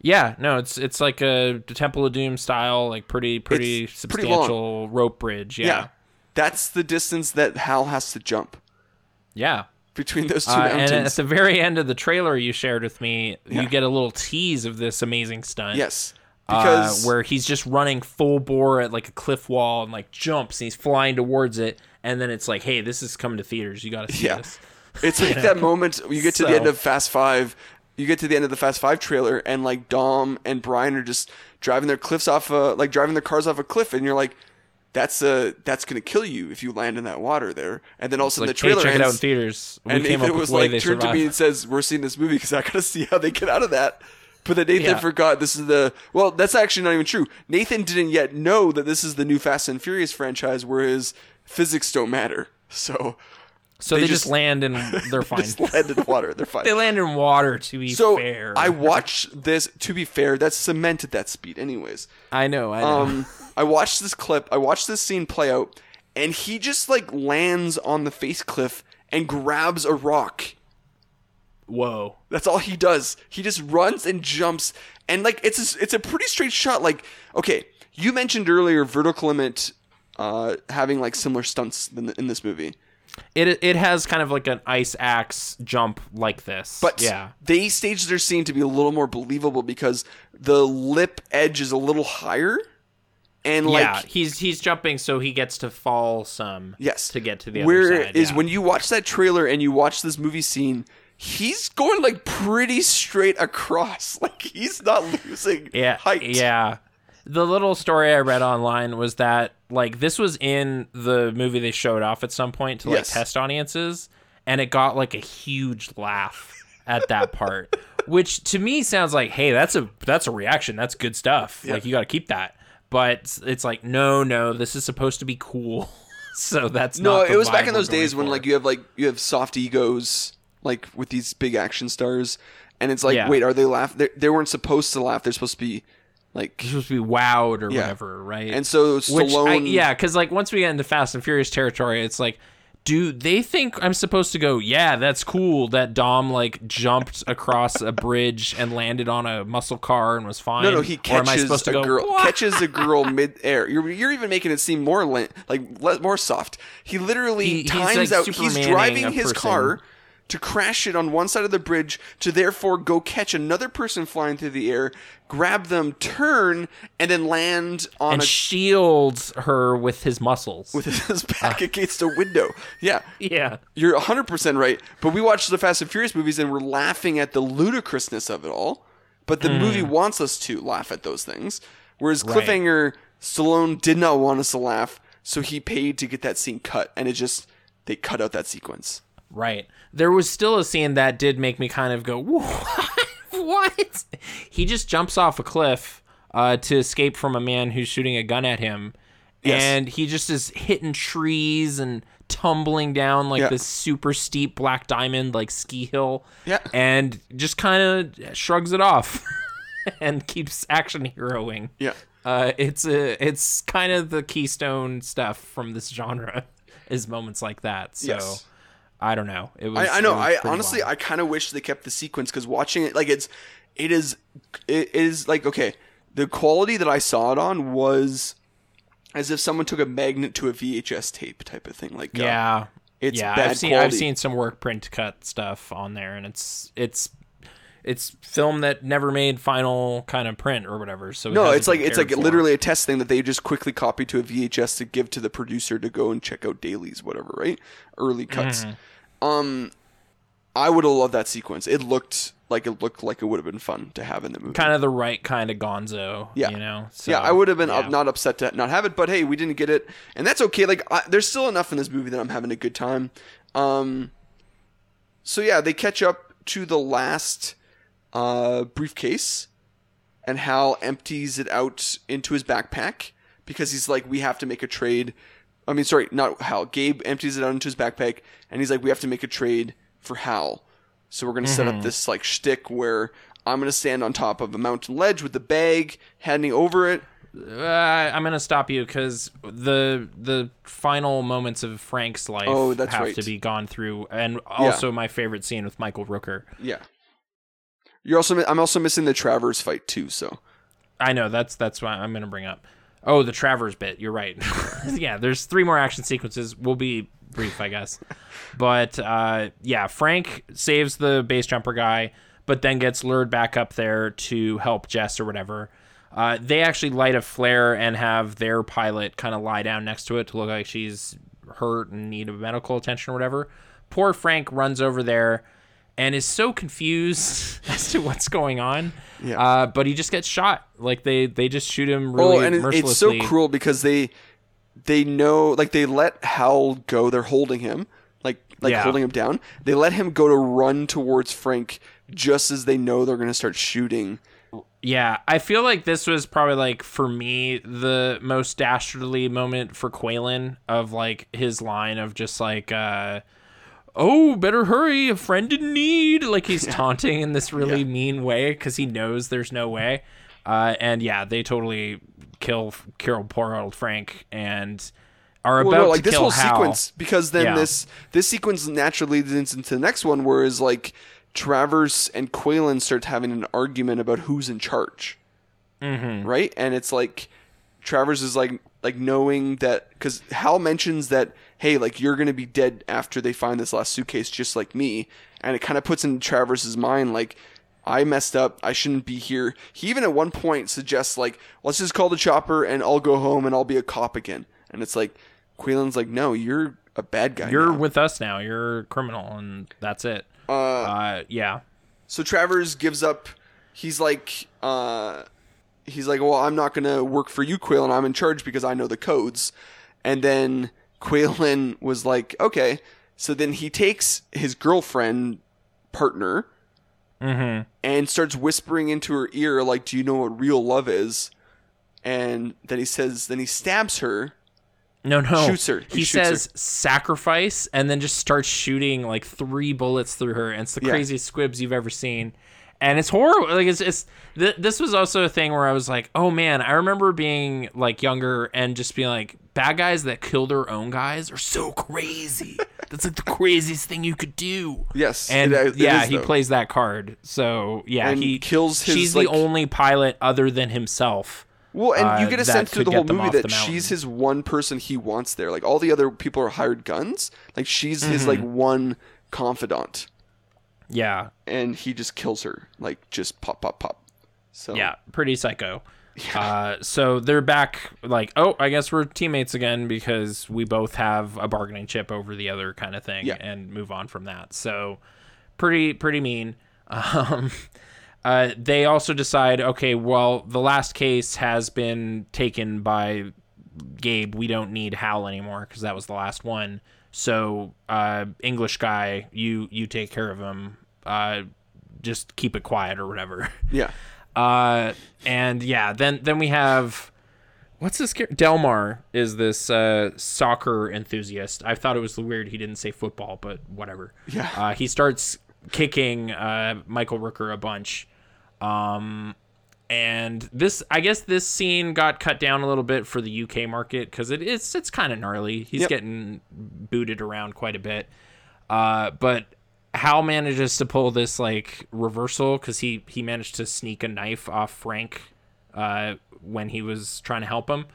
Yeah, no, it's it's like a Temple of Doom style, like pretty pretty It's pretty substantial rope bridge. Yeah, That's the distance that Hal has to jump yeah. between those two Uh, and at the very end of the trailer you shared with me, Yeah. you get a little tease of this amazing stunt. yes, uh, because where he's just running full bore at like a cliff wall and like jumps and he's flying towards it and then it's like hey this is coming to theaters you gotta see Yeah. this It's like that moment you get to the end of Fast Five. You get to the end of the Fast Five trailer, and like Dom and Brian are just driving their cliffs off, a, like driving their cars off a cliff, and you're like, "That's uh that's gonna kill you if you land in that water there." And then all of a sudden like the trailer hey check it out in ends, theaters we and Nathan was like turned to me and says, "We're seeing this movie because I gotta see how they get out of that." But then Nathan Yeah. forgot this is the well. That's actually not even true. Nathan didn't yet know that this is the new Fast and Furious franchise, where his physics don't matter. So so they they, just, just- land and they're fine just land in water. They're fine. they land in water to be So fair I watched this. To be fair, that's cemented that speed, anyways. I know i know Um, I watched this clip. I watched this scene play out, and he just like lands on the face cliff and grabs a rock. whoa That's all he does. He just runs and jumps, and like it's a, it's a pretty straight shot. Like okay, you mentioned earlier vertical limit uh, having like similar stunts than in this movie. It it has kind of like an ice axe jump like this But yeah they staged their scene to be a little more believable because the lip edge is a little higher. And like yeah, he's he's jumping, so he gets to fall some. Yes. to get to the Where other side. is yeah. when you watch that trailer and you watch this movie scene, he's going like pretty straight across. Like he's not losing yeah, height. yeah. The little story I read online was that like this was in the movie they showed off at some point to like Yes. test audiences, and it got like a huge laugh at that part, which to me sounds like, hey, that's a that's a reaction. That's good stuff. Like you got to keep that. But it's like, no, no, this is supposed to be cool. so that's No, not the it was back in those days going when like you have like you have soft egos like with these big action stars, and it's like, Yeah. wait, are they laugh? They, they weren't supposed to laugh. They're supposed to be like, You're supposed to be wowed or Yeah. whatever, right? and so Which Stallone. I, yeah, because like once we get into Fast and Furious territory, it's like, do they think I'm supposed to go? Yeah, that's cool. That Dom like jumped across a bridge and landed on a muscle car and was fine. No, no, he or am I catches supposed to a go? girl. "What?" Catches a girl mid-air. You're, you're even making it seem more like more soft. He literally He- times like, out. He's driving his person. car to crash it on one side of the bridge to therefore go catch another person flying through the air, grab them, turn, and then land on and a shields her with his muscles. with his back against a window. Yeah. yeah, You're 100% right. But we watched the Fast and Furious movies and we're laughing at the ludicrousness of it all. But the movie wants us to laugh at those things. Whereas Hmm. Right. Cliffhanger, Stallone did not want us to laugh, so he paid to get that scene cut. And it just, they cut out that sequence. Right. There was still a scene that did make me kind of go, what? what? He just jumps off a cliff uh, to escape from a man who's shooting a gun at him. Yes. And he just is hitting trees and tumbling down like Yeah. this super steep black diamond like ski hill. Yeah. And just kind of shrugs it off and keeps action heroing. Yeah. Uh, it's a it's kind of the keystone stuff from this genre is moments like that. So Yes. I don't know. It was. I, I know. was I honestly, wild. I kind of wish they kept the sequence because watching it, like it's, it is, it is like okay, the quality that I saw it on was as if someone took a magnet to a VHS tape type of thing. Like uh, yeah, it's yeah. bad I've seen I've seen some work print cut stuff on there, and it's it's it's film that never made final kind of print or whatever. So it no, it's like it's like for. literally a test thing that they just quickly copied to a VHS to give to the producer to go and check out dailies, whatever, right? Early cuts. Mm-hmm. Um, I would have loved that sequence. It looked like it looked like it would have been fun to have in the movie. kind of the right kind of Gonzo. Yeah. you know. So, yeah, I would have been up, not upset to not have it, but hey, we didn't get it, and that's okay. Like, I, there's still enough in this movie that I'm having a good time. Um, so yeah, they catch up to the last uh, briefcase, and Hal empties it out into his backpack because he's like, we have to make a trade. I mean, sorry, not Hal. Gabe empties it out into his backpack, and he's like, we have to make a trade for Hal. So we're gonna set Mm-hmm. up this like shtick where I'm gonna stand on top of a mountain ledge with the bag, handing over it. Uh, I'm gonna stop you because the the final moments of Frank's life Oh, have right. to be gone through, and also my favorite scene with Michael Rooker. Yeah. You're also. I'm also missing the Travers fight too. So I know that's that's why I'm gonna bring up. Oh, the Travers bit. You're right. yeah, there's three more action sequences. We'll be brief, I guess. But uh, yeah, Frank saves the base jumper guy, but then gets lured back up there to help Jess or whatever. Uh, they actually light a flare and have their pilot kind of lie down next to it to look like she's hurt and need of medical attention or whatever. Poor Frank runs over there and is so confused as to what's going on. Yeah. Uh, but he just gets shot. Like they they just shoot him really oh, and it- it's so cruel because they they know like they let Hal go. They're holding him like like Yeah. holding him down. They let him go to run towards Frank just as they know they're gonna start shooting. Yeah, I feel like this was probably like for me the most dastardly moment for Qualen of like his line of just like uh oh, better hurry, a friend in need. Like he's taunting in this really Yeah. mean way cuz he knows there's no way. Uh and yeah, they totally kill kill poor old Frank and are Well, about no, like to this whole Hal. sequence because then Yeah. this this sequence naturally leads into the next one, whereas like Travers and Qualen start having an argument about who's in charge, mm-hmm. right? And it's like Travers is like like knowing that because Hal mentions that hey, like you're gonna be dead after they find this last suitcase, just like me, and it kind of puts in Travers's mind like. I messed up. I shouldn't be here. He even at one point suggests like, let's just call the chopper and I'll go home and I'll be a cop again. And it's like, Qualen's like, no, you're a bad guy. You're now." with us now. You're a criminal and that's it. Uh, Uh yeah. so Travers gives up. He's like, uh, he's like, well, I'm not gonna work for you, Qualen. I'm in charge because I know the codes. And then Qualen was like, okay. So then he takes his girlfriend partner Mhm. and starts whispering into her ear, like, do you know what real love is? And then he says, then he stabs her. No, no. Shoots her. He He, shoots says sacrifice and then just starts shooting like three bullets through her. And it's the Yeah. craziest squibs you've ever seen. And it's horrible. Like it's, it's th- this was also a thing where I was like, oh man, I remember being like younger and just being like, bad guys that kill their own guys are so crazy. That's like the craziest thing you could do. Yes, And it- it yeah, is, he plays that card. So yeah, And he kills his, She's like- the only pilot other than himself. Well, and you uh, get a sense through the whole movie that she's his one person he wants there. Like all the other people are hired guns. Like she's his like Mm-hmm. one confidant, Yeah, and he just kills her. Like just pop, pop, pop. So Yeah, pretty psycho. Uh, so they're back, like, oh, I guess we're teammates again because we both have a bargaining chip over the other kind of thing, Yeah. and move on from that. So pretty, pretty mean. Um, uh, they also decide, okay, well, the last case has been taken by Gabe. We don't need Hal anymore because that was the last one. So, uh, English guy, you you take care of him. Uh, just keep it quiet or whatever. yeah, Uh, and yeah, then then we have what's this? char- Delmar is this uh, soccer enthusiast. I thought it was weird he didn't say football, but whatever. Yeah. Uh, he starts kicking uh, Michael Rooker a bunch. Um, and this, I guess, this scene got cut down a little bit for the UK market because it, it's it's kind of gnarly. He's Yep. getting booted around quite a bit. Uh, but Hal manages to pull this like reversal because he he managed to sneak a knife off Frank uh, when he was trying to help him.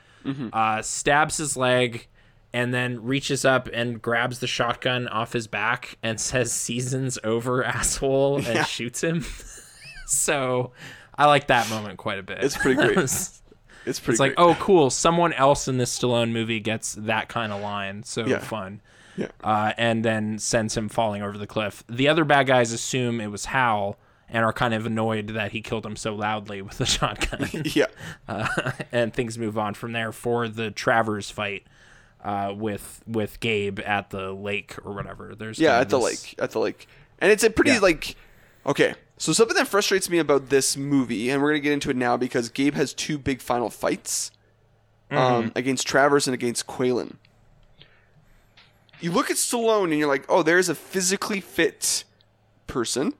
Uh, stabs his leg and then reaches up and grabs the shotgun off his back and says "Seasons over, asshole," and Yeah. shoots him. so I like that moment quite a bit. It's pretty great. it's it's pretty. like, great. oh, cool! Someone else in this Stallone movie gets that kind of line. So Yeah. fun yeah, uh, and then sends him falling over the cliff. The other bad guys assume it was Hal and are kind of annoyed that he killed him so loudly with the shotgun. yeah, uh, and things move on from there for the Travers fight uh, with with Gabe at the lake or whatever. There's yeah. At of the lake, at the lake, and it's a pretty Yeah. like. Okay, so something that frustrates me about this movie, and we're gonna get into it now because Gabe has two big final fights. um, against Travers and against Qualen. You look at Stallone and you're like, oh, there's a physically fit person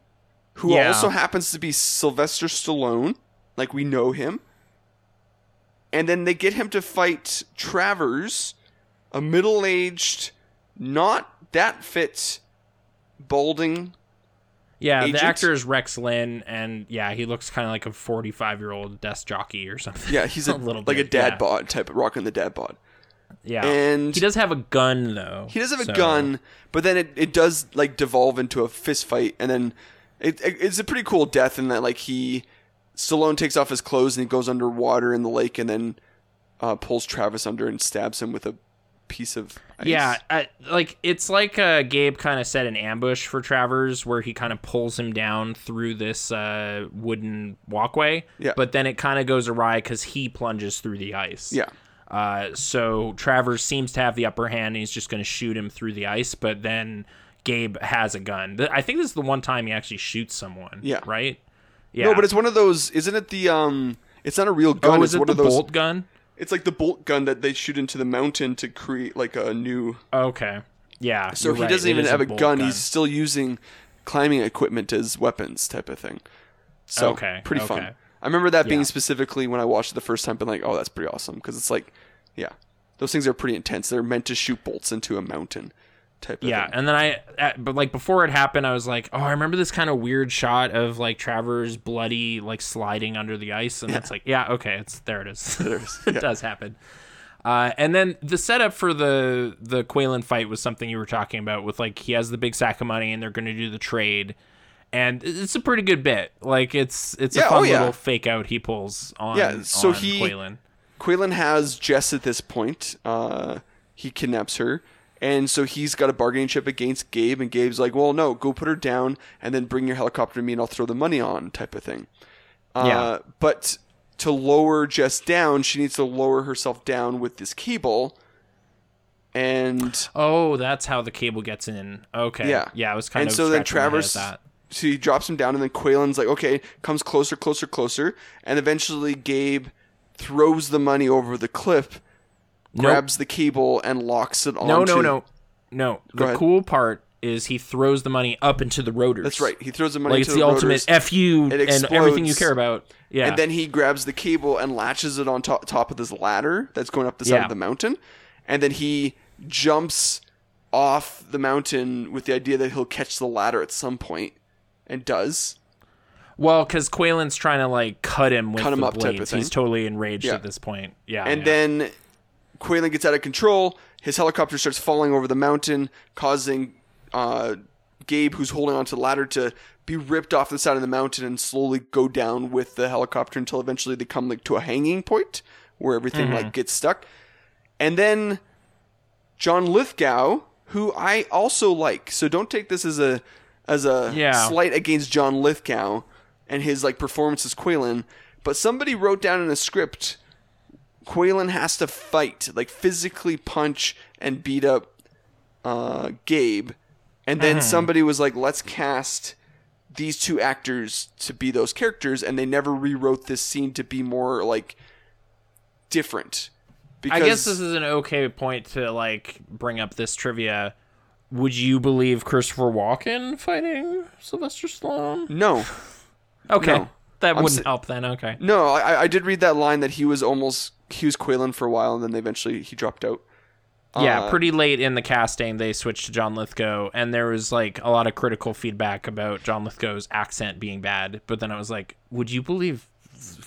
who Yeah. also happens to be Sylvester Stallone, like we know him. And then they get him to fight Travers, a middle aged, not that fit, balding. Yeah, Agent? the actor is Rex Linn, and yeah, he looks kind of like a 45 year old desk jockey or something. Yeah, he's a, little like a bit, dad yeah. bod type, of, rocking the dad bod. Yeah, And- he does have a gun though. He does have a gun, but then it, it does like devolve into a fist fight, and then it, it- it's a pretty cool death in that like he Stallone takes off his clothes and he goes underwater in the lake, and then uh, pulls Travis under and stabs him with a piece of ice. Yeah, I, like it's like uh, Gabe kind of set an ambush for Travers, where he kind of pulls him down through this uh, wooden walkway. Yeah. But then it kind of goes awry because he plunges through the ice. yeah, Uh, so Travers seems to have the upper hand, and he's just going to shoot him through the ice. But then Gabe has a gun. I think this is the one time he actually shoots someone. Yeah. Right. Yeah. No, but it's one of those. Isn't it the um? It's not a real gun. oh, it's is it one the of those. bolt gun? It's like the bolt gun that they shoot into the mountain to create like a new. Okay. Yeah. So he right, doesn't it even have a bolt gun. He's still using climbing equipment as weapons, type of thing. So Okay, pretty okay. fun. I remember that being specifically when I watched it the first time, been like, oh, that's pretty awesome because it's like, yeah, those things are pretty intense. They're meant to shoot bolts into a mountain, type of Yeah, thing. and then I, at, but like before it happened, I was like, oh, I remember this kind of weird shot of like Travers bloody, like sliding under the ice, and it's like, yeah, okay, it's there. It is. There it is, it yeah. does happen. Uh, and then the setup for the the Qualen fight was something you were talking about with like he has the big sack of money and they're going to do the trade, and it's a pretty good bit. Like it's it's a fun oh, yeah. little fake out he pulls on. Yeah, so on he- Qualen. Qualen has Jess at this point. Uh, he kidnaps her. And so he's got a bargaining chip against Gabe, and Gabe's like, well, no, go put her down and then bring your helicopter to me and I'll throw the money on, type of thing. Uh, Yeah. But to lower Jess down, she needs to lower herself down with this cable. And Oh, that's how the cable gets in. Okay. Yeah. Yeah, I was kind and of so then scratching my head at Travers, that. so he drops him down, and then Qualen's like, okay, comes closer, closer, closer, and eventually Gabe throws the money over the cliff, Nope. grabs the cable, and locks it on. No, no, no, no. The ahead. cool part is he throws the money up into the rotors. That's right. He throws the money Like it's the, ultimate rotors, f you and everything you care about. Yeah. and then he grabs the cable and latches it on top, top of this ladder that's going up the side Yeah. of the mountain, and then he jumps off the mountain with the idea that he'll catch the ladder at some point, and does. well, because Qualen's trying to like cut him with Cut him the up type of blades. thing. He's totally enraged Yeah. at this point. Yeah. And yeah. then Qualen gets out of control. His helicopter starts falling over the mountain, causing uh, Gabe, who's holding onto the ladder, to be ripped off the side of the mountain and slowly go down with the helicopter until eventually they come like to a hanging point where everything Mm-hmm. like gets stuck. And then John Lithgow, who I also like, so don't take this as a as a Yeah. slight against John Lithgow and his like performance as Qualen, but somebody wrote down in a script Qualen has to fight, like physically punch and beat up uh, Gabe, and then somebody was like, "Let's cast these two actors to be those characters," and they never rewrote this scene to be more like different. Because I guess this is an okay point to like bring up this trivia. Would you believe Christopher Walken fighting Sylvester Stallone? no, Okay. No. That wouldn't help then. Okay. no. I, I did read that line that he was almost he was Qualen for a while, and then they eventually he dropped out. Yeah, Uh, pretty late in the casting, they switched to John Lithgow, and there was like a lot of critical feedback about John Lithgow's accent being bad. But then I was like, would you believe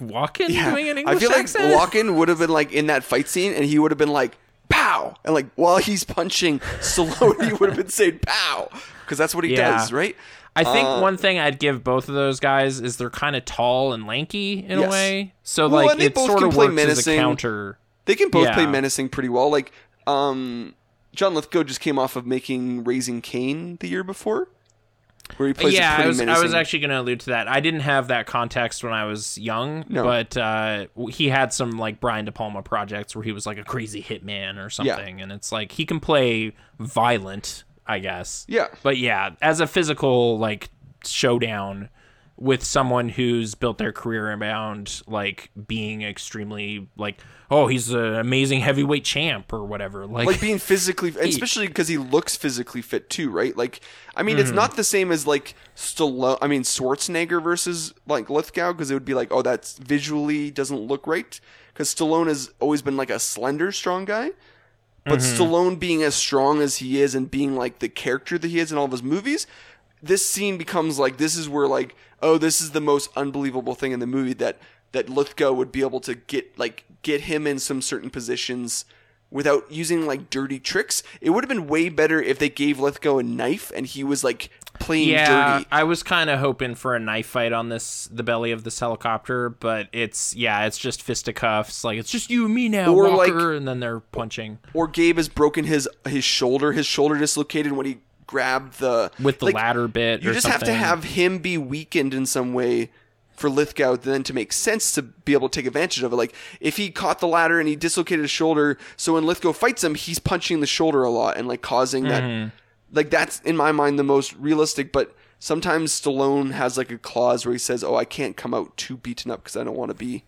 Walken doing an English I feel like accent? Walken would have been like in that fight scene, and he would have been like "pow," and like while he's punching Stallone, he would have been saying "pow" because that's what he Yeah. does, right? I think Uh, one thing I'd give both of those guys is they're kind of tall and lanky in Yes. a way. So Well, like they it sort can of play works as a menacing. counter. They can both play menacing pretty well. Like, um, John Lithgow just came off of making Raising Cain the year before, where he plays a yeah, pretty I was, I was actually going to allude to that. I didn't have that context when I was young, No. but uh, he had some like Brian De Palma projects where he was like a crazy hitman or something, and it's like he can play violent, I guess. yeah, But yeah, as a physical like showdown, with someone who's built their career around like being extremely like oh he's an amazing heavyweight champ or whatever like, like being physically, especially because he looks physically fit too, right? Like, I mean, Mm-hmm. it's not the same as like Stallone. I mean, Schwarzenegger versus like Lithgow, because it would be like, oh, that's visually doesn't look right. Because Stallone has always been like a slender, strong guy, but Mm-hmm. Stallone being as strong as he is and being like the character that he is in all of his movies, this scene becomes like this is where like, oh, this is the most unbelievable thing in the movie that that Lithgow would be able to get like get him in some certain positions without using like dirty tricks. It would have been way better if they gave Lithgow a knife and he was like playing yeah dirty. i was kind of hoping for a knife fight on this the belly of this helicopter but it's yeah it's just fisticuffs like it's just you and me now Or, walker like- and then they're punching Or Gabe has broken his his shoulder. His shoulder dislocated when he grabbed the with the like, ladder bit You just have to have him be weakened in some way for Lithgow then to make sense to be able to take advantage of it. Like if he caught the ladder and he dislocated his shoulder, so when Lithgow fights him, he's punching the shoulder a lot and like causing Mm-hmm. that. Like that's in my mind the most realistic. But sometimes Stallone has like a clause where he says, "Oh, I can't come out too beaten up because I don't want to be."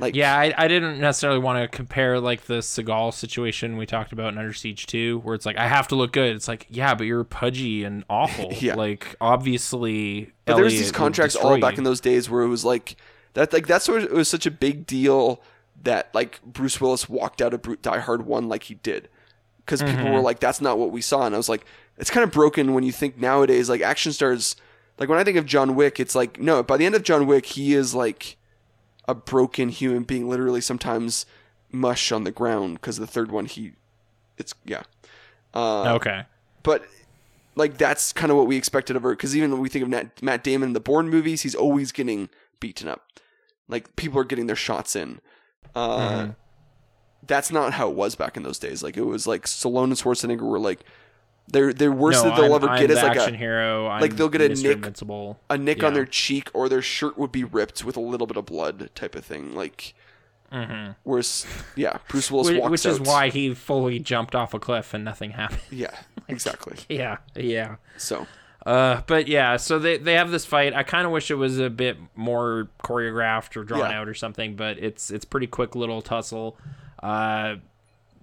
Like Yeah, I, I didn't necessarily want to compare like the Seagal situation we talked about in Under Siege 2, where it's like I have to look good. It's like, yeah, but you're pudgy and awful. Yeah. Like obviously, But there was these contracts all back you. in those days where it was like that. Like that's what it was such a big deal that like Bruce Willis walked out of Die Hard One like he did because people Mm-hmm. were like, "That's not what we saw," and I was like, "It's kind of broken when you think nowadays like action stars." Like when I think of John Wick, it's like no. By the end of John Wick, he is like a broken human being, literally sometimes mush on the ground because the third one he, it's yeah. Uh, Okay. but like that's kind of what we expected of her because even when we think of Nat, Matt Damon in the Bourne movies, he's always getting beaten up. Like people are getting their shots in. Uh, Mm-hmm. That's not how it was back in those days. Like it was like Stallone and Schwarzenegger were like they're they're worst no, that they'll I'm, ever I'm get is like action a hero. I'm like they'll get a Mr. nick- Invincible. a nick on their cheek or their shirt would be ripped with a little bit of blood type of thing. Like whereas yeah, Bruce Willis Mm-hmm. Which, walks which is why he fully jumped off a cliff and nothing happened. yeah exactly. yeah, yeah. So Uh, but yeah, so they they have this fight. I kind of wish it was a bit more choreographed or drawn Yeah. out or something, but it's it's pretty quick little tussle. Uh,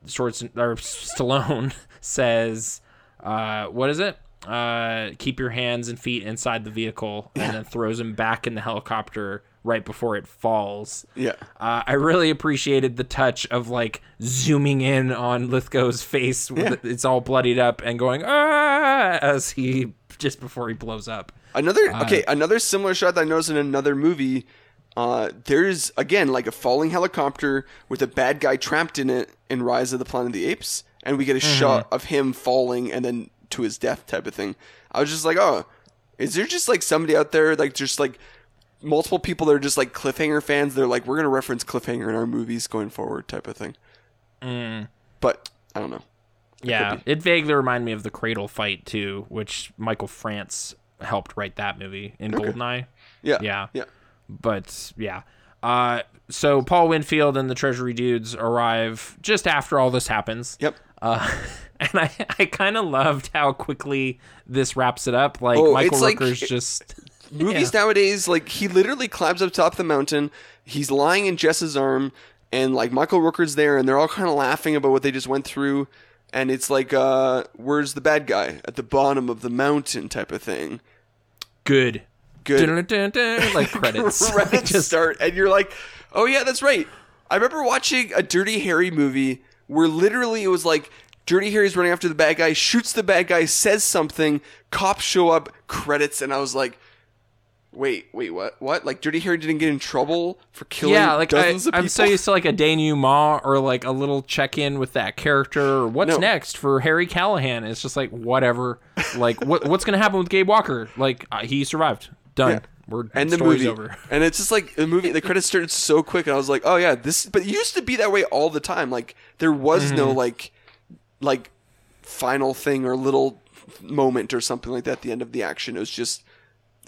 Schwartz or Stallone says, uh, what is it? Uh, keep your hands and feet inside the vehicle, and then throws him back in the helicopter right before it falls. yeah. Uh, I really appreciated the touch of like zooming in on Lithgow's face. with It's all bloodied up and going ah as he just before he blows up. Another Uh, okay, another similar shot that I noticed in another movie. Uh, there's again like a falling helicopter with a bad guy trapped in it in Rise of the Planet of the Apes, and we get a Mm-hmm. shot of him falling and then to his death type of thing. I was just like, oh, is there just like somebody out there like just like multiple people that are just like cliffhanger fans? They're like, we're gonna reference cliffhanger in our movies going forward type of thing. Mm. But I don't know. Yeah, it vaguely reminded me of the Cradle fight too, which Michael France helped write that movie in Goldeneye. Yeah, Yeah. yeah. But yeah. Uh, so Paul Winfield and the Treasury dudes arrive just after all this happens. Yep. Uh, and I, I kind of loved how quickly this wraps it up. Like Oh, Michael it's like- Rooker's just movies nowadays, like he literally climbs up top of the mountain. He's lying in Jess's arm, and like Michael Rooker's there, and they're all kind of laughing about what they just went through. And it's like, uh, where's the bad guy at the bottom of the mountain type of thing. good. Good. Like credits. Credits Just- start, and you're like, oh yeah, that's right. I remember watching a Dirty Harry movie where literally it was like Dirty Harry's running after the bad guy, shoots the bad guy, says something, cops show up, credits, and I was like, wait, wait, what? What? Like Dirty Harry didn't get in trouble for killing yeah, like I, of people? I'm so used to like a denouement or like a little check in with that character or what's No. next for Harry Callahan. It's just like whatever. Like what what's gonna happen with Gabe Walker? Like uh, he survived. Done. Yeah. We're and the movie, over. and it's just like the movie. The credits started so quick, and I was like, "Oh yeah, this." But it used to be that way all the time. Like there was no Mm-hmm. like, like final thing or little moment or something like that at the end of the action. It was just,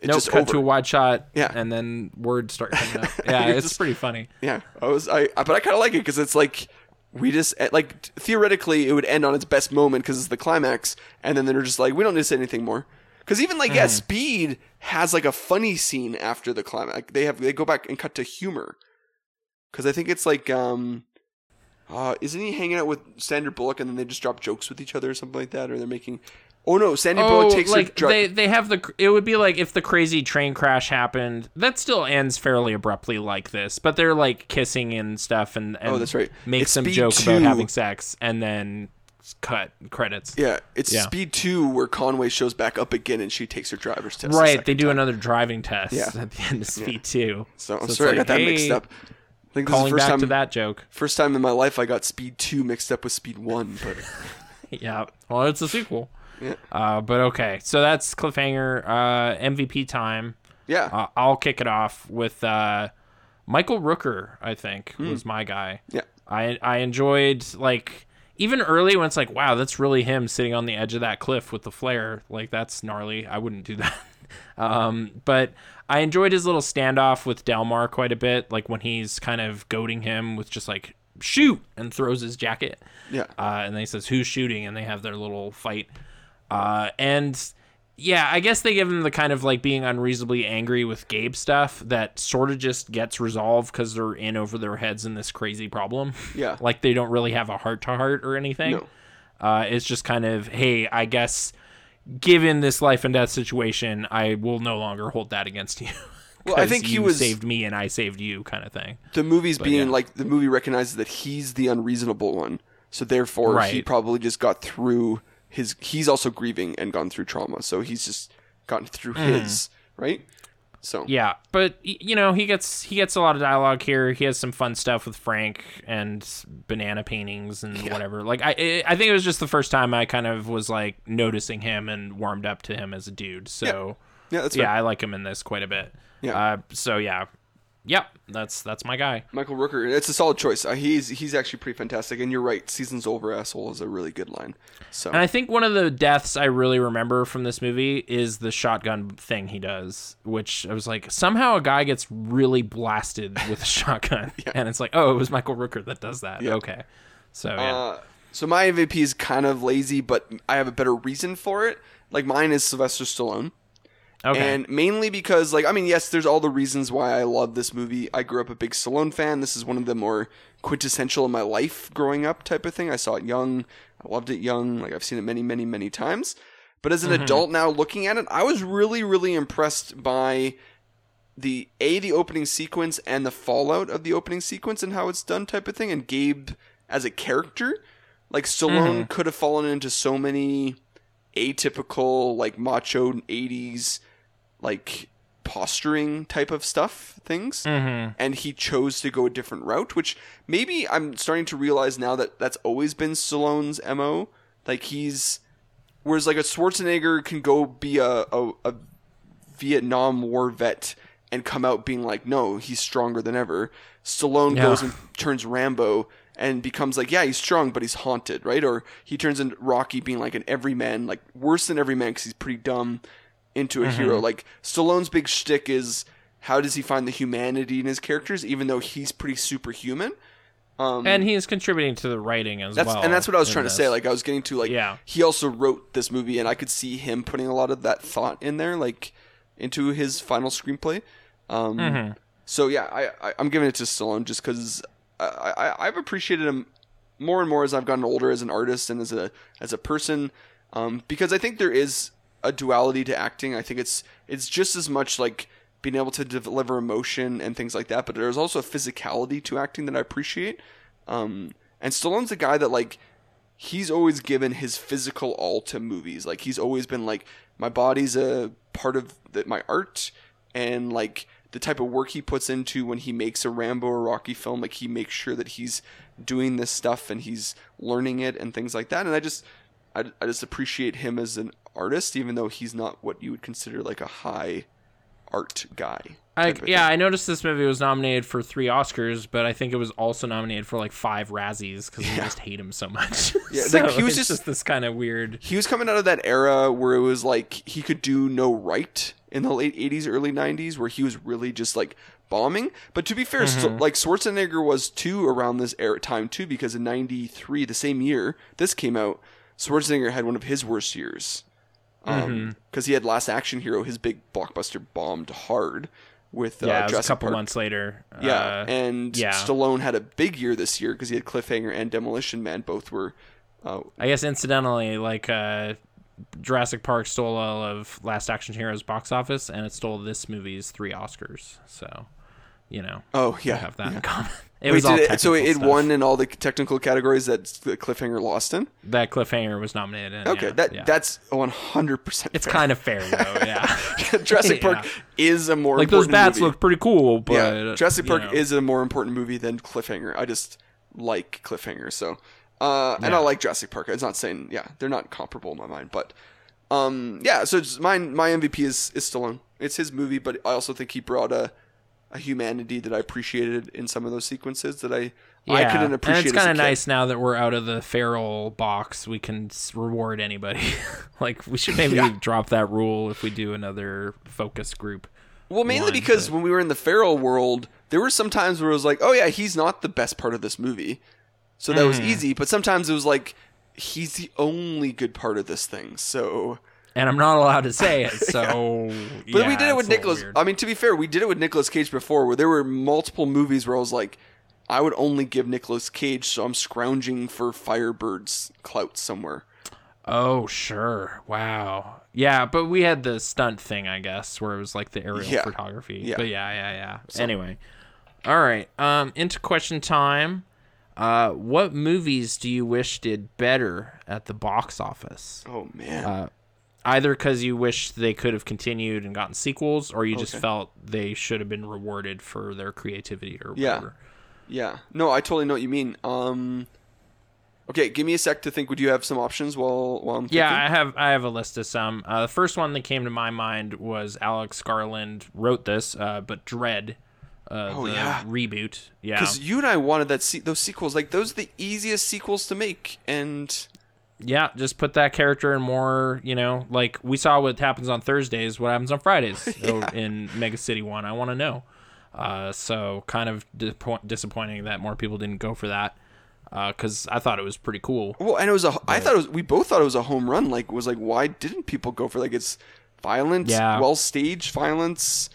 it Nope, just cut over. to a wide shot. Yeah. and then words start coming up. Yeah, it's just- pretty funny. Yeah, I was I, I- but I kind of like it because it's like we just eh, like theoretically it would end on its best moment because it's the climax, and then they're just like we don't need to say anything more Because even like yeah, Speed has like a funny scene after the climax. Like, they have they go back and cut to humor. Because I think it's like um, uh, isn't he hanging out with Sandra Bullock and then they just drop jokes with each other or something like that, or they're making. Oh no, Sandra Oh, Bullock takes like. Dr- they they have the. It would be like if the crazy train crash happened. That still ends fairly abruptly like this, but they're like kissing and stuff, and, and Oh, that's right. Make It's some joke 2. about having sex, and then cut credits. yeah, it's Yeah. Speed Two where Conway shows back up again and she takes her driver's test. Right, second they do time. another driving test Yeah. at the end of Speed Two. So I'm it's sorry I like, got that mixed up. I think this is Calling the first back time to that joke. first time in my life I got Speed Two mixed up with Speed One, but Yeah. Well, it's a sequel. Yeah. Uh, but okay, so that's cliffhanger. Uh, MVP time. yeah, Uh, I'll kick it off with uh, Michael Rooker. I think Hmm. was my guy. yeah, I I enjoyed like even early when it's like wow that's really him sitting on the edge of that cliff with the flare like that's gnarly. I wouldn't do that. um, but I enjoyed his little standoff with Delmar quite a bit. Like when he's kind of goading him with just like shoot and throws his jacket. yeah. Uh, and then he says, "Who's shooting?" And they have their little fight. Uh, and yeah, I guess they give him the kind of like being unreasonably angry with Gabe stuff that sort of just gets resolved because they're in over their heads in this crazy problem. Yeah. like they don't really have a heart to heart or anything. No. Uh, it's just kind of, hey, I guess given this life and death situation, I will no longer hold that against you. Well, I think he you was- saved me and I saved you, kind of thing. the movie's being yeah. like the movie recognizes that he's the unreasonable one, so therefore he probably just got through his. He's also grieving and gone through trauma, so he's just gotten through his right. So Mm. Yeah, but you know he gets he gets a lot of dialogue here. He has some fun stuff with Frank and banana paintings and whatever. Like I I think it was just the first time I kind of was like noticing him and warmed up to him as a dude. So yeah, that's yeah, fair. I like him in this quite a bit. Yeah. Uh, so yeah, yep, that's that's my guy. Michael Rooker. It's a solid choice. Uh, he's he's actually pretty fantastic, and you're right. Seasons over, asshole is a really good line. So And I think one of the deaths I really remember from this movie is the shotgun thing he does, which I was like, somehow a guy gets really blasted with a shotgun, and it's like, oh, it was Michael Rooker that does that. Okay, so yeah, Uh, so my MVP is kind of lazy, but I have a better reason for it. Like mine is Sylvester Stallone. Okay, And mainly because, like, I mean, yes, there's all the reasons why I love this movie. I grew up a big Stallone fan. This is one of the more quintessential in my life growing up type of thing. I saw it young. I loved it young. Like, I've seen it many, many, many times. But as an mm-hmm. adult now looking at it, I was really, really impressed by the A, the opening sequence and the fallout of the opening sequence and how it's done type of thing. And Gabe as a character. Like, Stallone mm-hmm. could have fallen into so many atypical, like, macho 80s like posturing type of stuff things. Mm-hmm. and he chose to go a different route which maybe i'm starting to realize now that that's always been stallone's mo like he's whereas like a schwarzenegger can go be a, a, a vietnam war vet and come out being like no he's stronger than ever. Stallone Yeah. goes and turns rambo and becomes like yeah he's strong but he's haunted right? Or he turns into rocky being like an everyman like worse than everyman because he's pretty dumb into a Mm-hmm. hero. Like Stallone's big shtick is how does he find the humanity in his characters, even though he's pretty superhuman. Um, and he is contributing to the writing as that's well. and that's what I was in trying to say. Like I was getting to like Yeah. he also wrote this movie, and I could see him putting a lot of that thought in there, like into his final screenplay. Um, Mm-hmm. So yeah, I, I I'm giving it to Stallone just because I, I I've appreciated him more and more as I've gotten older as an artist and as a as a person, um, because I think there is a duality to acting. I think it's it's just as much like being able to deliver emotion and things like that, but there's also a physicality to acting that I appreciate. Um, and Stallone's a guy that like he's always given his physical all to movies. Like he's always been like my body's a part of the, my art and like the type of work he puts into when he makes a Rambo or Rocky film like he makes sure that he's doing this stuff and he's learning it and things like that and I just I, I just appreciate him as an artist even though he's not what you would consider like a high art guy. I, yeah. I noticed this movie was nominated for three Oscars, but I think it was also nominated for like five Razzies because we just hate him so much. Yeah, so like, he was it's just- this kind of weird. he was coming out of that era where it was like he could do no right in the late 80s early 90s where he was really just like bombing but to be fair St- mm-hmm. like schwarzenegger was too around this era time too because in 93 the same year this came out schwarzenegger had one of his worst years because Mm-hmm. he had Last Action Hero, his big blockbuster, bombed hard with uh, yeah, a couple Park. months later. Yeah, Uh, and yeah. Stallone had a big year this year because he had Cliffhanger and Demolition Man. Both were. Uh, I guess incidentally, like uh, Jurassic Park stole all of Last Action Hero's box office, and it stole this movie's three Oscars. So, you know, oh yeah, have that yeah. in common. It Wait, was all did it, so it stuff. won in all the technical categories that Cliffhanger lost in. That cliffhanger was nominated. In, Okay, yeah, that yeah. that's one hundred percent. it's kind of fair though. Yeah, Jurassic Park Yeah. is a more like those bats movie. look pretty cool, but yeah, Jurassic Park know. is a more important movie than Cliffhanger. I just like Cliffhanger, so uh, and I like Jurassic Park. It's not saying yeah, they're not comparable in my mind, but um, yeah. So mine, my MVP is is Stallone. It's his movie, but I also think he brought a a humanity that I appreciated in some of those sequences that I yeah. I couldn't appreciate. And it's kind of nice now that we're out of the feral box. We can reward anybody. like we should maybe Yeah. drop that rule if we do another focus group. Well, mainly one, because but- when we were in the feral world, there were some times where it was like, oh yeah, he's not the best part of this movie, so that Mm. was easy. But sometimes it was like, he's the only good part of this thing. So, And I'm not allowed to say it, so. but we did it with it's a little Nicolas. I mean, to be fair, we did it with Nicolas Cage before, where there were multiple movies where I was like, I would only give Nicolas Cage, so I'm scrounging for Firebird's clout somewhere. Oh sure, wow, yeah. But we had the stunt thing, I guess, where it was like the aerial Yeah. photography. Yeah. But yeah, yeah, yeah. Anyway, all right. Um, into question time. Uh, what movies do you wish did better at the box office? Oh man, Uh, Either because you wish they could have continued and gotten sequels, or you just Okay. felt they should have been rewarded for their creativity or Yeah. whatever. yeah. No, I totally know what you mean. Um, okay, give me a sec to think. Would you have some options while while I'm thinking? Yeah, I have I have a list of some. Uh, the first one that came to my mind was Alex Garland wrote this, uh, but Dread, uh, Oh, the yeah. reboot. Yeah, Because you and I wanted that se- those sequels. Like those, are the easiest sequels to make. And yeah, just put that character in more. You know, like we saw what happens on Thursdays, what happens on Fridays oh, in Mega City One. I want to know. Uh, so kind of disappoint- disappointing that more people didn't go for that. Because I thought it was pretty cool. well, and it was a. I thought it was. We both thought it was a home run. Like, was like, why didn't people go for like it's violent, Yeah. well staged violence,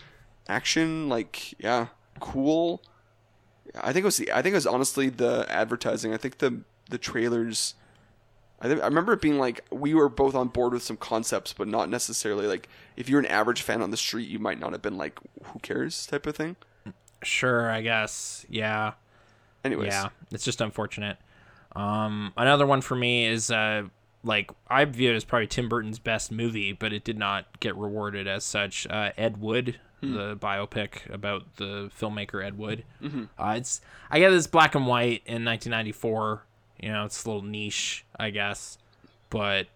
action. Like, yeah, cool. I think it was. The, I think it was honestly the advertising. I think the the trailers. I, think, I remember it being like we were both on board with some concepts, but not necessarily like if you're an average fan on the street, you might not have been like, who cares type of thing. Sure, I guess. Yeah. Anyways, Yeah, it's just unfortunate. Um, another one for me is uh, like I view it as probably Tim Burton's best movie, but it did not get rewarded as such. Uh, Ed Wood, the biopic about the filmmaker Ed Wood. Uh, it's I get it's black and white in 1994. You know, it's a little niche, I guess, but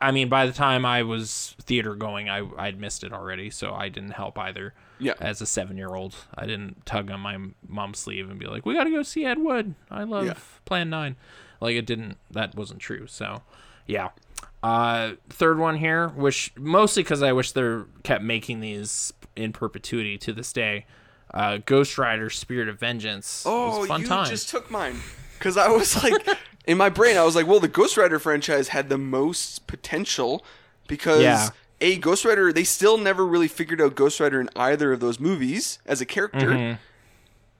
I mean, by the time I was theater going, I I'd missed it already, so I didn't help either yeah. as a seven year old. I didn't tug on my mom's sleeve and be like, "We got to go see Ed Wood. I love Yeah. Plan 9. Like it didn't. That wasn't true. So, yeah. Uh, third one here, which mostly because I wish they kept making these in perpetuity to this day. Uh, Ghost Rider: Spirit of Vengeance. Oh, was a fun you time. just took mine. Because I was like, in my brain, I was like, well, the Ghost Rider franchise had the most potential because Yeah. a Ghost Rider, they still never really figured out Ghost Rider in either of those movies as a character. Mm-hmm.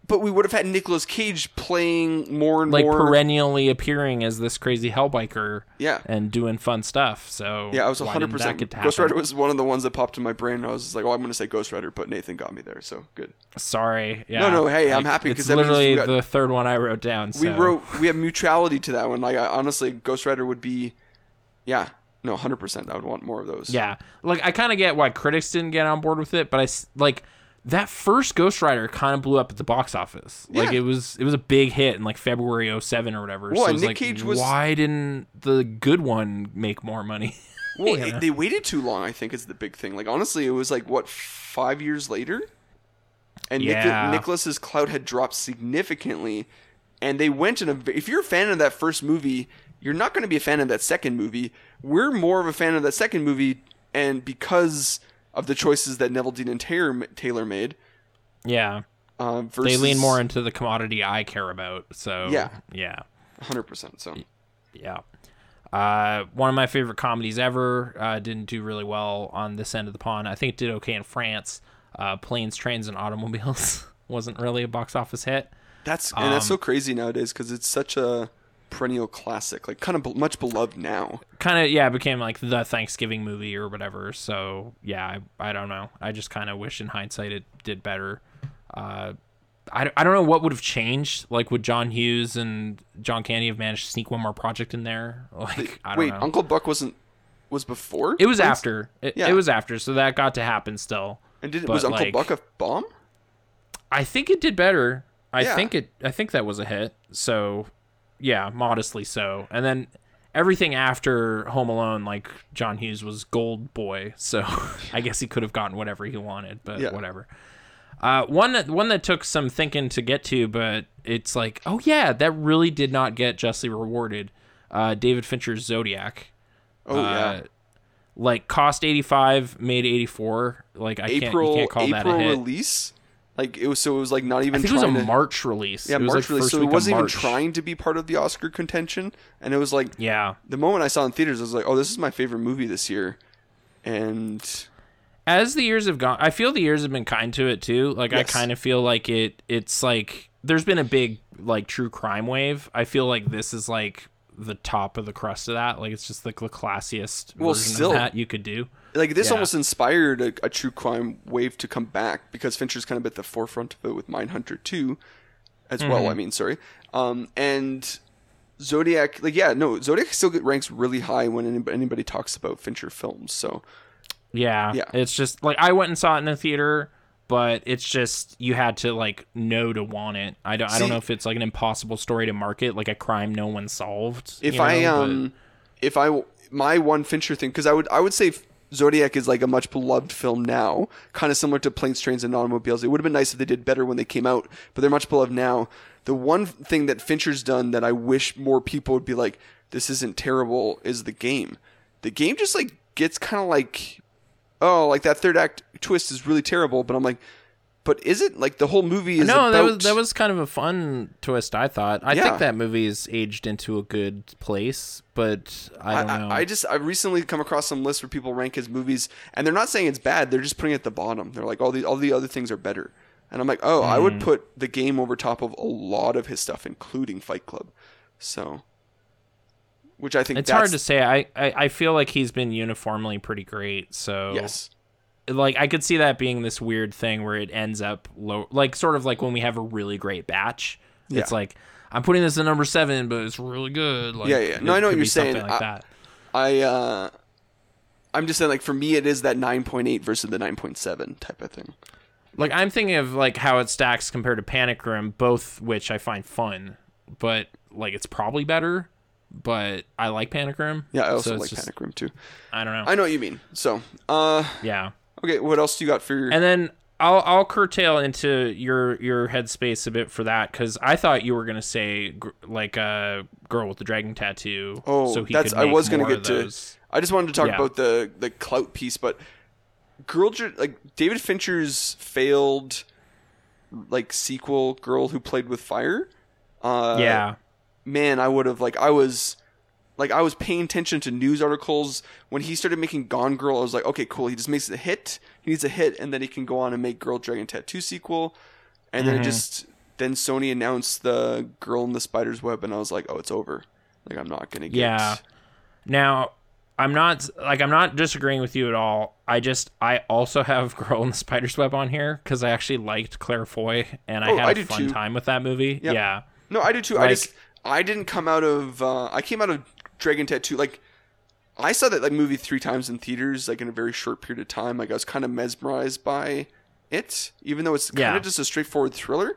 But we would have had Nicolas Cage playing more and like more. perennially appearing as this crazy hellbiker Yeah. and doing fun stuff. So yeah, I was why 100%. didn't that get to Ghost? Rider was one of the ones that popped in my brain. I was just like, oh, I'm going to say Ghost Rider, but Nathan got me there, so good. Sorry. Yeah. No, no, hey, I'm happy because literally got- the third one I wrote down. We wrote, we have mutuality to that one. Like, I, honestly, Ghost Rider would be, yeah, no, 100%. I would want more of those. Yeah, like I kind of get why critics didn't get on board with it, but I like that first Ghost Rider kind of blew up at the box office. Like it was it was a big hit in like February 07 or whatever. Well, so it was Nick like, Cage was- why didn't the good one make more money? Well, You know? it- they waited too long. I think is the big thing. Like honestly, it was like what five years later, and Nic- Yeah. Nicolas's clout had dropped significantly, and they went in a. If you're a fan of that first movie, you're not going to be a fan of that second movie. We're more of a fan of that second movie, and because of the choices that Neveldine and Taylor, Taylor made, yeah, uh, versus they lean more into the commodity I care about. So Yeah. yeah, hundred percent. So yeah. Uh, one of my favorite comedies ever. Uh, didn't do really well on this end of the pond. I think it did okay in France. Uh, Planes, Trains, and Automobiles wasn't really a box office hit. That's and that's so crazy nowadays because it's such a perennial classic, like kind of be- much beloved now. Kind of, yeah, became like the Thanksgiving movie or whatever. So yeah, I, I don't know. I just kind of wish in hindsight it did better. Uh, I, I don't know what would have changed. Like, would John Hughes and John Candy have managed to sneak one more project in there? Like, I don't Wait, know. Uncle Buck wasn't was before. it was after. It, Yeah. it was after. So that got to happen still. And did but, was Uncle like- Buck a bomb? I think it did better. I Yeah. think it. I think that was a hit. So, yeah, modestly so. And then everything after Home Alone, like John Hughes was Gold Boy. So I guess he could have gotten whatever he wanted, but Yeah. whatever. Uh, one that one that took some thinking to get to, but it's like, oh yeah, that really did not get justly rewarded. Uh, David Fincher's Zodiac. Oh uh, yeah, Like cost eighty five, made eighty four. Like I can't, you can't call that a hit. release. Like it was so it was like not even I think it was a to March release. yeah it was March like release. So it wasn't even trying to be part of the Oscar contention, and it was like Yeah. the moment I saw it in theaters, I was like, oh, this is my favorite movie this year, and As the years have gone, I feel the years have been kind to it too. Like I kind of feel like it. It's like there's been a big like true crime wave. I feel like this is like the top of the crust of that. Like it's just like the classiest Well, version still- of that you could do. like this Yeah. almost inspired a, a true crime wave to come back because Fincher's kind of at the forefront of it with Mindhunter 2 as Mm-hmm. well. I mean, sorry, um, and Zodiac. Like, yeah, no, Zodiac still get- ranks really high when anybody, anybody talks about Fincher films. So Yeah. Yeah. It's just like I went and saw it in a theater, but it's just you had to like know to want it. I don't. I don't know if it's like an impossible story to market, like a crime no one solved. if you I know, but- um, if I my one Fincher thing, because I would I would say Zodiac is like a much beloved film now, kind of similar to Planes, Trains, and Automobiles. It would have been nice if they did better when they came out, but they're much beloved now. The one thing that Fincher's done that I wish more people would be like, this isn't terrible, is the game. The game just like gets kind of like, oh, like that third act twist is really terrible, but I'm like, but is it like the whole movie is no, about that was that was kind of a fun twist. I thought. I Yeah. think that movie is aged into a good place, but I don't know. I, I just I recently come across some lists where people rank his movies, and they're not saying it's bad. They're just putting it at the bottom. They're like all the all the other things are better, and I'm like, oh, I Hmm. would put the game over top of a lot of his stuff, including Fight Club. So, which I think it's that's, hard to say. I, I I feel like he's been uniformly pretty great. So yes, like I could see that being this weird thing where it ends up low, like sort of like when we have a really great batch. It's like I'm putting this at number seven, but it's really good. Like, Yeah, yeah. No, I know what you're saying. Like I- that. I uh, I'm just saying like for me it is that 9.8 versus the 9.7 type of thing. Like I'm thinking of like how it stacks compared to Panic Room, both which I find fun, but like it's probably better. But I like Panic Room. Yeah, I also so like just- Panic Room too. I don't know. I know what you mean. So, uh, yeah. okay, what else do you got for your? And then I'll I'll curtail into your your headspace a bit for that because I thought you were gonna say gr- like a girl with the dragon tattoo. Oh, so he that's- I was gonna get to- I just wanted to talk Yeah. about the the clout piece, but Girl, like David Fincher's failed like sequel, Girl Who Played with Fire. Uh, yeah, man, I would have like I was like I was paying attention to news articles when he started making Gone Girl. I was like, okay, cool. He just makes a hit. He needs a hit, and then he can go on and make Girl Dragon Tattoo sequel. And Mm-hmm. then it just then Sony announced the Girl in the Spider's Web, and I was like, oh, it's over. Like I'm not gonna get. Yeah. Now I'm not like I'm not disagreeing with you at all. I just I also have Girl in the Spider's Web on here because I actually liked Claire Foy and I Oh, had I a fun too. time with that movie. Yep. Yeah. No, I do too. I just I didn't come out of uh, I came out of Dragon Tattoo like I saw that like movie three times in theaters like in a very short period of time. Like I was kind of mesmerized by it, even though it's kind Yeah. of just a straightforward thriller.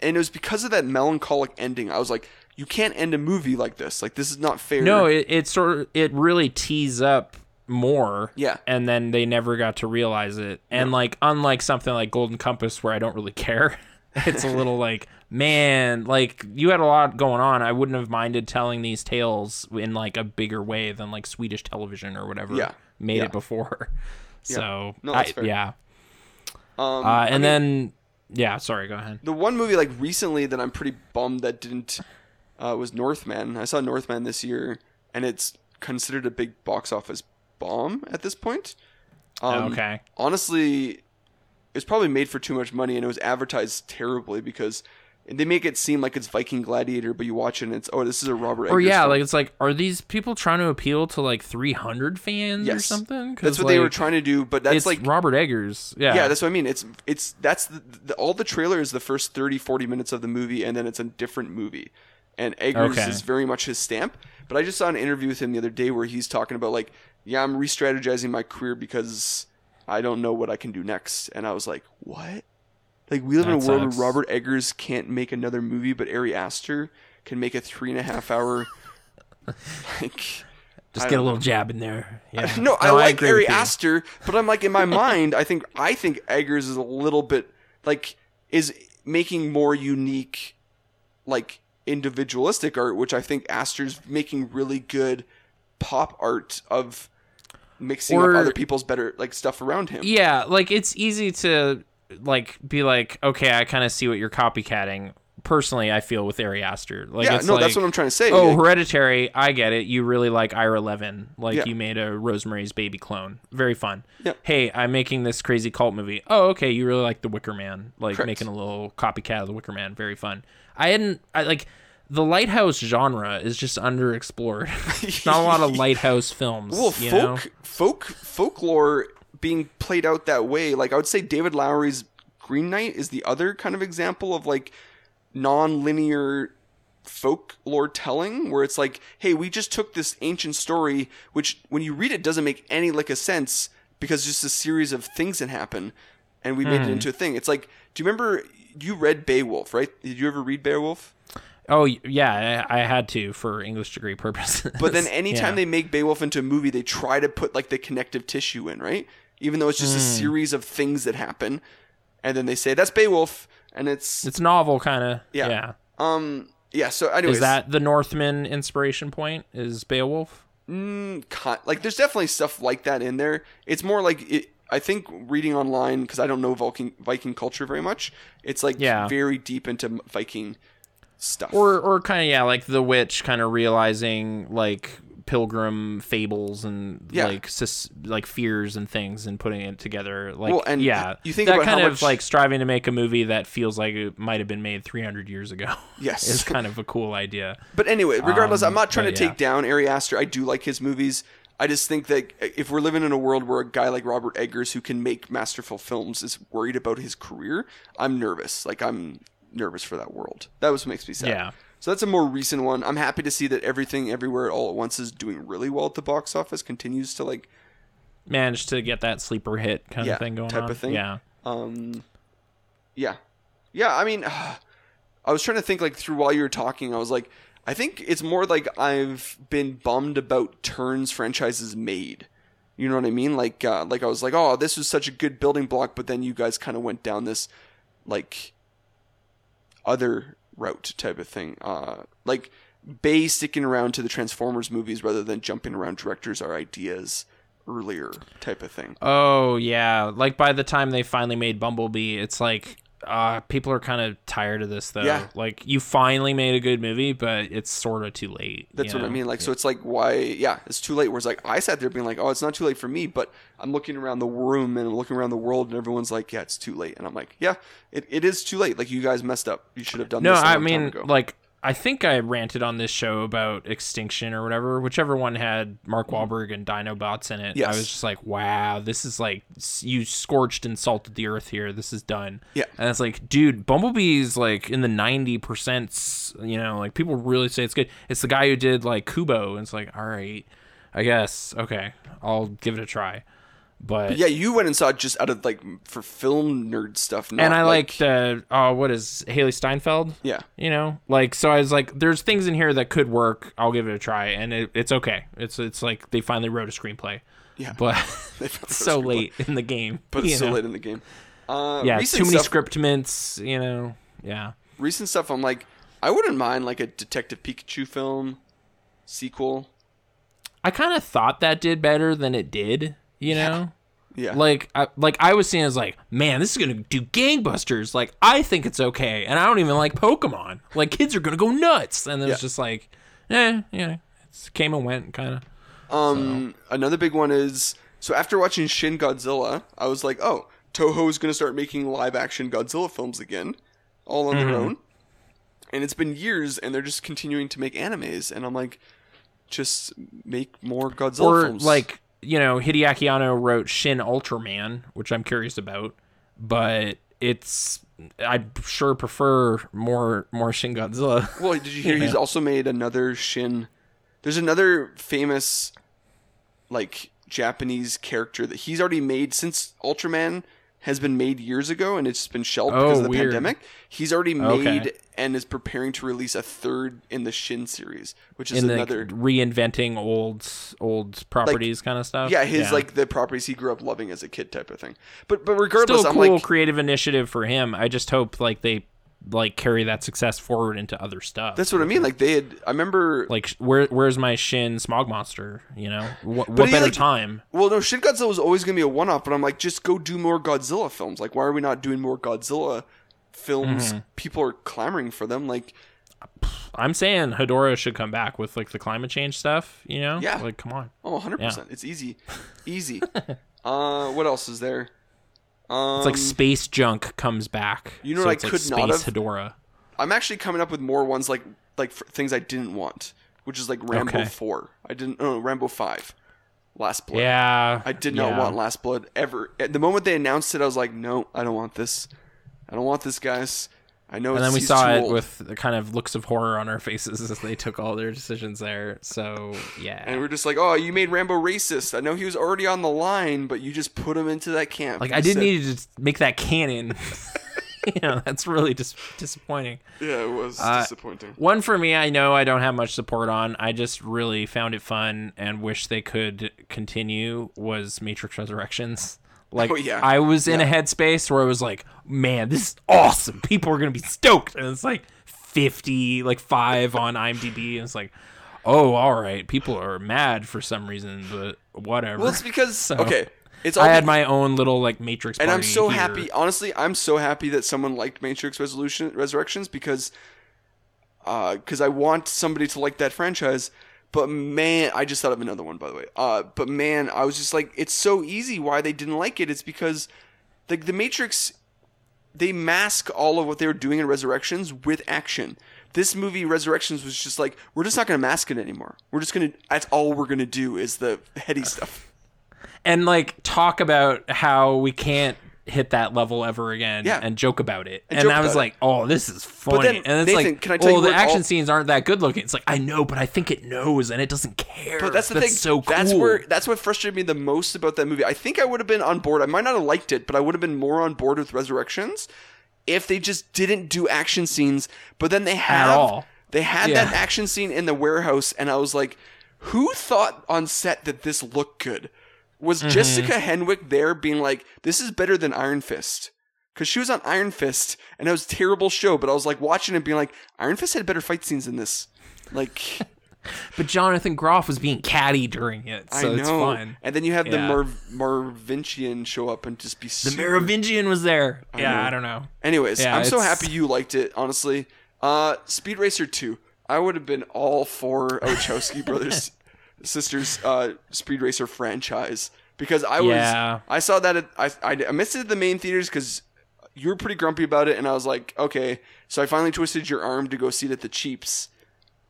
And it was because of that melancholic ending. I was like, you can't end a movie like this. Like this is not fair. No, it, it sort of it really tees up more. Yeah. And then they never got to realize it. And like unlike something like Golden Compass where I don't really care, it's a little like, man, like you had a lot going on. I wouldn't have minded telling these tales in like a bigger way than like Swedish television or whatever Yeah. made Yeah. it before. So No, I- yeah. um, Uh, I and mean, then yeah, sorry, go ahead. the one movie like recently that I'm pretty bummed that didn't uh, was Northman. I saw Northman this year. and it's considered a big box office bomb at this point. Um, okay. honestly, it was probably made for too much money and it was advertised terribly because they make it seem like it's Viking Gladiator, but you watch it and it's oh, this is a Robert. Or yeah, film. like it's like, are these people trying to appeal to like 300 fans or something? that's what they were trying to do. But that's It's like Robert Eggers. Yeah. yeah, that's what I mean. It's it's that's the, the, all the trailer is the first 30, 40 minutes of the movie, and then it's a different movie. And Eggers Okay. is very much his stamp. But I just saw an interview with him the other day where he's talking about like, yeah, I'm re-strategizing my career because I don't know what I can do next. And I was like, what? Like we live in a world sucks. where Robert Eggers can't make another movie, but Ari Aster can make a three and a half hour. like, Just I get a little jab in there. Yeah. no, I like Ari. Aster, but I'm like in my mind, I think I think Eggers is a little bit like is making more unique, like individualistic art, which I think Aster's making really good pop art of mixing Or- up other people's better like stuff around him. Yeah, like it's easy to like be like, okay, I kind of see what you're copycatting. Personally, I feel with Ari Aster. Like, yeah, no, like, that's what I'm trying to say. Oh, Like, Hereditary, I get it. You really like Ira Levin. Like Yeah. you made a Rosemary's Baby clone. Very fun. Yeah. Hey, I'm making this crazy cult movie. Oh, okay. You really like The Wicker Man. Like Correct. making a little copycat of The Wicker Man. Very fun. I hadn't. I like the lighthouse genre is just underexplored. Not a lot of lighthouse films. well, folk know? folk folklore being played out that way. Like I would say, David Lowery's Green Knight is the other kind of example of like non-linear folklore telling where it's like hey we just took this ancient story which when you read it doesn't make any lick of sense because it's just a series of things that happen and we made it hmm. into a thing it's like do you remember you read beowulf right did you ever read beowulf Oh yeah, I, I had to for English degree purposes. But then anytime Yeah. they make Beowulf into a movie, they try to put like the connective tissue in, right? Even though it's just a Hmm. series of things that happen, and then they say that's Beowulf, and it's it's novel kind of. Yeah. yeah. um yeah. So anyways, Is that the Northman inspiration point? Is Beowulf? mm, like there's definitely stuff like that in there. It's more like it. I think reading online because I don't know Viking Viking culture very much. It's like Yeah. very deep into Viking stuff. or or kind of yeah like the witch kind of realizing like pilgrim fables and Yeah. like like fears and things and putting it together like Well, and yeah you think that about how kind of much- like striving to make a movie that feels like it might have been made 300 years ago Yes. is kind of a cool idea But anyway, regardless, Um, I'm not trying to but take down Ari Aster. I do like his movies. I just think that if we're living in a world where a guy like Robert Eggers, who can make masterful films, is worried about his career, I'm nervous. Like I'm nervous for that world. That was what makes me sad. Yeah. So that's a more recent one. I'm happy to see that everything, everywhere, all at once is doing really well at the box office. Continues to like, manage to get that sleeper hit kind Yeah, of thing going type on of thing. yeah um, yeah, yeah. I mean, I was trying to think like through while you were talking. I was like, I think it's more like I've been bummed about turns franchises made. You know what I mean? Like, uh, like I was like, oh, this was such a good building block, but then you guys kind of went down this, like, other route type of thing. Uh, like Bay sticking around to the Transformers movies rather than jumping around directors or ideas earlier type of thing. oh yeah like by the time they finally made bumblebee it's like uh people are kind of tired of this though Yeah. like you finally made a good movie but it's sort of too late That's what I know? mean. Like, so it's like, why? Yeah, it's too late. Whereas, like, I sat there being like, oh, it's not too late for me, but I'm looking around the room and I'm looking around the world, and everyone's like, yeah, it's too late. And I'm like, yeah, it, it is too late. Like, you guys messed up. You should have done No, this. a I mean, like, I think I ranted on this show about Extinction or whatever, whichever one had Mark Wahlberg and Dinobots in it. Mm-hmm. Yes. I was just like, wow, this is like, you scorched and salted the earth here. This is done. Yeah. And it's like, dude, Bumblebee's like in the 90%, you know, like people really say it's good. It's the guy who did like Kubo. And it's like, all right, I guess, okay, I'll give it a try. But, yeah, you went and saw it just out of like for film nerd stuff. Not and I like, liked, uh, oh, what is Hailee Steinfeld? yeah, you know like so i was like there's things in here that could work i'll give it a try and it, it's okay it's it's like they finally wrote a screenplay yeah, but it's so late in the game but it's so late in the game. Uh, yeah too many stuff, script mints you know yeah Recent stuff. I'm like, I wouldn't mind like a Detective Pikachu film sequel. i kind of thought that did better than it did you know Yeah, like I, like I was seeing as like man this is gonna do gangbusters like I think it's okay and I don't even like Pokemon like kids are gonna go nuts and it was Yeah. just like eh yeah It came and went, kind of. Um, another big one is so after watching Shin Godzilla, I was like, oh, Toho's gonna start making live action Godzilla films again, all on Mm-hmm. their own. And it's been years, and they're just continuing to make animes, and I'm like, just make more Godzilla Or films. like you know, Hideaki Anno wrote Shin Ultraman, which I'm curious about, but it's I sure prefer more more Shin Godzilla. well, did you hear he's also made another Shin? There's another famous, like Japanese character that he's already made Shin Ultraman has been made years ago, and it's been shelved oh, because Oh, of the weird. pandemic. He's already Okay. made and is preparing to release a third in the Shin series, which is in the another. reinventing old old properties kind of stuff. yeah, his like the properties he grew up loving as a kid type of thing. But but regardless, still a I'm cool like creative initiative for him. I just hope like they like carry that success forward into other stuff. that's what I mean. Like they had, I remember. like where where's my Shin Smog Monster? You know, what, what better like- time? Well, no, Shin Godzilla was always gonna be a one-off, but I'm like, just go do more Godzilla films. Like, why are we not doing more Godzilla films? Mm-hmm. People are clamoring for them. Like, I'm saying Hedora should come back with like the climate change stuff. You know, Yeah. like come on. oh, 100 percent. It's easy, easy. uh, what else is there? Um, It's like space junk comes back. You know so what I it's like could not space have- Hedora. I'm actually coming up with more ones like like things I didn't want, which is like Rambo Okay. Four. I didn't. Oh, Rambo Five. Last Blood. Yeah, I did not yeah. want Last Blood ever. At the moment they announced it, I was like, no, I don't want this. I don't want this, guys. I know. And then we saw it old. with the kind of looks of horror on our faces as they took all their decisions there. So yeah, And we're just like, oh, you made Rambo racist. I know he was already on the line, but you just put him into that camp. like I didn't said- need to just make that canon. you know, that's really dis- disappointing. Yeah, it was Uh, disappointing. One for me, I know I don't have much support on. I just really found it fun and wish they could continue. Was Matrix Resurrections? Like, Oh, yeah. I was in a headspace where I was like, "Man, this is awesome! People are gonna be stoked." And it's like fifty, like five on IMDb, and it's like, "Oh, all right." People are mad for some reason, but whatever. Well, it's because So, okay, it's all I had my own little like Matrix, and I'm so here. happy. Honestly, I'm so happy that someone liked Matrix Resolution Resurrections because uh because I want somebody to like that franchise. But man, I just thought of another one by the way. Uh, but man, I was just like, it's so easy why they didn't like it. It's because like the Matrix, they mask all of what they were doing in Resurrections with action. This movie Resurrections was just like, we're just not to mask it anymore. We're just to. That's all we're to do is the heady stuff. and like talk about how we can't hit that level ever again Yeah. and joke about it. And, joke I was like, oh, this is funny. then, and it's Nathan, like, can I tell well, the action all- scenes aren't that good looking. It's like, I know, but I think it knows and it doesn't care. But that's the that's thing. so cool. That's where that's what frustrated me the most about that movie. I think I would have been on board. I might not have liked it, but I would have been more on board with Resurrections if they just didn't do action scenes. But then they have they had Yeah. that action scene in the warehouse, and I was like, who thought on set that this looked good? Was Mm-hmm. Jessica Henwick there being like, this is better than Iron Fist? Because she was on Iron Fist, and it was a terrible show, but I was like watching it being like, Iron Fist had better fight scenes than this. Like, but Jonathan Groff was being catty during it, so I know. it's fun. And then you have the Yeah. Mar- show up and just be The super... Merovingian was there. yeah, know. I don't know. Anyways, Yeah, I'm so happy you liked it, honestly. Uh, Speed Racer 2. I would have been all for Wachowski brothers sisters uh, Speed Racer franchise because I was Yeah. I saw that at, I, I I missed it at the main theaters because you were pretty grumpy about it and I was like okay so I finally twisted your arm to go see it at the Cheaps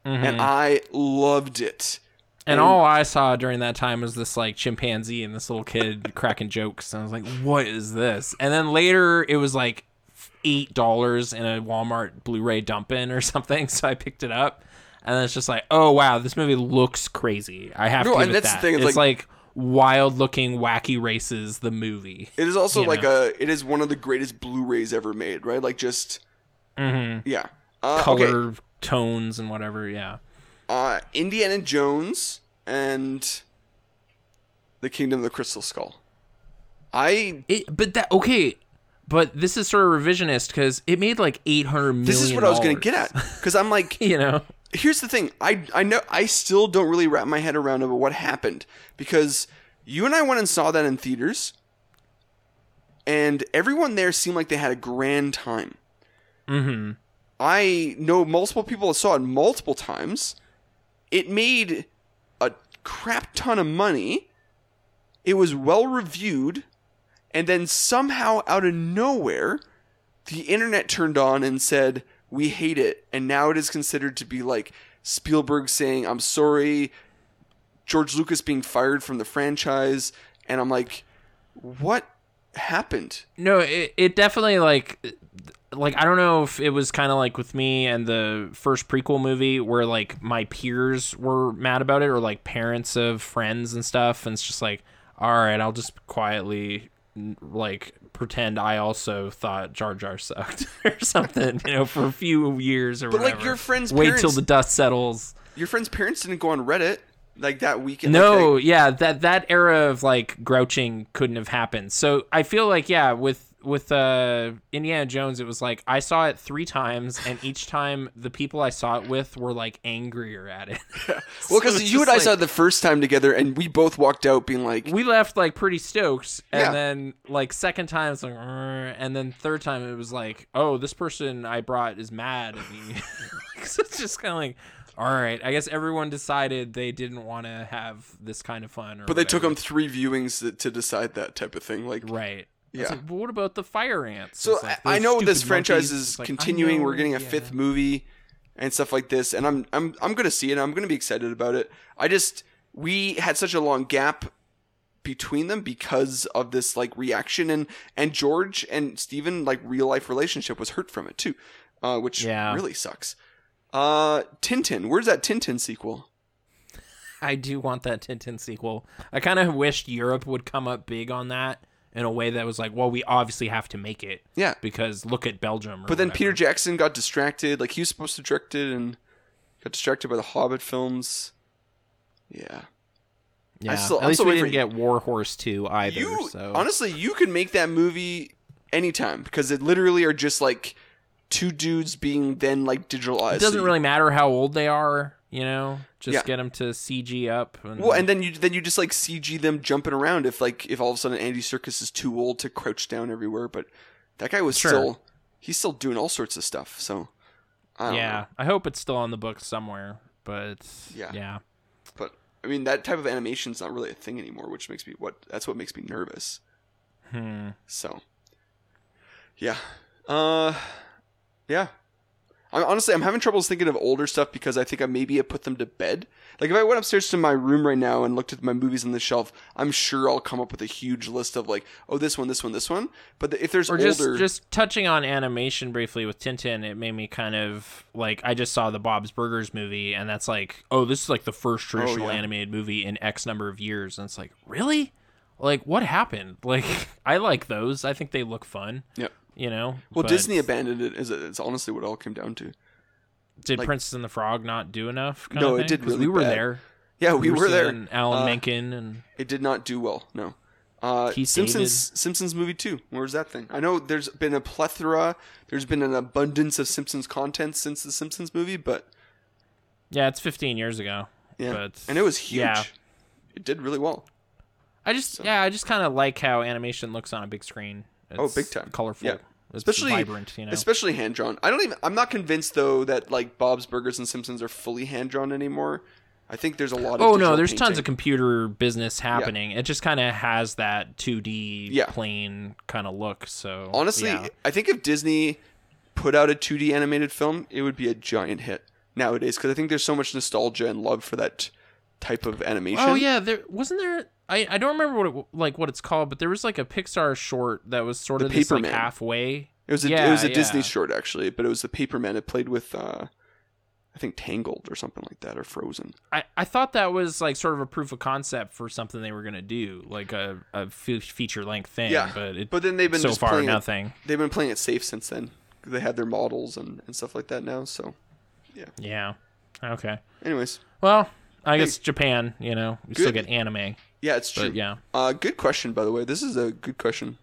and I loved it And all I saw during that time was this like chimpanzee and this little kid cracking jokes. And I was like, what is this? And then later it was like eight dollars in a Walmart Blu-ray dump-in or something. So I picked it up. And then it's just like, oh wow, this movie looks crazy. I have No, to give and that's the thing, it's It's, like, wild looking wacky races, the movie. It is also like know. a. It is one of the greatest Blu-rays ever made, right? Like just. mm-hmm. Yeah. Uh, Color Okay. tones and whatever, yeah. Uh, Indiana Jones and the Kingdom of the Crystal Skull. I. It, but that okay, but this is sort of revisionist because it made like eight hundred million. This is what I was going to get at because I'm like, You know, here's the thing. I I know I still don't really wrap my head around about what happened because you and I went and saw that in theaters, and everyone there seemed like they had a grand time. mm-hmm. I know multiple people that saw it multiple times. It made a crap ton of money. It was well reviewed, and then somehow out of nowhere, the internet turned on and said, We hate it. And now it is considered to be like Spielberg saying, I'm sorry, George Lucas being fired from the franchise. And I'm like, What happened? No, it, it definitely like like I don't know if it was kind of like with me and the first prequel movie where like my peers were mad about it or like parents of friends and stuff and it's just like all right, I'll just quietly like pretend I also thought Jar Jar sucked or something, you know, for a few years or whatever. But whatever. like your friend's wait parents, till the dust settles. your friend's parents didn't go on Reddit like that weekend. No, like, yeah, that that era of like grouching couldn't have happened. So I feel like yeah, with with uh Indiana Jones, it was like I saw it three times, and each time the people I saw it with were like angrier at it. well, because you and I like- saw it the first time together, and we both walked out being like, we left like pretty stoked, and Yeah. then like second time it's like, and then third time it was like, oh, this person I brought is mad at me. so it's just kind of like. All right, I guess everyone decided they didn't want to have this kind of fun. Or but they took them three viewings to, to decide that type of thing. Like, Right. Yeah. like, but what about the fire ants? So like, I, know this franchise monkeys. is like, continuing. We're getting a yeah. fifth movie and stuff like this, and I'm I'm I'm gonna see it. I'm gonna be excited about it. I just we had such a long gap between them because of this like reaction and and George and Steven like real life relationship was hurt from it too, uh, which Yeah. really sucks. Uh, Tintin, where's that Tintin sequel? I do want that Tintin sequel. I kind of wished Europe would come up big on that in a way that was like, well, we obviously have to make it Yeah, because look at Belgium. or But then whatever. Peter Jackson got distracted. Like he was supposed to direct it and got distracted by the Hobbit films. Yeah. yeah. still- at I'm least still we didn't for- get War Horse 2 either. You so honestly, you could make that movie anytime because it literally are just like two dudes being then like digitalized. it doesn't really matter how old they are, you know? Just Yeah. get them to CG up. And, Well, and then you then you just like CG them jumping around if like if all of a sudden Andy Serkis is too old to crouch down everywhere, but that guy was Sure. still he's still doing all sorts of stuff. So I don't yeah, know. I hope it's still on the books somewhere. But Yeah. yeah. but I mean that type of animation's not really a thing anymore, which makes me what that's what makes me nervous. Hmm. So, yeah, uh, yeah. I'm, honestly, I'm having troubles thinking of older stuff because I think I maybe have put them to bed. Like if I went upstairs to my room right now and looked at my movies on the shelf, I'm sure I'll come up with a huge list of like, oh, this one, this one, this one. But the, if there's or older, just just touching on animation briefly with Tintin, it made me kind of like I just saw the Bob's Burgers movie, and that's like, oh, this is like the first oh, traditional yeah. animated movie in X number of years, and it's like, really, like what happened? Like I like those. I think they look fun. yeah. You know. Well, but Disney abandoned it. Is it's honestly what it all came down to. did like- Princess and the Frog not do enough? kind No, it did. really we were bad. there. Yeah, we were there. seeing Alan Uh, Menken and It did not do well. No. Uh, Simpsons Simpsons movie two. Where's that thing? I know there's been a plethora. There's been an abundance of Simpsons content since the Simpsons movie, but yeah, it's 15 years ago. yeah, But, and it was huge. yeah. It did really well. I just yeah, I just kind of like how animation looks on a big screen. It's Oh, big time. colorful. Yeah. It's Especially vibrant, you know. Especially hand drawn. I don't even. I'm not convinced though that like Bob's Burgers and Simpsons are fully hand drawn anymore. I think there's a lot of. Oh no, there's tons of computer business happening. It just kind of has that 2D Yeah. plain kind of look. So Honestly, yeah. I think if Disney put out a 2D animated film, it would be a giant hit nowadays because I think there's so much nostalgia and love for that type of animation. Oh yeah, there wasn't there. I, I don't remember what it, like what it's called, but there was like a Pixar short that was sort The of this like halfway. It was a Yeah, it was a yeah. Disney short actually, but it was the Paperman. It played with uh, I think Tangled or something like that or Frozen. I, I thought that was like sort of a proof of concept for something they were gonna do, like a, a feature length thing. Yeah, but it, But then they've been so far playing it, nothing. they've been playing it safe since then. They have their models and, and stuff like that now. So, Yeah. Yeah. Okay. anyways, Well, I guess Japan. You know, we still get anime, yeah, it's true. but yeah. Uh, good question by the way. This is a good question.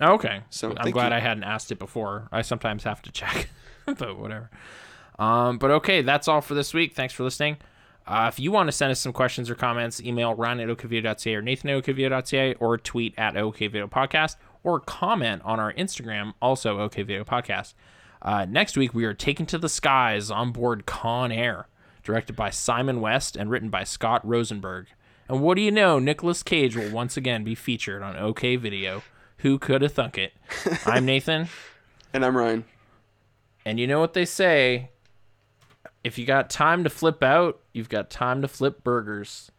Okay. So, I'm glad you. I hadn't asked it before. I sometimes have to check, but whatever. Um, but okay, that's all for this week. Thanks for listening. Uh, if you want to send us some questions or comments, email Ron at okvideo.ca or Nathan at okvideo.ca or tweet at okvideo podcast or comment on our Instagram, also okvideo podcast. Uh, next week, we are taken to the skies on board Con Air directed by Simon West and written by Scott Rosenberg. And what do you know? Nicolas Cage will once again be featured on OK Video. Who could have thunk it? I'm Nathan, And I'm Ryan. and you know what they say: if you got time to flip out, you've got time to flip burgers.